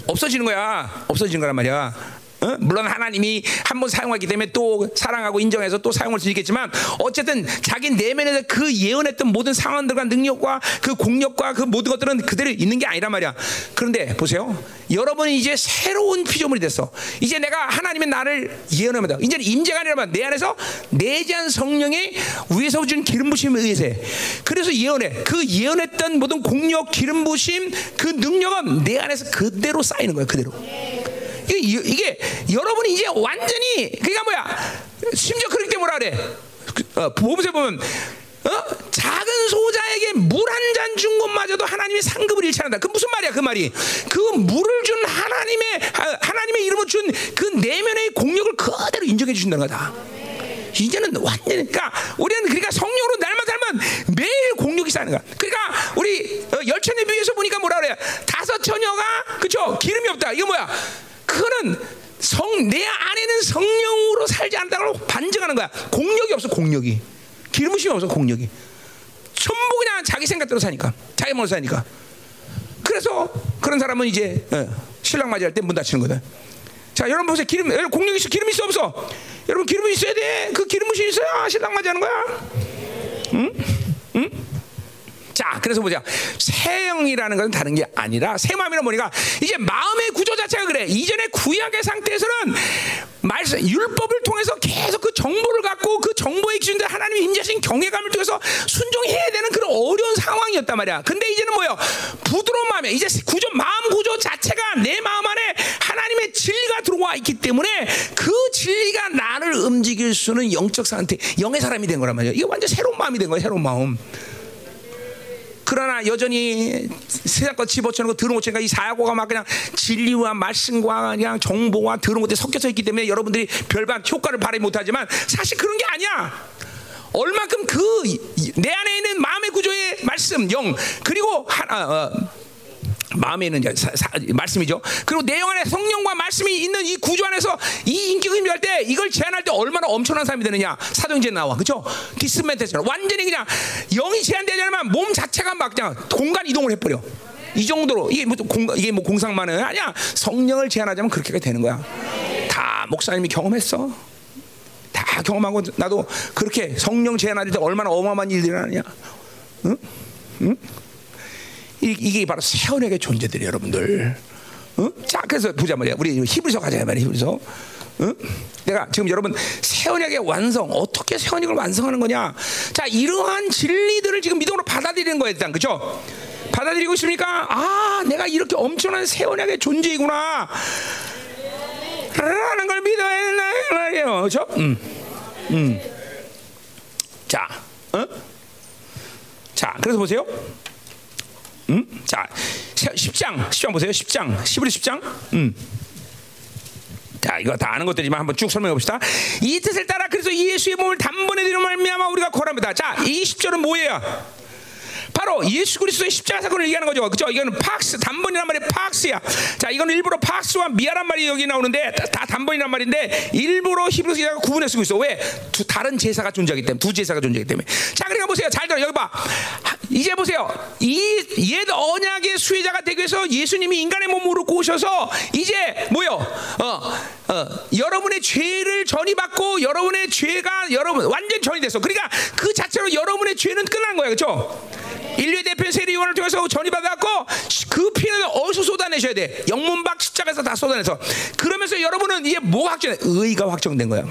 없어지는 거야. 없어지는 거란 말이야. 어? 물론 하나님이 한 번 사용하기 때문에 또 사랑하고 인정해서 또 사용할 수 있겠지만 어쨌든 자기 내면에서 그 예언했던 모든 상황들과 능력과 그 공력과 그 모든 것들은 그대로 있는 게 아니란 말이야. 그런데 보세요. 여러분이 이제 새로운 피조물이 됐어. 이제 내가 하나님의 나를 예언합니다. 이제 임재가 아니라 내 안에서 내재한 성령의 위에서 준 기름 부심에 의해서 그래서 예언해. 그 예언했던 모든 공력, 기름 부심, 그 능력은 내 안에서 그대로 쌓이는 거야. 그대로. 이게, 이게 여러분이 이제 완전히 그러니까 뭐야? 심지어 그렇게 뭐라 그래? 그, 어, 보험세 보면 어? 작은 소자에게 물 한 잔 준 것마저도 하나님이 상급을 않는다. 그 무슨 말이야? 그 말이 그 물을 준 하나님의 하나님의 이름을 준그 내면의 공력을 그대로 인정해 주신다는 거다. 이제는 완전히 그러니까 우리는 그러니까 성령으로 날만 살면 매일 공력이 쌓는 거야. 그러니까 우리 어, 열천의 비유에서 보니까 뭐라 그래? 다섯 처녀가 그죠? 기름이 없다. 이거 뭐야? 그거는 성, 내 안에는 성령으로 살지 않다고 반증하는 거야. 공력이 없어, 공력이. 기름부심이 없어, 공력이. 전부 그냥 자기 생각대로 사니까. 자기 몸으로 사니까. 그래서 그런 사람은 이제 어, 신랑 맞이할 때 문 닫히는 거다. 자, 여러분 보세요. 기름, 공력이 있어, 기름 있어, 없어? 여러분 기름이 있어야 돼. 그 기름 부심 있어야 신랑 맞이하는 거야. 응? 응? 자, 그래서 보자. 새 영이라는 것은 다른 게 아니라 새 마음이란 뭐니까 이제 마음의 구조 자체가 그래. 이전의 구약의 상태에서는 말씀 율법을 통해서 계속 그 정보를 갖고 그 정보의 기준대 하나님의 임재하신 경외감을 통해서 순종해야 되는 그런 어려운 상황이었단 말이야. 근데 이제는 뭐예요? 부드러운 마음에 이제 구조 마음 구조 자체가 내 마음 안에 하나님의 진리가 들어와 있기 때문에 그 진리가 나를 움직일 수는 영적 상태, 영의 사람이 된 거란 말이야. 이게 완전 새로운 마음이 된 거야, 새로운 마음. 그러나 여전히 세상 것 집어치는 거 들은 것처럼 이 사고가 막 그냥 진리와 말씀과 그냥 정보와 들은 것들이 섞여져 있기 때문에 여러분들이 별반 효과를 발휘 못하지만 사실 그런 게 아니야. 얼만큼 그 내 안에 있는 마음의 구조의 말씀, 영 그리고 하나 어, 마음에 있는 사, 사, 말씀이죠. 그리고 내용 안에 성령과 말씀이 있는 이 구조 안에서 이 인격이 임할 때 이걸 제한할 때 얼마나 엄청난 사람이 되느냐. 사도행제 나와. 그죠? 디스멘테처럼 완전히 그냥 영이 제한되려면 몸 자체가 막 그냥 공간 이동을 해버려. 이 정도로 이게 뭐 공간 이게 뭐 공상만은 아니야. 성령을 제한하자면 그렇게 되는 거야. 다 목사님이 경험했어. 다 경험하고 나도 그렇게 성령 제한할 때 얼마나 어마어마한 일들이 일어나냐. 응? 응? 이게 바로 세원에게 존재들이 여러분들. 어? 자, 그래서 보자 말이야. 우리 히브리서 가자 말이야. 히브리서. 어? 내가 지금 여러분 세원에게 완성 어떻게 세원익을 완성하는 거냐? 자, 이러한 진리들을 지금 믿음으로 받아들이는 거에 일단 그죠? 받아들이고 있습니까? 아, 내가 이렇게 엄청난 세원에게 존재이구나. 라는 걸 믿어야 된다 말이에요. 그렇죠? 음. 음. 자, 어? 자, 그래서 보세요. 음? 자, 10장, 10장 보세요. 10장, 11리 10장. 음. 자, 이거 다 아는 것들이지만 한번 쭉 설명해 봅시다. 이 뜻을 따라 그래서 예수의 몸을 단번에 드리는 말미암아 우리가 거랍니다. 자, 이 10절은 뭐예요? 바로 예수 그리스도의 십자가 사건을 얘기하는 거죠. 그죠? 이거는 팍스, 단번이란 말이 팍스야. 자, 이거는 일부러 팍스와 미아란 말이 여기 나오는데 다, 다 단번이란 말인데 일부러 히브리 기자가 구분해 쓰고 있어. 왜? 두, 다른 제사가 존재하기 때문에, 두 제사가 존재하기 때문에. 자, 그러니까 보세요. 잘 들어. 여기 봐. 이제 보세요. 이 옛 언약의 수혜자가 되기 위해서 예수님이 인간의 몸으로 오셔서 이제 뭐요? 어, 어, 여러분의 죄를 전이 받고 여러분의 죄가 여러분 완전 전이 됐어. 그러니까 그 자체로 여러분의 죄는 끝난 거야. 그렇죠? 인류의 대표 세리 요한을 통해서 전이받았고 그 피는 어디서 쏟아내셔야 돼? 영문박 십자가에서 다 쏟아내서 그러면서 여러분은 이게 뭐가 확정? 의가 확정된 거야.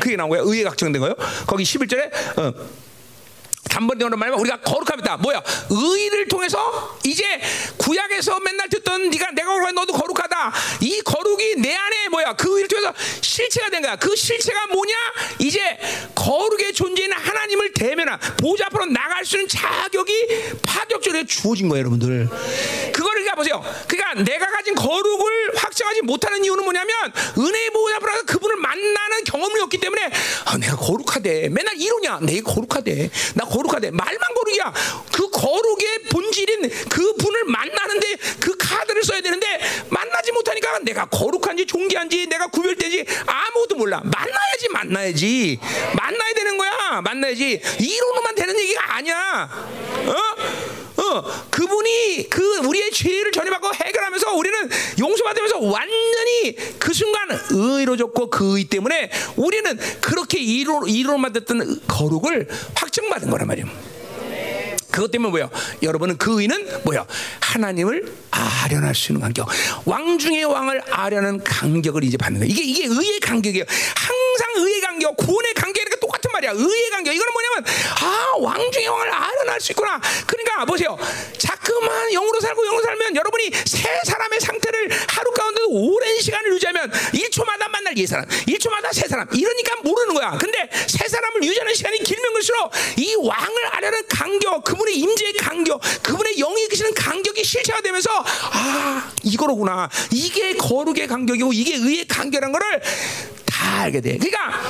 그게 나온 거야. 의가 확정된 거예요. 거기 11절에 어. 단번으로 말하면 우리가 거룩합니다. 뭐야? 의를 통해서 이제 구약에서 맨날 듣던 네가 내가 거룩하 너도 거룩하다. 이 거룩이 내 안에 뭐야? 그 의를 통해서 실체가 된 거야. 그 실체가 뭐냐? 이제 거룩의 존재인 하나님을 대면한 보좌 앞으로 나갈 수 있는 자격이 파격적으로 주어진 거예요, 여러분들. 그거를 그러니까 보세요. 그러니까 내가 가진 거룩을 확정하지 못하는 이유는 뭐냐면 은혜의 보좌 앞으로 그분을 만나는 경험이 없기 때문에 아, 내가 거룩하대. 맨날 이러냐? 내가 거룩하대. 나 거룩하대. 말만 거룩이야. 그 거룩의 본질인 그 분을 만나는데 그 카드를 써야 되는데 만나지 못하니까 내가 거룩한지 존귀한지 내가 구별되지 아무것도 몰라. 만나야지 만나야지. 만나야 되는 거야. 만나야지. 이론으로만 되는 얘기가 아니야. 어? 어, 그분이 그 우리의 죄를 전해받고 해결하면서 우리는 용서받으면서 완전히 그 순간 의로졌고 그의 때문에 우리는 그렇게 이론 이론만 듣던 거룩을 확정받은 거란 말이에요. 그것 때문에 뭐야? 여러분은 그 의는 뭐야? 하나님을 아련할 수 있는 간격. 왕 중의 왕을 아련한 간격을 이제 받는 거야. 이게 이게 의의 간격이에요. 항상 의의 간격, 구원의 간격이니까 똑 같은 말이야. 의의 간격. 이거는 뭐냐면 아, 왕 중의 왕을 아련할 수 있구나. 그러니까 보세요. 자꾸만 영으로 살고 영으로 살면 여러분이 새 사람의 상태를 하루 가운데 오랜 시간을 유지하면 1초마다 만날 예 사람, 1초마다 새 사람. 이러니까 모르는 거야. 근데 새 사람을 유지하는 시간이 길면 갈수록 이 왕을 아련한 간격, 그분의 임재의 간격, 그분의 영이 계시는 간격이 실체가 되면서 아 이거로구나. 이게 거룩의 간격이고 이게 의의 간격이라는 거를 다 알게 돼. 그러니까,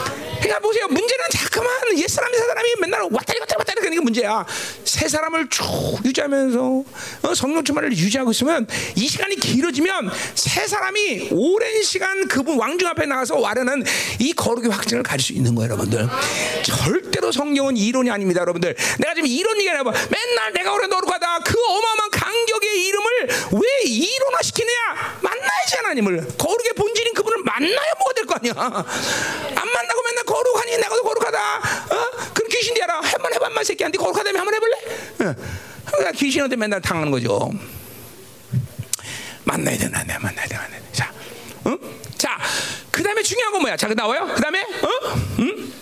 그러니까 보세요. 문제는 자꾸만 옛 사람이 새 사람이 맨날 왔다리 왔다리 가는 게 문제야. 새 사람을 쭉 유지하면서 어, 성령 충만을 유지하고 있으면 이 시간이 길어지면 새 사람이 오랜 시간 그분 왕중 앞에 나가서 와르는 이 거룩의 확증을 가질 수 있는 거예요, 여러분들. 절대로 성경은 이론이 아닙니다, 여러분들. 내가 지금 이런 얘기 해봐. 맨날 내가 오래 노력하다 그 어마어마한 간격의 이름을 왜 이론화시키느냐? 만나야지 하나님을. 거룩의 본질인 그분을 만나야 뭐가 될 거 아니야. 안 만나고 맨날 거룩하니 내가 더 거룩하다. 어? 그럼 귀신 되라. 한번 해봐만 새끼한테 거룩하다면 한번 해볼래? 어. 그러니까 귀신한테 맨날 당하는 거죠. 만나야 돼, 만나야 돼, 만나야 돼, 만나야 돼. 자, 응? 자, 그 다음에 중요한 건 뭐야? 자, 그 나와요? 그 다음에, 어? 응?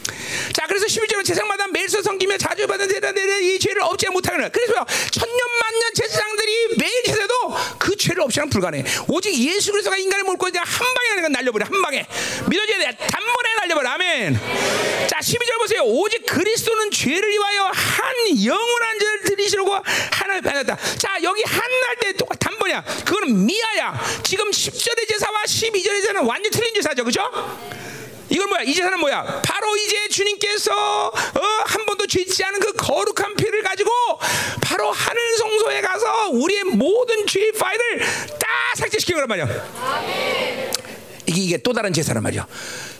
자, 그래서 11절은 제사장마다 매일서 섬기며 자주 받은 제사들은 이 죄를 없지 못하는 그래서 천년 만년 제사장들이 매일 제사도 그 죄를 없이는 불가능해. 오직 예수 그리스도가 몰고 이제 한 방에 그냥 날려버려. 한 방에. 믿어줘야 돼. 단번에 날려버려. 아멘. 자, 12절 보세요. 오직 그리스도는 죄를 위하여 한 영원한 죄를 들이시려고 하나님 받았다. 자, 여기 한날 때 똑같 단번이야. 그거는 미아야. 지금 10절의 제사와 12절의 제사는 완전 틀린 제사죠. 그죠? 이건 뭐야? 이 제사는 뭐야? 바로 이제 주님께서 어, 한 번도 죄짓지 않은 그 거룩한 피를 가지고 바로 하늘 성소에 가서 우리의 모든 죄 파일을 다 삭제시킨 거란 말이야. 이게, 이게 또 다른 제사란 말이야.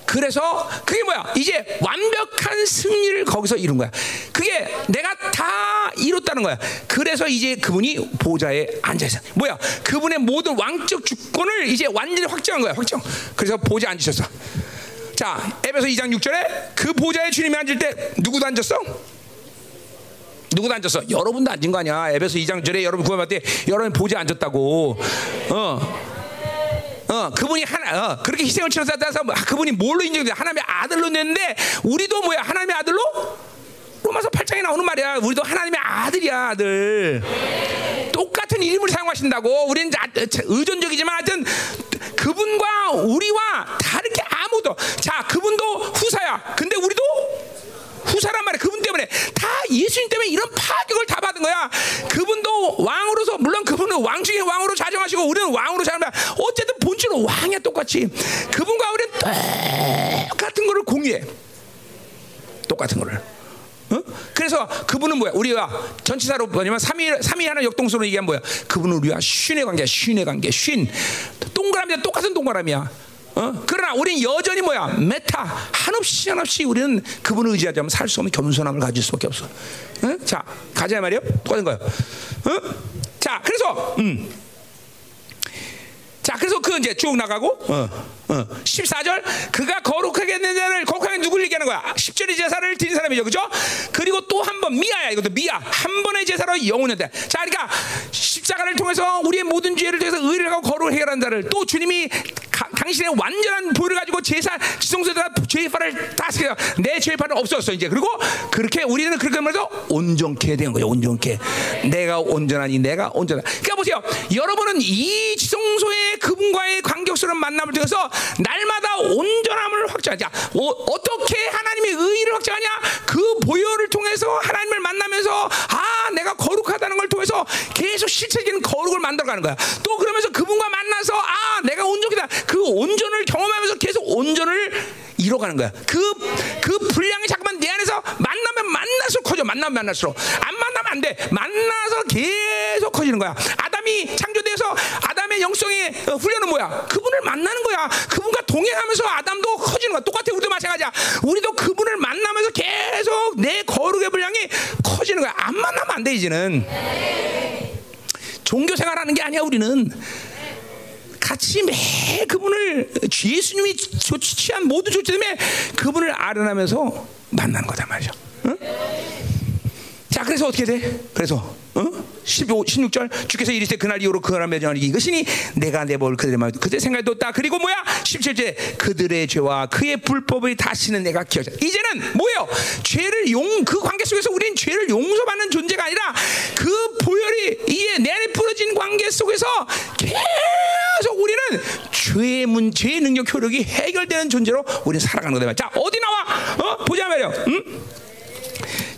그래서 그게 뭐야? 이제 완벽한 승리를 거기서 이룬 거야. 그게 내가 다 이뤘다는 거야. 그래서 이제 그분이 보좌에 앉아 있어. 뭐야? 그분의 모든 왕적 주권을 이제 완전히 확정한 거야. 확정. 그래서 보좌에 앉으셨어. 자, 에베소 2장 6절에 그 보좌에 주님이 앉을 때 누구도 앉았어? 누구도 앉았어? 여러분도 앉은 거 아니야? 에베소 2장 절에 여러분 구원받을 때 여러분 보좌에 앉았다고. 어. 어, 그분이 하나, 어, 그렇게 희생을 치러서 따라서 아, 그분이 뭘로 인정돼? 하나님의 아들로 냈는데 우리도 뭐야? 하나님의 아들로? 로마서 8장에 나오는 말이야. 우리도 하나님의 아들이야, 아들. 똑같은 이름을 사용하신다고. 우리는 의존적이지만 하여튼 그분과 우리와 다르게 아무도. 자, 그분도 후사야. 근데 우리도 후사란 말이야. 그분 때문에 다 예수님 때문에 이런 파격을 다 받은 거야. 그분도 왕으로서 물론 그분은 왕 중에 왕으로 자정하시고 우리는 왕으로 자정하 어쨌든 본질은 왕이야 똑같이. 그분과 우리는 똑같은 거를 공유해. 똑같은 거를. 어? 그래서 그분은 뭐야? 우리가 전치사로 뭐냐면 삼위 삼위 하나 역동성으로 얘기한 뭐야? 그분은 우리와 쉰의 관계야. 쉰의 관계. 쉰. 동그라미야. 똑같은 동그라미야. 어? 그러나 우리는 여전히 뭐야? 메타 한없이 한없이 우리는 그분을 의지하자면 살 수 없는 겸손함을 가질 수밖에 없어. 어? 자 가자 말이요. 똑같은 거예요. 어? 자 그래서 음. 자, 그래서 그 이제 쭉 나가고, 어, 어. 14절, 그가 거룩하게 된 자를, 거룩하게 누굴 얘기하는 거야? 10절의 제사를 드린 사람이죠. 그죠? 그리고 또 한 번, 미아야. 이것도 미아. 한 번의 제사로 영원한다. 자, 그러니까 십자가를 통해서 우리의 모든 죄를 통해서 의를 하고 거룩을 해결한 자를 또 주님이 가, 당신의 완전한 보혈을 가지고 제사, 지성소에다 죄파를 다 세요. 내 죄파는 없었어, 이제. 그리고 그렇게 우리는 그렇게 말해서 온전케 된 거예요. 온전케. 내가 온전하니 내가 온전하. 그러니까 보세요. 여러분은 이 지성소의 그분과의 관격스러운 만남을 통해서 날마다 온전함을 확증하자. 어, 떻게 하나님의 의의를 확증하냐? 그 보혈을 통해서 하나님을 만나면서 아 내가 거룩하다는 걸 통해서 계속 실체적인 거룩을 만들어가는 거야. 또 그러면서 그분과 만나서 아 내가 온전이다. 그 온전을 경험하면서 계속 온전을 이뤄가는 거야. 그, 그 분량이 잠깐만 내 안에서 만나면 만날수록 커져. 만나면 만날수록. 안 만나면 안 돼. 만나서 계속 커지는 거야. 아담이 창조돼서 아담의 영성의 어, 훈련은 뭐야? 그분을 만나는 거야. 그분과 동행하면서 아담도 커지는 거야. 똑같아. 우리도 마찬가지야. 우리도 그분을 만나면서 계속 내 거룩의 분량이 커지는 거야. 안 만나면 안 돼, 이제는. 종교 생활하는 게 아니야, 우리는. 같이 매 그분을 예수님이 취한 모든 조치 때문에 그분을 아련하면서 만나는 거다 말이죠. 응? 자, 그래서 어떻게 돼? 그래서 어? 15, 16절? 주께서 이르시되 그날 이후로 그날 매정하니 이것이니 내가 내볼 그들의 마음 그때 생각이 뒀다. 그리고 뭐야? 17절 그들의 죄와 그의 불법을 다시는 내가 기억자 이제는 뭐예요? 죄를 용 그 관계 속에서 우리는 죄를 용서받는 존재가 아니라 그 보혈이 이에 내 안에 풀어진 관계 속에서 계속 우리는 죄의 문 죄의 능력 효력이 해결되는 존재로 우리는 살아가는 거다. 자 어디 나와? 어? 보자 말이요. 응?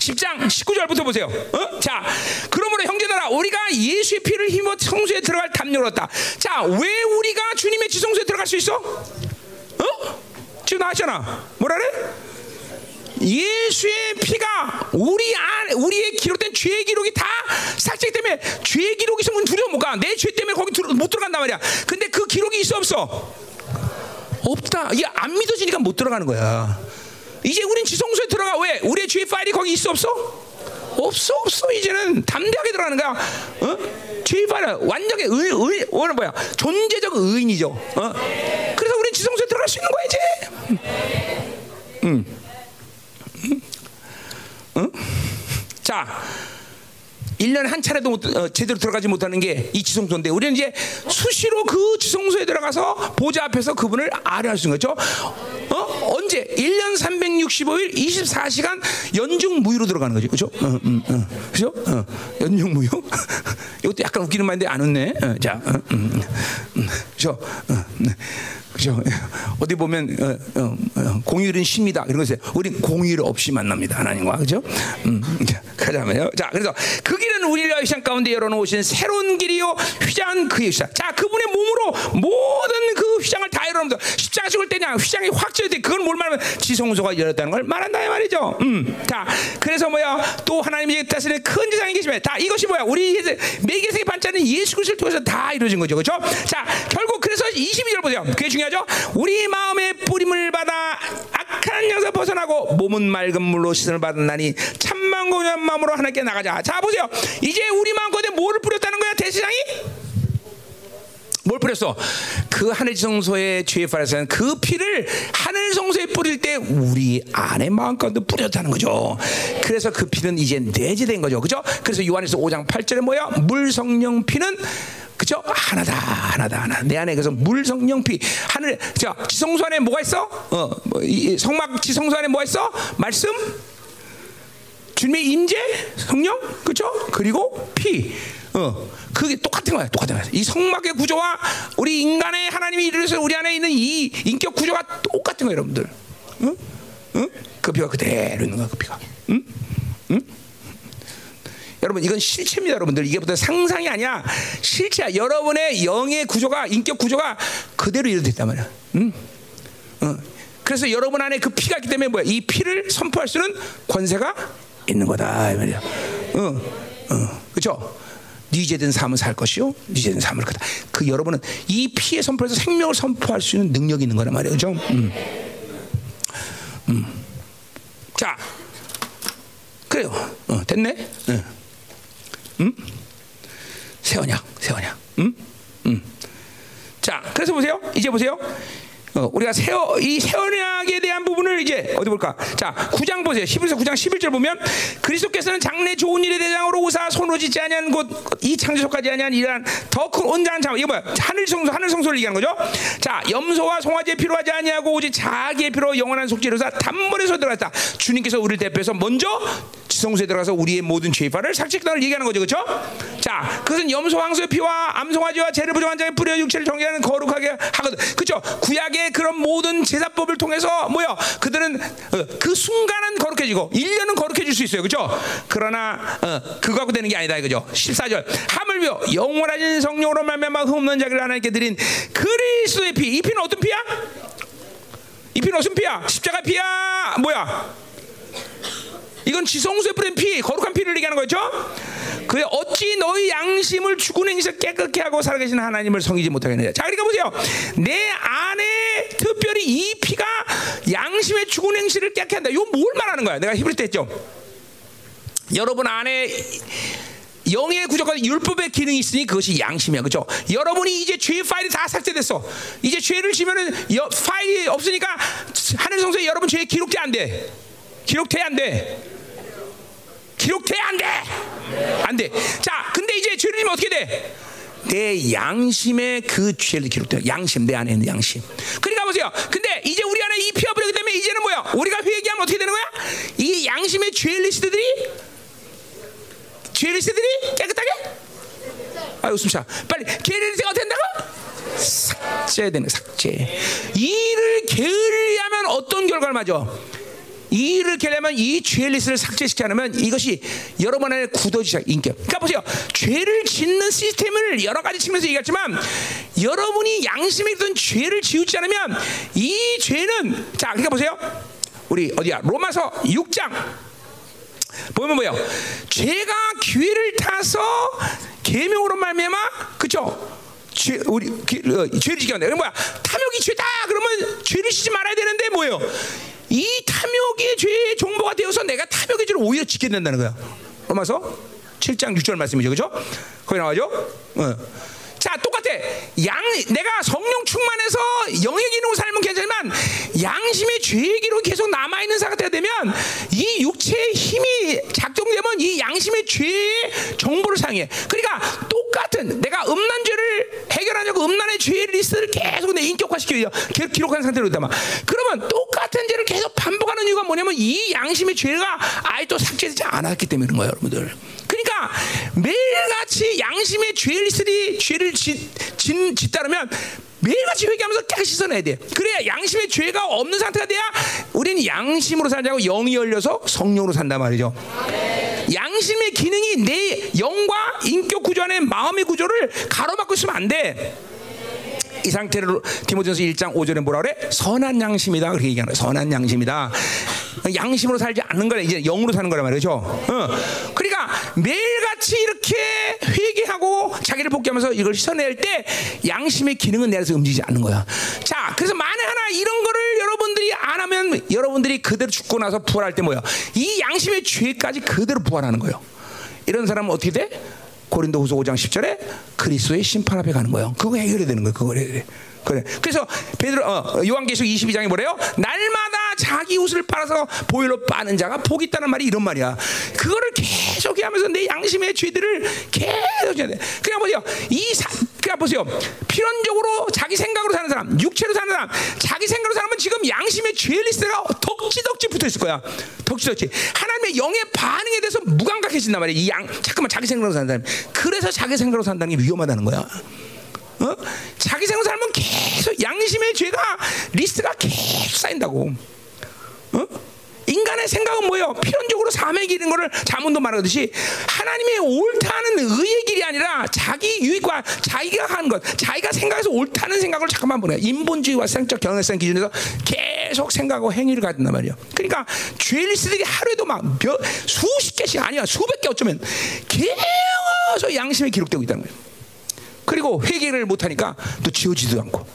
10장 19절부터 보세요. 어? 자, 그러므로 형제들아, 우리가 예수의 피를 힘입어 성소에 들어갈 담요를 얻다. 자, 왜 우리가 주님의 지성소에 들어갈 수 있어? 어? 지금 나왔잖아. 뭐라 그래? 예수의 피가 우리 안 우리의 기록된 죄 기록이 다 삭제기 때문에 죄 기록이 있으면 두려워 못 가. 내 죄 때문에 거기 들어, 못 들어간단 말이야. 근데 그 기록이 있어 없어? 없다. 이게 안 믿어지니까 못 들어가는 거야. 이제 우린 지성소에 들어가 왜? 우리의 죄 파일이 거기 있어 없어? 없어 없어 이제는 담대하게 들어가는 거야. 어? 죄 파일 완전히 의, 의, 오늘 뭐야? 존재적 의인이죠. 어? 그래서 우리 지성소에 들어갈 수 있는 거야 이제. 음. 음. 응? 자. 1년에 한 차례도 못, 어, 제대로 들어가지 못하는 게 이 지성소인데 우리는 이제 수시로 그 지성소에 들어가서 보좌 앞에서 그분을 아뢰할 수 있는 거죠. 어? 언제? 1년 365일 24시간 연중 무휴로 들어가는 거죠. 그죠? 어, 음, 어, 그죠? 어, 연중 무휴? (laughs) 이것도 약간 웃기는 말인데 안 웃네. 어, 자, 어, 음, 음, 그죠? 어, 네. 그죠? 어디 보면 어, 어, 어, 공휴일은 쉽니다. 이런 것을 우리 공휴일 없이 만납니다. 하나님과 그죠? 음, 가자면요. 자, 그래서 그 길은 우리가 시장 가운데 열어놓으신 새로운 길이요 휘장은 그의 휘장. 자, 그분의 몸으로 모든 그 휘장을 다 열어놓는다. 십자가 죽을 때냐 휘장이 확 찢을 때 그건 뭘 말하면 지성소가 열었다는 걸 말한다 이 말이죠. 음, 자, 그래서 뭐야 또 하나님이 뜻하시는 큰 지상이 계시면 다 이것이 뭐야 우리 매개세의 반찬은 예수 그리스도를 통해서 다 이루어진 거죠, 그렇죠? 자, 결국 그 래서 22절 보세요. 그게 중요하죠. 우리 마음의 뿌림을 받아 악한 영에서 벗어나고 몸은 맑은 물로 씻음을 받았나니 참만 고한 마음으로 하나님께 나가자. 자, 보세요. 이제 우리 마음 가운데 뭐를 뿌렸다는 거야, 대시장이? 뭘 뿌렸어? 그 하늘 성소의 죄의 파라서는 그 피를 하늘 성소에 뿌릴 때 우리 안에 마음 가운데 뿌렸다는 거죠. 그래서 그 피는 이제 내재된 거죠. 그죠? 그래서 요한에서 5장 8절에 뭐야? 물 성령 피는 그죠? 하나다, 하나다, 하나. 내 안에 그래서 물 성령 피 하늘. 자, 지성소 안에 뭐가 있어? 어, 뭐, 이 성막 지성소 안에 뭐가 있어? 말씀. 주님의 임재, 성령, 그죠? 그리고 피. 어, 그게 똑같은 거야, 똑같은 거야. 이 성막의 구조와 우리 인간의 하나님이 이르셔서 우리 안에 있는 이 인격 구조가 똑같은 거예요, 여러분들. 응? 응? 그 피가 그대로 있는 거야, 그 피가. 응? 응? 여러분 이건 실체입니다, 여러분들. 이게 보통 상상이 아니야. 실체야. 여러분의 영의 구조가 인격 구조가 그대로 이루어졌단 말이야. 응? 어. 그래서 여러분 안에 그 피가 있기 때문에 뭐야? 이 피를 선포할 수는 권세가 있는 거다 이 말이야. 어, 어, 그렇죠? 니제된 삶을 살 것이요, 니제된 삶을 거다. 그 여러분은 이 피의 선포에서 생명을 선포할 수 있는 능력이 있는 거란 말이에요, 그렇죠? 음. 음. 자, 그래요. 어, 됐네. 응. 음? 새 언약, 새 언약. 음? 음. 자, 그래서 보세요. 이제 보세요. 어, 우리가 세어 이 세언약에 대한 부분을 이제 어디 볼까? 자, 9장 보세요. 11서 9장 11절 보면 그리스도께서는 장래 좋은 일의 대장으로 오사 짓지 아니한 곳이 창조소까지 아니한 이러한 더큰 온전한 장 이거 뭐야? 하늘 성소 하늘 성소를 얘기하는 거죠. 자, 염소와 송아지 필요하지 아니하고 오직 자기의 피로 영원한 속죄로사 단번에서 들어갔다. 주님께서 우리를 대표해서 먼저 지성소에 들어가서 우리의 모든 죄파를 삭제했다는 얘기하는 거죠. 그렇죠? 자, 그것은 염소 황소의 피와 암송아지와 죄를 부정한 자의 뿌려 육체를 정죄하는 거룩하게 하거든. 그렇죠? 구약의 그런 모든 제사법을 통해서 뭐요? 그들은 어, 그 순간은 거룩해지고 1년은 거룩해질 수 있어요. 그렇죠? 그러나 어, 그거 갖고 되는 게 아니다 이거죠. 14절. 하물며 영원하신 성령으로 말미암아 흠없는 자기를 하나님께 드린 그리스도의 피. 이 피는 어떤 피야? 이 피는 무슨 피야? 십자가 피야? 뭐야? 이건 지성소에 뿌린 피, 거룩한 피를 얘기하는 거죠. 그래 어찌 너희 양심을 죽은 행위에서 깨끗게 하고 살아계신 하나님을 성이지 못하겠느냐. 자, 그러니까 보세요. 내 안에 특별히 이 피가 양심의 죽은 행실을 깨끗게 한다. 이거 뭘 말하는 거야? 내가 히브리 때 했죠. 여러분 안에 영의 구조가 율법의 기능이 있으니 그것이 양심이야, 그렇죠? 여러분이 이제 죄 파일이 다 삭제됐어. 이제 죄를 지면은 파일이 없으니까 하늘 성소에 여러분 죄 기록돼 안 돼. 기록돼 안 돼. 기록돼 안 돼. 안 돼. 자, 근데 이제 지면 어떻게 돼? 내 양심의 그 죄를 기록돼. 양심 내 안에 있는 양심. 그러니까 보세요. 근데 이제 우리 안에 이 피가 버리기 때문에 이제는 뭐야? 우리가 회개하면 어떻게 되는 거야? 이 양심의 죄 리스트들이 죄 리스트들이 깨끗하게? 아 웃음 차. 빨리 죄 리스트가 어떻게 된다고? 삭제되는 삭제. 이를 게을리하면 어떤 결과를 맞아? 이 일을 깨려면 이 죄 리스트를 삭제시키지 않으면 이것이 여러분 안에 굳어지죠 인격. 그러니까 보세요. 죄를 짓는 시스템을 여러 가지 측면에서 얘기했지만 여러분이 양심에 있던 죄를 지우지 않으면 이 죄는 자 그러니까 보세요. 우리 어디야 로마서 6장 보면 뭐예요? 죄가 기회를 타서 계명으로 말미암아 그죠? 죄, 우리 어, 죄를 지게 한다. 뭐야? 탐욕이 죄다. 그러면 죄를 지지 말아야 되는데 뭐예요? 이 탐욕의 죄의 정보가 되어서 내가 탐욕의 죄를 오히려 짓게 된다는 거야. 로마서 7장 6절 말씀이죠. 그죠? 거기 나와죠? 어. 자, 똑같 아. 양, 내가 성령 충만해서 영의 기능으로 살면 괜찮지만 양심의 죄의 기록이 계속 남아 있는 상태가 되면 이 육체의 힘이 작동되면 이 양심의 죄의 정보를 사용해. 그러니까 똑같은 내가 음란 죄를 해결하려고 음란의 죄 리스트를 계속 내 인격화시켜 기록한 상태로 있다만 그러면 똑같은 죄를 계속 반복하는 이유가 뭐냐면 이 양심의 죄가 아예 또 삭제되지 않았기 때문인 거예요, 여러분들. 그러니까 매일같이 양심의 죄 리스트를 짓, 짓다르면 매일같이 회개하면서 깨끗이 씻어내야 돼. 그래야 양심의 죄가 없는 상태가 돼야 우리는 양심으로 살자고 영이 열려서 성령으로 산단 말이죠. 양심의 기능이 내 영과 인격 구조 안에 마음의 구조를 가로막고 있으면 안 돼. 이 상태를 디모데전서 1장 5절에 뭐라 그래? 선한 양심이다. 그렇게 얘기하는 거야. 선한 양심이다. 양심으로 살지 않는 거라 이제 영으로 사는 거란 말이죠. 어. 그러니까 매일같이 이렇게 회개하고 자기를 복귀하면서 이걸 씻어낼 때 양심의 기능은 내려서 움직이지 않는 거야. 자, 그래서 만에 하나 이런 거를 여러분들이 안 하면 여러분들이 그대로 죽고 나서 부활할 때 뭐야? 이 양심의 죄까지 그대로 부활하는 거예요. 이런 사람은 어떻게 돼? 고린도후서 5장 10절에 그리스도의 심판 앞에 가는 거예요. 그거 해결해야 되는 거예요. 그거 해결해. 그래. 그래서 베드로 어, 요한계시록 22장에 뭐래요? 날마다 자기 옷을 빨아서 보일로 빠는 자가 복이 있다는 말이 이런 말이야. 그거를 계속 하면서 내 양심의 죄들을 계속 해야 돼. 그냥 보세요. 이 사, 그냥 보세요. 필연적으로 자기 생각으로 사는 사람, 육체로 사는 사람, 자기 생각으로 사는 지금 양심의 죄 리스트가 덕지덕지 붙어 있을 거야. 덕지덕지. 하나님의 영의 반응에 대해서 무감각해진단 말이야. 이 양, 잠깐만 자기 생각으로 사는 사람. 그래서 자기 생각으로 산다는 게 위험하다는 거야. 어? 자기 생각 살면 계속 양심의 죄가 리스트가 계속 쌓인다고. 어? 인간의 생각은 뭐예요? 필연적으로 사망의 길인 거를 잠언도 말하듯이 하나님의 옳다는 의의 길이 아니라 자기 유익과 자기가 하는 것, 자기가 생각해서 옳다는 생각을 잠깐만 보내. 인본주의와 생적 경향성 기준에서 계속 생각하고 행위를 갖는단 말이에요. 그러니까 죄 리스트들이 하루에도 막 몇, 수십 개씩 아니야 수백 개 어쩌면 계속 양심에 기록되고 있다는 거예요. 그리고 회개를 못하니까 또 지워지도 않고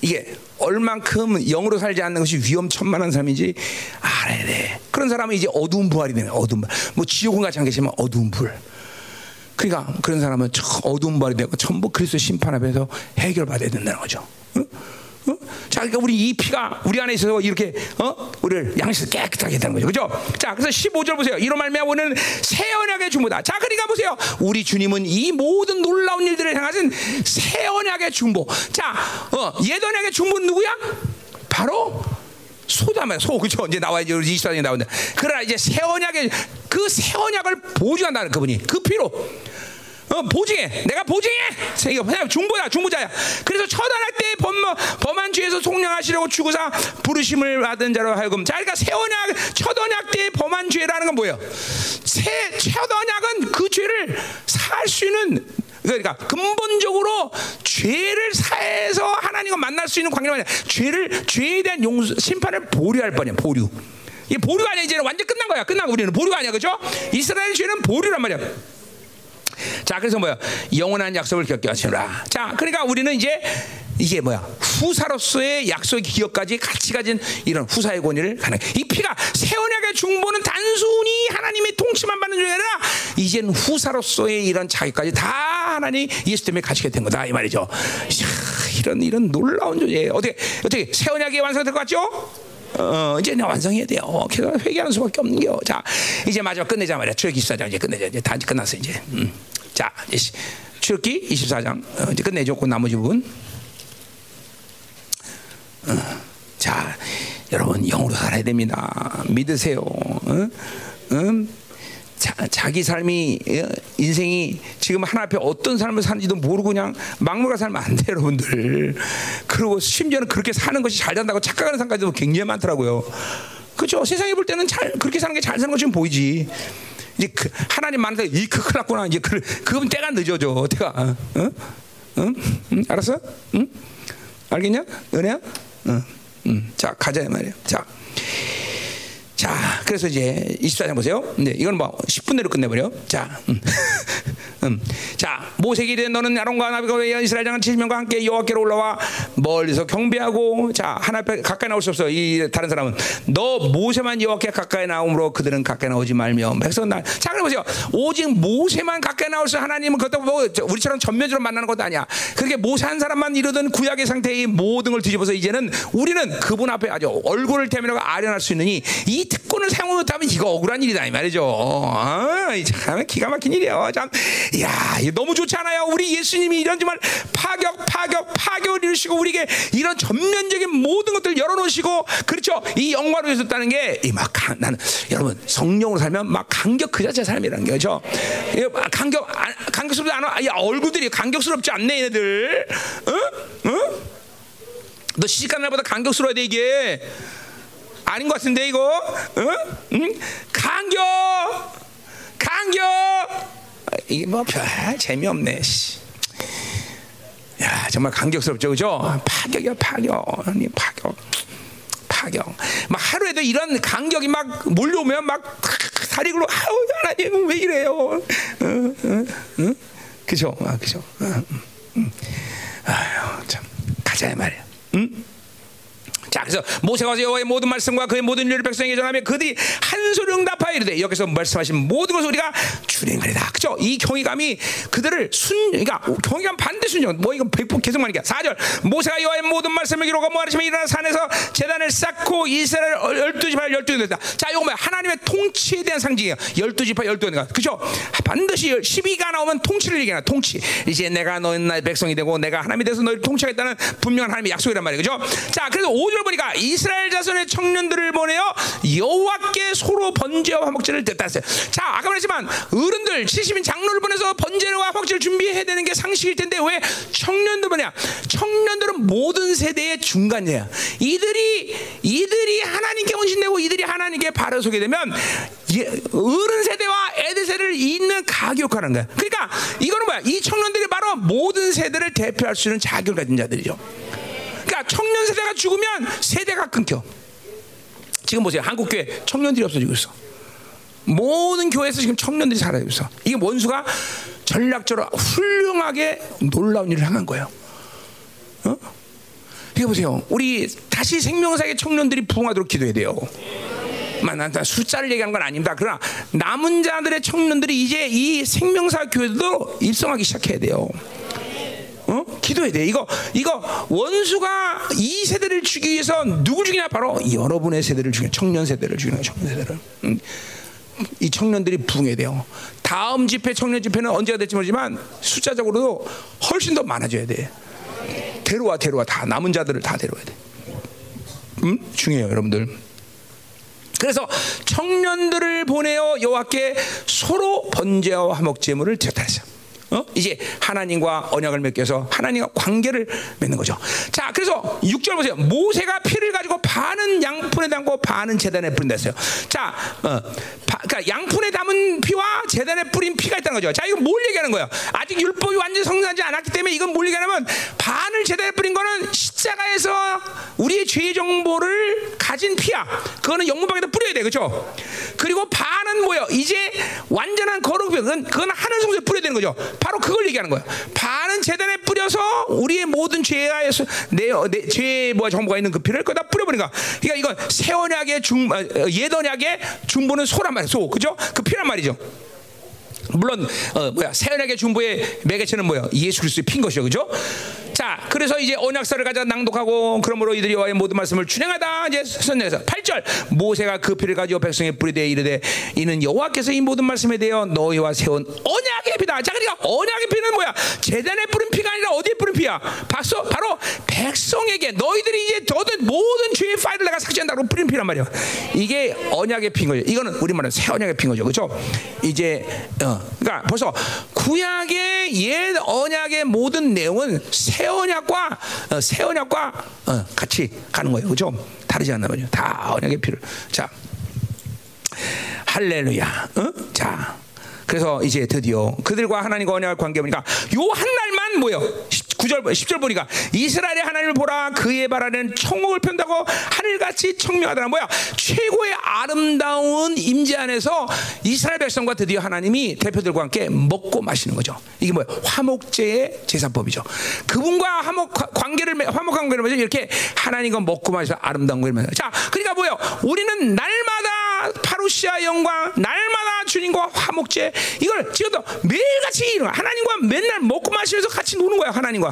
이게 얼만큼 영으로 살지 않는 것이 위험천만한 삶인지 알아야 돼. 그런 사람은 이제 어두운 부활이 되는 어두운 부활. 뭐 지옥은 같이 안 계시면 어두운 불. 그러니까 그런 사람은 어두운 부활이 되고 전부 그리스도 심판 앞에서 해결받아야 된다는 거죠. 응? 어? 자, 그러니까 우리 이 피가 우리 안에 있어서 이렇게 어? 우리를 양식 깨끗하게 되는 거죠. 그죠? 자, 그래서 15절 보세요. 이런 말미암아 오는 새 언약의 중보다. 자, 그러니까 보세요. 우리 주님은 이 모든 놀라운 일들을 향하신 새 언약의 중보. 자, 어, 옛 언약의 중보는 누구야? 바로 소다만 소 그죠? 이제 나와 이제 24장에 나온다. 그러나 이제 새 언약의 그새 언약을 보증한다는 그분이 그 피로 어, 보증해. 내가 보증해. 중보야, 중보자야. 그래서 처 죄에서 속량하시려고 주고사 부르심을 받은 자로 하여금. 자, 그러니까 새 언약, 첫 언약 때 범한 죄라는 건 뭐예요? 새, 첫 언약은 그 죄를 살 수 있는 그러니까 근본적으로 죄를 사해서 하나님과 만날 수 있는 관계가 아니라 죄를 죄에 대한 용서 심판을 보류할 뻔이야 보류. 이 보류가 아니야 이제 완전 끝난 거야 거 우리는 보류가 아니야 그죠? 이스라엘 죄는 보류란 말이야. 자, 그래서 뭐야? 영원한 약속을 겪게 하시라. 자, 그러니까 우리는 이제 이게 뭐야? 후사로서의 약속의 기억까지 같이 가진 이런 후사의 권위를 가는. 이 피가 세원약의 중보는 단순히 하나님의 통치만 받는 줄 아니라 이젠 후사로서의 이런 자격까지 다 하나님 예수 때문에 가지게 된 거다 이 말이죠. 이야, 이런 이런 놀라운 존재. 어떻게 어떻게 세원약이 완성될 것 같죠? 어, 이제 완성해야 돼요. 그래서 회개하는 수밖에 없는 게 자, 이제 마지막 끝내자 말이야. 출애기 24장 이제 끝내자. 이제 다 끝났어 이제. 음. 자, 출애기 24장 어, 이제 끝내죠. 그 나머지 부분. 어, 자, 여러분 영으로 살아야 됩니다. 믿으세요. 어? 음? 자, 자기 삶이 어, 인생이 지금 하나 앞에 어떤 삶을 사는지도 모르고 그냥 막무가 살면 안 돼요, 여러분들. 그리고 심지어는 그렇게 사는 것이 잘 된다고 착각하는 사람까지도 굉장히 많더라고요. 그렇죠? 세상에 볼 때는 잘 그렇게 사는 게 잘 사는 것처럼 보이지. 이제 그 하나님 만나서 이 큰일 났구나. 이제 그 그건 때가 늦어져. 때가. 어? 응? 응? 응? 알았어? 응? 알겠냐? 은혜야? 응. 응. 자, 가자 말이야. 자. 자, 그래서 이제 24장 보세요. 근데 이건 뭐 10분 내로 끝내버려. 자, 음. (laughs) 음. 자, 모세기 된 너는 아론과 나비가 이스라엘 장은 70명과 함께 여호와께로 올라와 멀리서 경배하고 자, 하나 앞에 가까이 나올 수 없어. 이 다른 사람은 너 모세만 여호와께 가까이 나오므로 그들은 가까이 나오지 말며 백성 날. 자, 그래 보세요. 오직 모세만 가까이 나올 수 하나님은 그렇다고 뭐 우리처럼 전면적으로 만나는 것도 아니야. 그렇게 모세 한 사람만 이루던 구약의 상태의 모든 걸 뒤집어서 이제는 우리는 그분 앞에 아주 얼굴을 대면하고 아련할 수 있느니 이 특권을 사용 못하면 이거 억울한 일이다 이 말이죠. 아, 참 기가 막힌 일이에요. 참, 야, 너무 좋지 않아요? 우리 예수님이 이런 정말 파격, 파격, 파격을 이루시고 우리에게 이런 전면적인 모든 것들을 열어놓으시고 그렇죠? 이 영광을 주셨다는 게이막 나는 여러분 성령으로 살면 막 간격 그 자체 삶이라는 거죠. 간격 간격스럽지 않아? 야 얼굴들이 간격스럽지 않네 얘네들. 어? 어? 너 시집간 날보다 간격스러워야 돼 이게. 아닌 것 같은데 이거? 어? 응? 간격, 간격. 이게 뭐 별 재미없네. 씨. 야 정말 간격스럽죠, 그죠? 파격이야 파격, 아니 파격. 파격. 막 하루에도 이런 간격이 막 몰려오면 막 다리 굴러 아우 하나님 왜 이래요? 어, 어, 어? 그죠? 아, 그죠? 어, 음, 아유 참 가자 말이야. 응? 자, 그래서 모세가 와서 여호와의 모든 말씀과 그의 모든 일을 백성에게 전하며 그들이 한 소리 응답하여 이르되 여기서 말씀하신 모든 것을 우리가 준행하리다. 그죠? 이 경외감이 그들을 순, 그러니까 경외감 반대 순종. 뭐 이건 백폭 계속 말이야. 4절. 모세가 여호와의 모든 말씀을 기록하고 뭐하시면 일어나 산에서 재단을 쌓고 이스라엘 열두 지파 열두 됐다. 자, 이거 뭐야? 하나님의 통치에 대한 상징이에요. 열두 지파 열두 가 그죠? 반드시 12가 나오면 통치를 얘기하나. 통치. 이제 내가 너희 백성이 되고 내가 하나님이 돼서 너희를 통치하겠다는 분명한 하나님의 약속이란 말이에요. 그죠? 자, 그래서 5절 보니까 이스라엘 자손의 청년들을 보내어 여호와께 소로 번제와 화목제를 됐다 했어요. 자, 아까 말했지만 어른들 70인 장로를 보내서 번제와 화목제를 준비해야 되는 게 상식일 텐데 왜 청년들 뭐냐? 청년들은 모든 세대의 중간이야. 이들이 이들이 하나님께 헌신되고 이들이 하나님께 바로 서게 되면 어른 세대와 애들 세대를 잇는 가격하는 거야. 그러니까 이거는 뭐야? 이 청년들이 바로 모든 세대를 대표할 수 있는 자격을 가진 자들이죠. 그러니까 청년 세대가 죽으면 세대가 끊겨. 지금 보세요. 한국 교회 청년들이 없어지고 있어. 모든 교회에서 지금 청년들이 사라지고 있어. 이게 원수가 전략적으로 훌륭하게 놀라운 일을 향한 거예요. 어? 이게 보세요. 우리 다시 생명사의 청년들이 부흥하도록 기도해야 돼요. 난 숫자를 얘기하는 건 아닙니다. 그러나 남은 자들의 청년들이 이제 이 생명사 교회도 입성하기 시작해야 돼요. 어? 기도해야 돼. 이거 이거 원수가 이 세대를 죽이기 위해서 누구 죽이냐? 바로 여러분의 세대를 죽이는 청년 세대를 죽이는 청년 세대를. 음. 이 청년들이 부흥해야 돼요. 다음 집회 청년 집회는 언제가 될지 모르지만 숫자적으로도 훨씬 더 많아져야 돼. 데려와 데려와 다 남은 자들을 다 데려와야 돼. 음? 중요해요, 여러분들. 그래서 청년들을 보내어 여호와께 서로 번제와 화목 제물을 드렸다 했어요. 어? 이제 하나님과 언약을 맺겨서 하나님과 관계를 맺는 거죠. 자, 그래서 6절 보세요. 모세가 피를 가지고 반은 양푼에 담고 반은 재단에 뿌린다어요 자, 어, 바, 그러니까 양푼에 담은 피와 재단에 뿌린 피가 있다는 거죠. 자, 이건 뭘 얘기하는 거예요? 아직 율법이 완전 성사하지 않았기 때문에 이건 뭘 얘기하냐면 반을 재단에 뿌린 거는 십자가에서 우리의 죄 정보를 가진 피야. 그거는 영문방에다 뿌려야 돼, 그렇죠? 그리고 반은 뭐예요? 이제 완전한 거룩 그건, 그건 하늘 성소에 뿌려야 되는 거죠. 바로 그걸 얘기하는 거야. 반은 재단에 뿌려서 우리의 모든 죄에서 내, 내 죄의 뭐 정보가 있는 그 피를 거기다 뿌려버리니까. 그러니까 이건 새 언약의 중 어, 옛 언약의 중보는 소란 말이야. 소 그죠? 그 피란 말이죠. 물론 어, 뭐야 새 언약의 중보의 매개체는 뭐야 예수 그리스도의 핀 것이죠, 그죠? 자, 그래서 이제 언약서를 가져 낭독하고 그러므로 이들이 와의 모든 말씀을 준행하다 이제 선녀에서 8절 모세가 그 피를 가지고 백성의 뿌리되 이르되 이는 여호와께서 이 모든 말씀에 대하여 너희와 세운 언약의 피다. 자, 그러니까 언약의 피는 뭐야? 재단에 뿌린 피가 아니라 어디에 뿌린 피야? 바로 바로 백성에게 너희들이 이제 너든 모든 죄의 파일을 내가 삭제한다고 뿌린 피란 말이야. 이게 언약의 피인 거죠. 이거는 우리말로 새 언약의 피인 거죠. 그렇죠? 이제 어, 그러니까 벌써 구약의 옛 언약의 모든 내용은 새 언약과 어, 새 언약과 어, 같이 가는 거예요. 그죠? 다르지 않나 말이죠. 다 언약의 피를. 자, 할렐루야. 어? 자, 그래서 이제 드디어 그들과 하나님과 언약을 관계 보니까 요 한 날만 뭐요? 9절 10절 보니까 이스라엘의 하나님을 보라 그의 바라는 청목을 편다고 하늘같이 청명하더라. 뭐야? 최고의 아름다운 임재 안에서 이스라엘 백성과 드디어 하나님이 대표들과 함께 먹고 마시는 거죠. 이게 뭐야? 화목제의 제사법이죠. 그분과 화목 관계를 화목 관계를 맺어 이렇게 하나님과 먹고 마셔 아름다운 걸 맺어 자 그러니까 뭐예요? 우리는 날마다 파루시아 영광 날마다 주님과 화목제 이걸 지금도 매일같이 하나님과 맨날 먹고 마시면서 같이 노는 거야 하나님과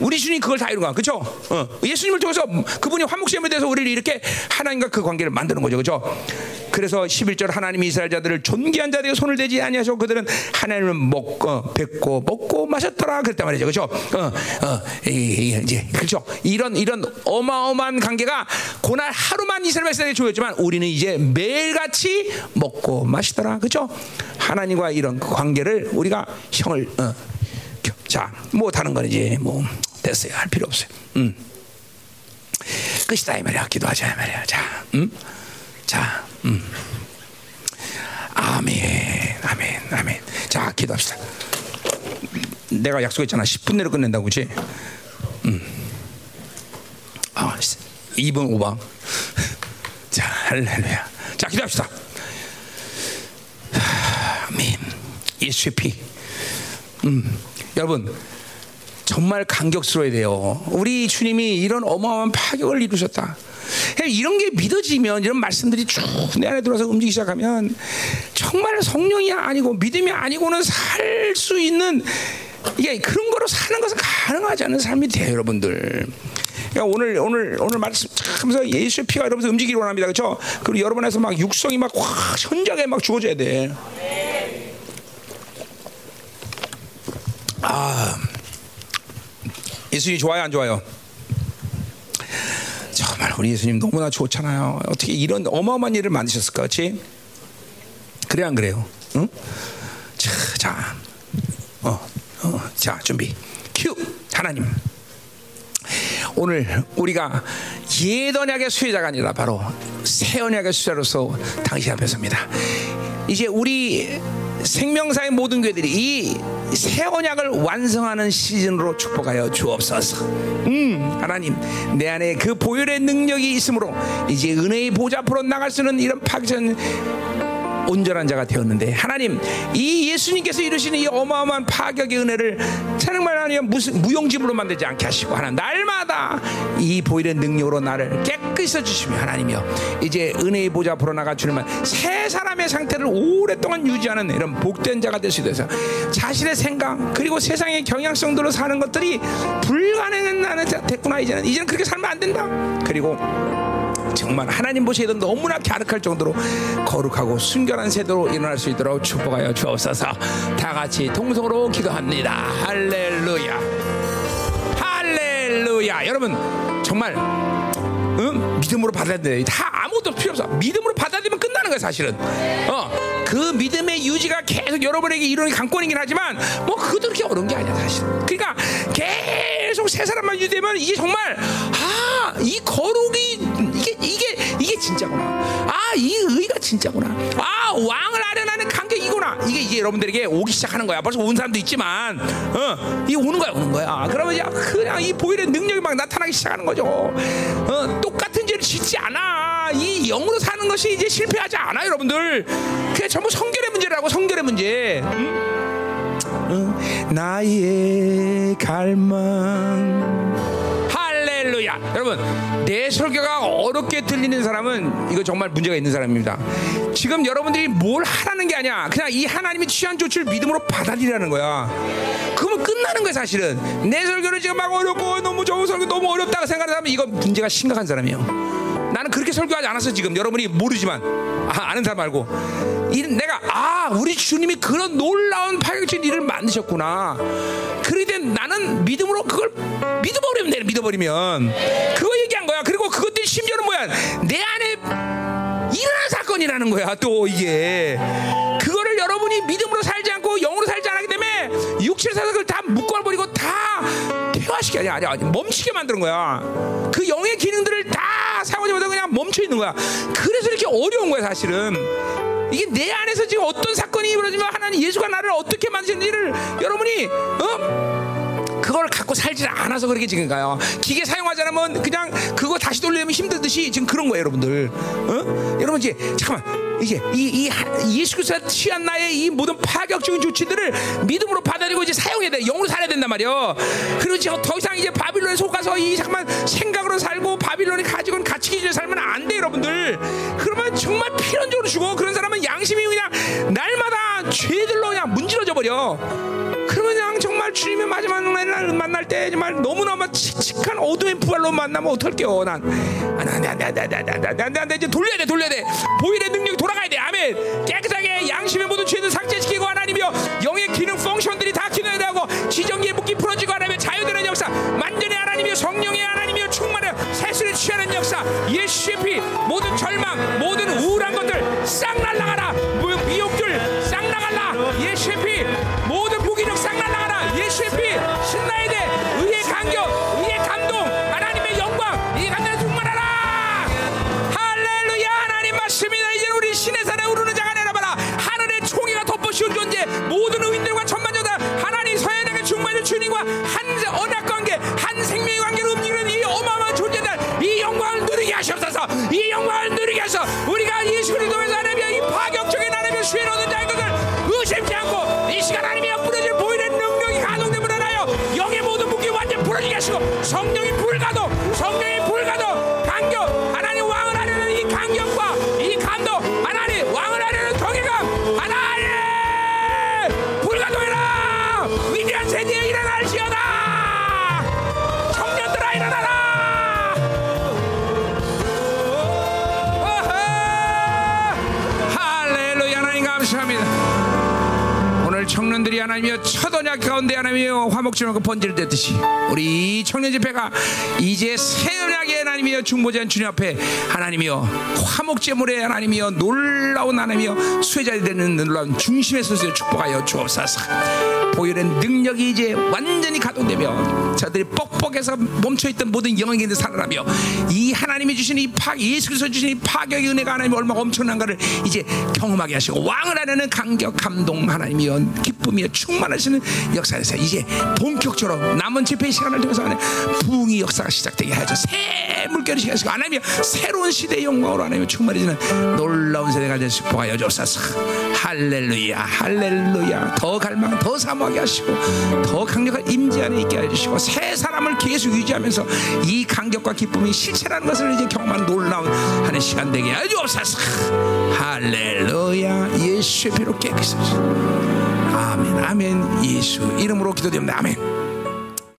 우리 주님 그걸 다 거야 그렇죠? 어. 예수님을 통해서 그분이 화목제에 대해서 우리를 이렇게 하나님과 그 관계를 만드는 거죠 그렇죠? 그래서 11절 하나님이 이스라엘 자들을 존귀한 자들에게 손을 대지 아니하시고 그들은 하나님을 먹고 뵙고 먹고 마셨더라 그랬단 말이죠 그렇죠? 어, 어, 이, 제 그렇죠? 이런 이런 어마어마한 관계가 고날 하루만 이스라엘 백성에게 주어졌지만 우리는 이제 매일같이 먹고 마시더라 그렇죠? 하나님과 이런 관계를 우리가 형을 어, 자, 뭐 다른 건 이제 뭐 됐어요. 할 필요 없어요. 음. 끝이다 이 말이야. 기도하자 이 말이야. 자, 음, 자, 음. 아멘, 아멘, 아멘. 자, 기도합시다. 내가 약속했잖아. 10분 내로 끝낸다고, 그지? 음. 아, 2분 5방. (laughs) 자, 할렐루야. 자, 기도합시다. 아멘. 예수의 피. 음. 여러분 정말 감격스러워야 돼요. 우리 주님이 이런 어마어마한 파격을 이루셨다. 이런 게 믿어지면 이런 말씀들이 쭉 내 안에 들어서 움직이기 시작하면 정말 성령이 아니고 믿음이 아니고는 살 수 있는 이게 그런 거로 사는 것은 가능하지 않은 삶이 돼요, 여러분들. 그러니까 오늘 오늘 오늘 말씀 하면서 예수의 피가 여러분들 움직이기 원합니다, 그렇죠? 그리고 여러분에서 막 육성이 막 현장에 막 죽어져야 돼. 아, 예수님 좋아요, 안 좋아요? 정말 우리 예수님 너무나 좋잖아요. 어떻게 이런 어마어마한 일을 만드셨을까, 그렇지? 그래 안 그래요? 응? 자, 자, 어, 어, 자, 준비. 큐, 하나님. 오늘 우리가 옛 언약의 수혜자가 아니라 바로 새 언약의 수혜자로서 당신 앞에 섭니다. 이제 우리 생명사의 모든 교회들이 이 새 언약을 완성하는 시즌으로 축복하여 주옵소서. 음, 하나님, 내 안에 그 보혈의 능력이 있으므로 이제 은혜의 보좌 앞으로 나갈 수 있는 이런 파전 온전한 자가 되었는데 하나님 이 예수님께서 이루시는 이 어마어마한 파격의 은혜를 정말 하나님 무슨 무용지물로 만들지 않게 하시고 하나 날마다 이 보일의 능력으로 나를 깨끗이 주시며 하나님이여 이제 은혜의 보좌 앞으로 나가 주님만 새 사람의 상태를 오랫동안 유지하는 이런 복된 자가 될 수 있어서 자신의 생각 그리고 세상의 경향성대로 사는 것들이 불가능한 나는 됐구나. 이제는 이제는 그렇게 살면 안 된다. 그리고 정말 하나님 보시기에도 너무나 갸륵할 정도로 거룩하고 순결한 세대로 일어날 수 있도록 축복하여 주옵소서. 다 같이 통성으로 기도합니다. 할렐루야. 할렐루야. 여러분 정말 응? 믿음으로 받아야 돼. 다 아무것도 필요 없어. 믿음으로 받아들이면 끝나는 거야, 사실은. 어, 그 믿음의 유지가 계속 여러분에게 이론이 강권이긴 하지만, 뭐, 그것도 그렇게 어려운 게 아니야, 사실. 그러니까, 계속 세 사람만 유지되면, 이게 정말, 아, 이 거룩이, 이게, 이게, 이게 진짜구나. 아, 이 의가 진짜구나. 아, 왕을 아련하는 관계 이구나. 이게 이제 여러분들에게 오기 시작하는 거야. 벌써 온 사람도 있지만, 어, 이게 오는 거야, 오는 거야. 그러면 이제 그냥 이 보일의 능력이 막 나타나기 시작하는 거죠. 어, 똑같은 죄를 짓지 않아. 이 영으로 사는 것이 이제 실패하지 않아, 여러분들. 그게 전부 성결의 문제라고, 성결의 문제. 응? 응. 나의 갈망. 할렐루야. 여러분, 내 설교가 어렵게 들리는 사람은 이거 정말 문제가 있는 사람입니다. 지금 여러분들이 뭘 하라는 게 아니야. 그냥 이 하나님이 취한 조치를 믿음으로 받아들이라는 거야. 그러면 끝나는 거야, 사실은. 내 설교를 지금 막 어렵고 너무 좋은 설교 너무 어렵다고 사람은 이거 문제가 심각한 사람이에요. 나는 그렇게 설교하지 않았어 지금 여러분이 모르지만 아, 아는 사람 말고 이, 내가 아 우리 주님이 그런 놀라운 파격적인 일을 만드셨구나 그러기 나는 믿음으로 그걸 믿어버리면 돼 믿어버리면 거야 그리고 그것들이 심지어는 뭐야? 내 안에 일어난 사건이라는 거야 또 이게. 그거를 여러분이 믿음으로 살지 않고 영으로 살지 않기 때문에 사서 그걸 다 묶어버리고 다 퇴화시켜 아니 아니 아니 멈추게 만드는 거야. 그 영의 기능들을 다 사용하지 못하고 그냥 멈춰 있는 거야. 그래서 이렇게 어려운 거야 사실은. 이게 내 안에서 지금 어떤 사건이 벌어지면 하나님 예수가 나를 어떻게 만드셨는지를 여러분이 어? 그 그걸 갖고 살지 않아서 그렇게 지금 가요. 기계 사용하지 않으면 그냥 그거 다시 돌리면 힘들듯이 지금 그런 거예요, 여러분들. 어? 여러분 이제 잠깐만. 이제 이, 이 예수 그리스도 취한 나의 이 모든 파격적인 조치들을 믿음으로 받아들이고 이제 사용해야 돼. 영으로 살아야 된단 말이요. 이제 더 이상 이제 바빌론에 속아서 이 잠깐만 생각으로 살고 바빌론이 가지고 있는 가치 기준에 살면 안 돼, 여러분들. 그러면 정말 필연적으로 죽어. 그런 사람은 양심이 그냥 날마다 죄들로 그냥 문질러져 버려. 그러면 그냥 정말 주님의 마지막 날 만날 때 정말 너무너무 칙칙한 어두운 부활로 만나면 어떨게요, 난. 안 돼, 안 돼, 안 돼, 안 돼, 안 돼, 안 돼, 안 돼, 안 돼. 이제 돌려야 돼, 돌려야 돼. 보일의 능력이 돌아가야 돼. 아멘. 깨끗하게 양심의 모든 죄를 삭제시키고 하나님이여 영의 기능 펑션들이 다 기능해야 되고 지정기의 묶기 풀어지고 하나님의 자유되는 역사 완전히 하나님이여 성령의 하나님이여 충만해 세수를 취하는 역사 예수의 피 모든 절망 모든 우울한 것들 싹 날라가라 뭐, 미혹들 싹 나갈라 예수의 피 주님과 한 언약 관계 한 생명의 관계로 움직이는 이 어마어마한 존재들 이 영광을 누리게 하시옵소서. 이 영광을 누리게 하셔 우리가 예수 그리스도에서 하나님의 이 파격적인 하나님의 수혜를 얻는 자인 것을 의심치 않고 이 시간 하나님의 부러질 보이는 능력이 가동됨을 하여 영의 모든 무기 완전 부러지게 하시고 성령이 불가동 청년들이 하나님이여 첫 언약 가운데 하나님이여 화목지만 그 번지를 댔듯이 우리 이 청년 집회가 이제 새 언약의 하나님이여 중보자인 주님 앞에 하나님이여 화목제물의 하나님이여 놀라운 하나님이여 수혜자이 되는 놀라운 중심에 서서 축복하여 주옵소서. 보혈의 능력이 이제 완전히 가동되며 저들이 뻑뻑해서 멈춰있던 모든 영역인들 살아나며 이 하나님이 주신 이 파, 예수 그리스도 주신 이 파격의 은혜가 하나님 얼마나 엄청난가를 이제 경험하게 하시고 왕을 하려는 간격 감동 하나님이여 기쁨이여 충만하시는 역사에서 이제 본격적으로 남은 집회 시간을 통해서 부흥의 역사가 시작되게 하여서 새 물결이 시작하시고 하나님이 새로운 시대의 영광으로 하나님 충만해지는 놀라운 세대가 될수 있게 주옵소서. 할렐루야 할렐루야. 더 갈망 더 사모하게 하시고 더 강력한 임재 안에 있게 해주시고 새 사람을 계속 유지하면서 이 간격과 기쁨이 실체라는 것을 이제 경험하는 놀라운 하는 시간 되게 해 주옵소서. 할렐루야. 예수의 피로 깨끗이 아멘 아멘. 예수 이름으로 기도드립니다. 아멘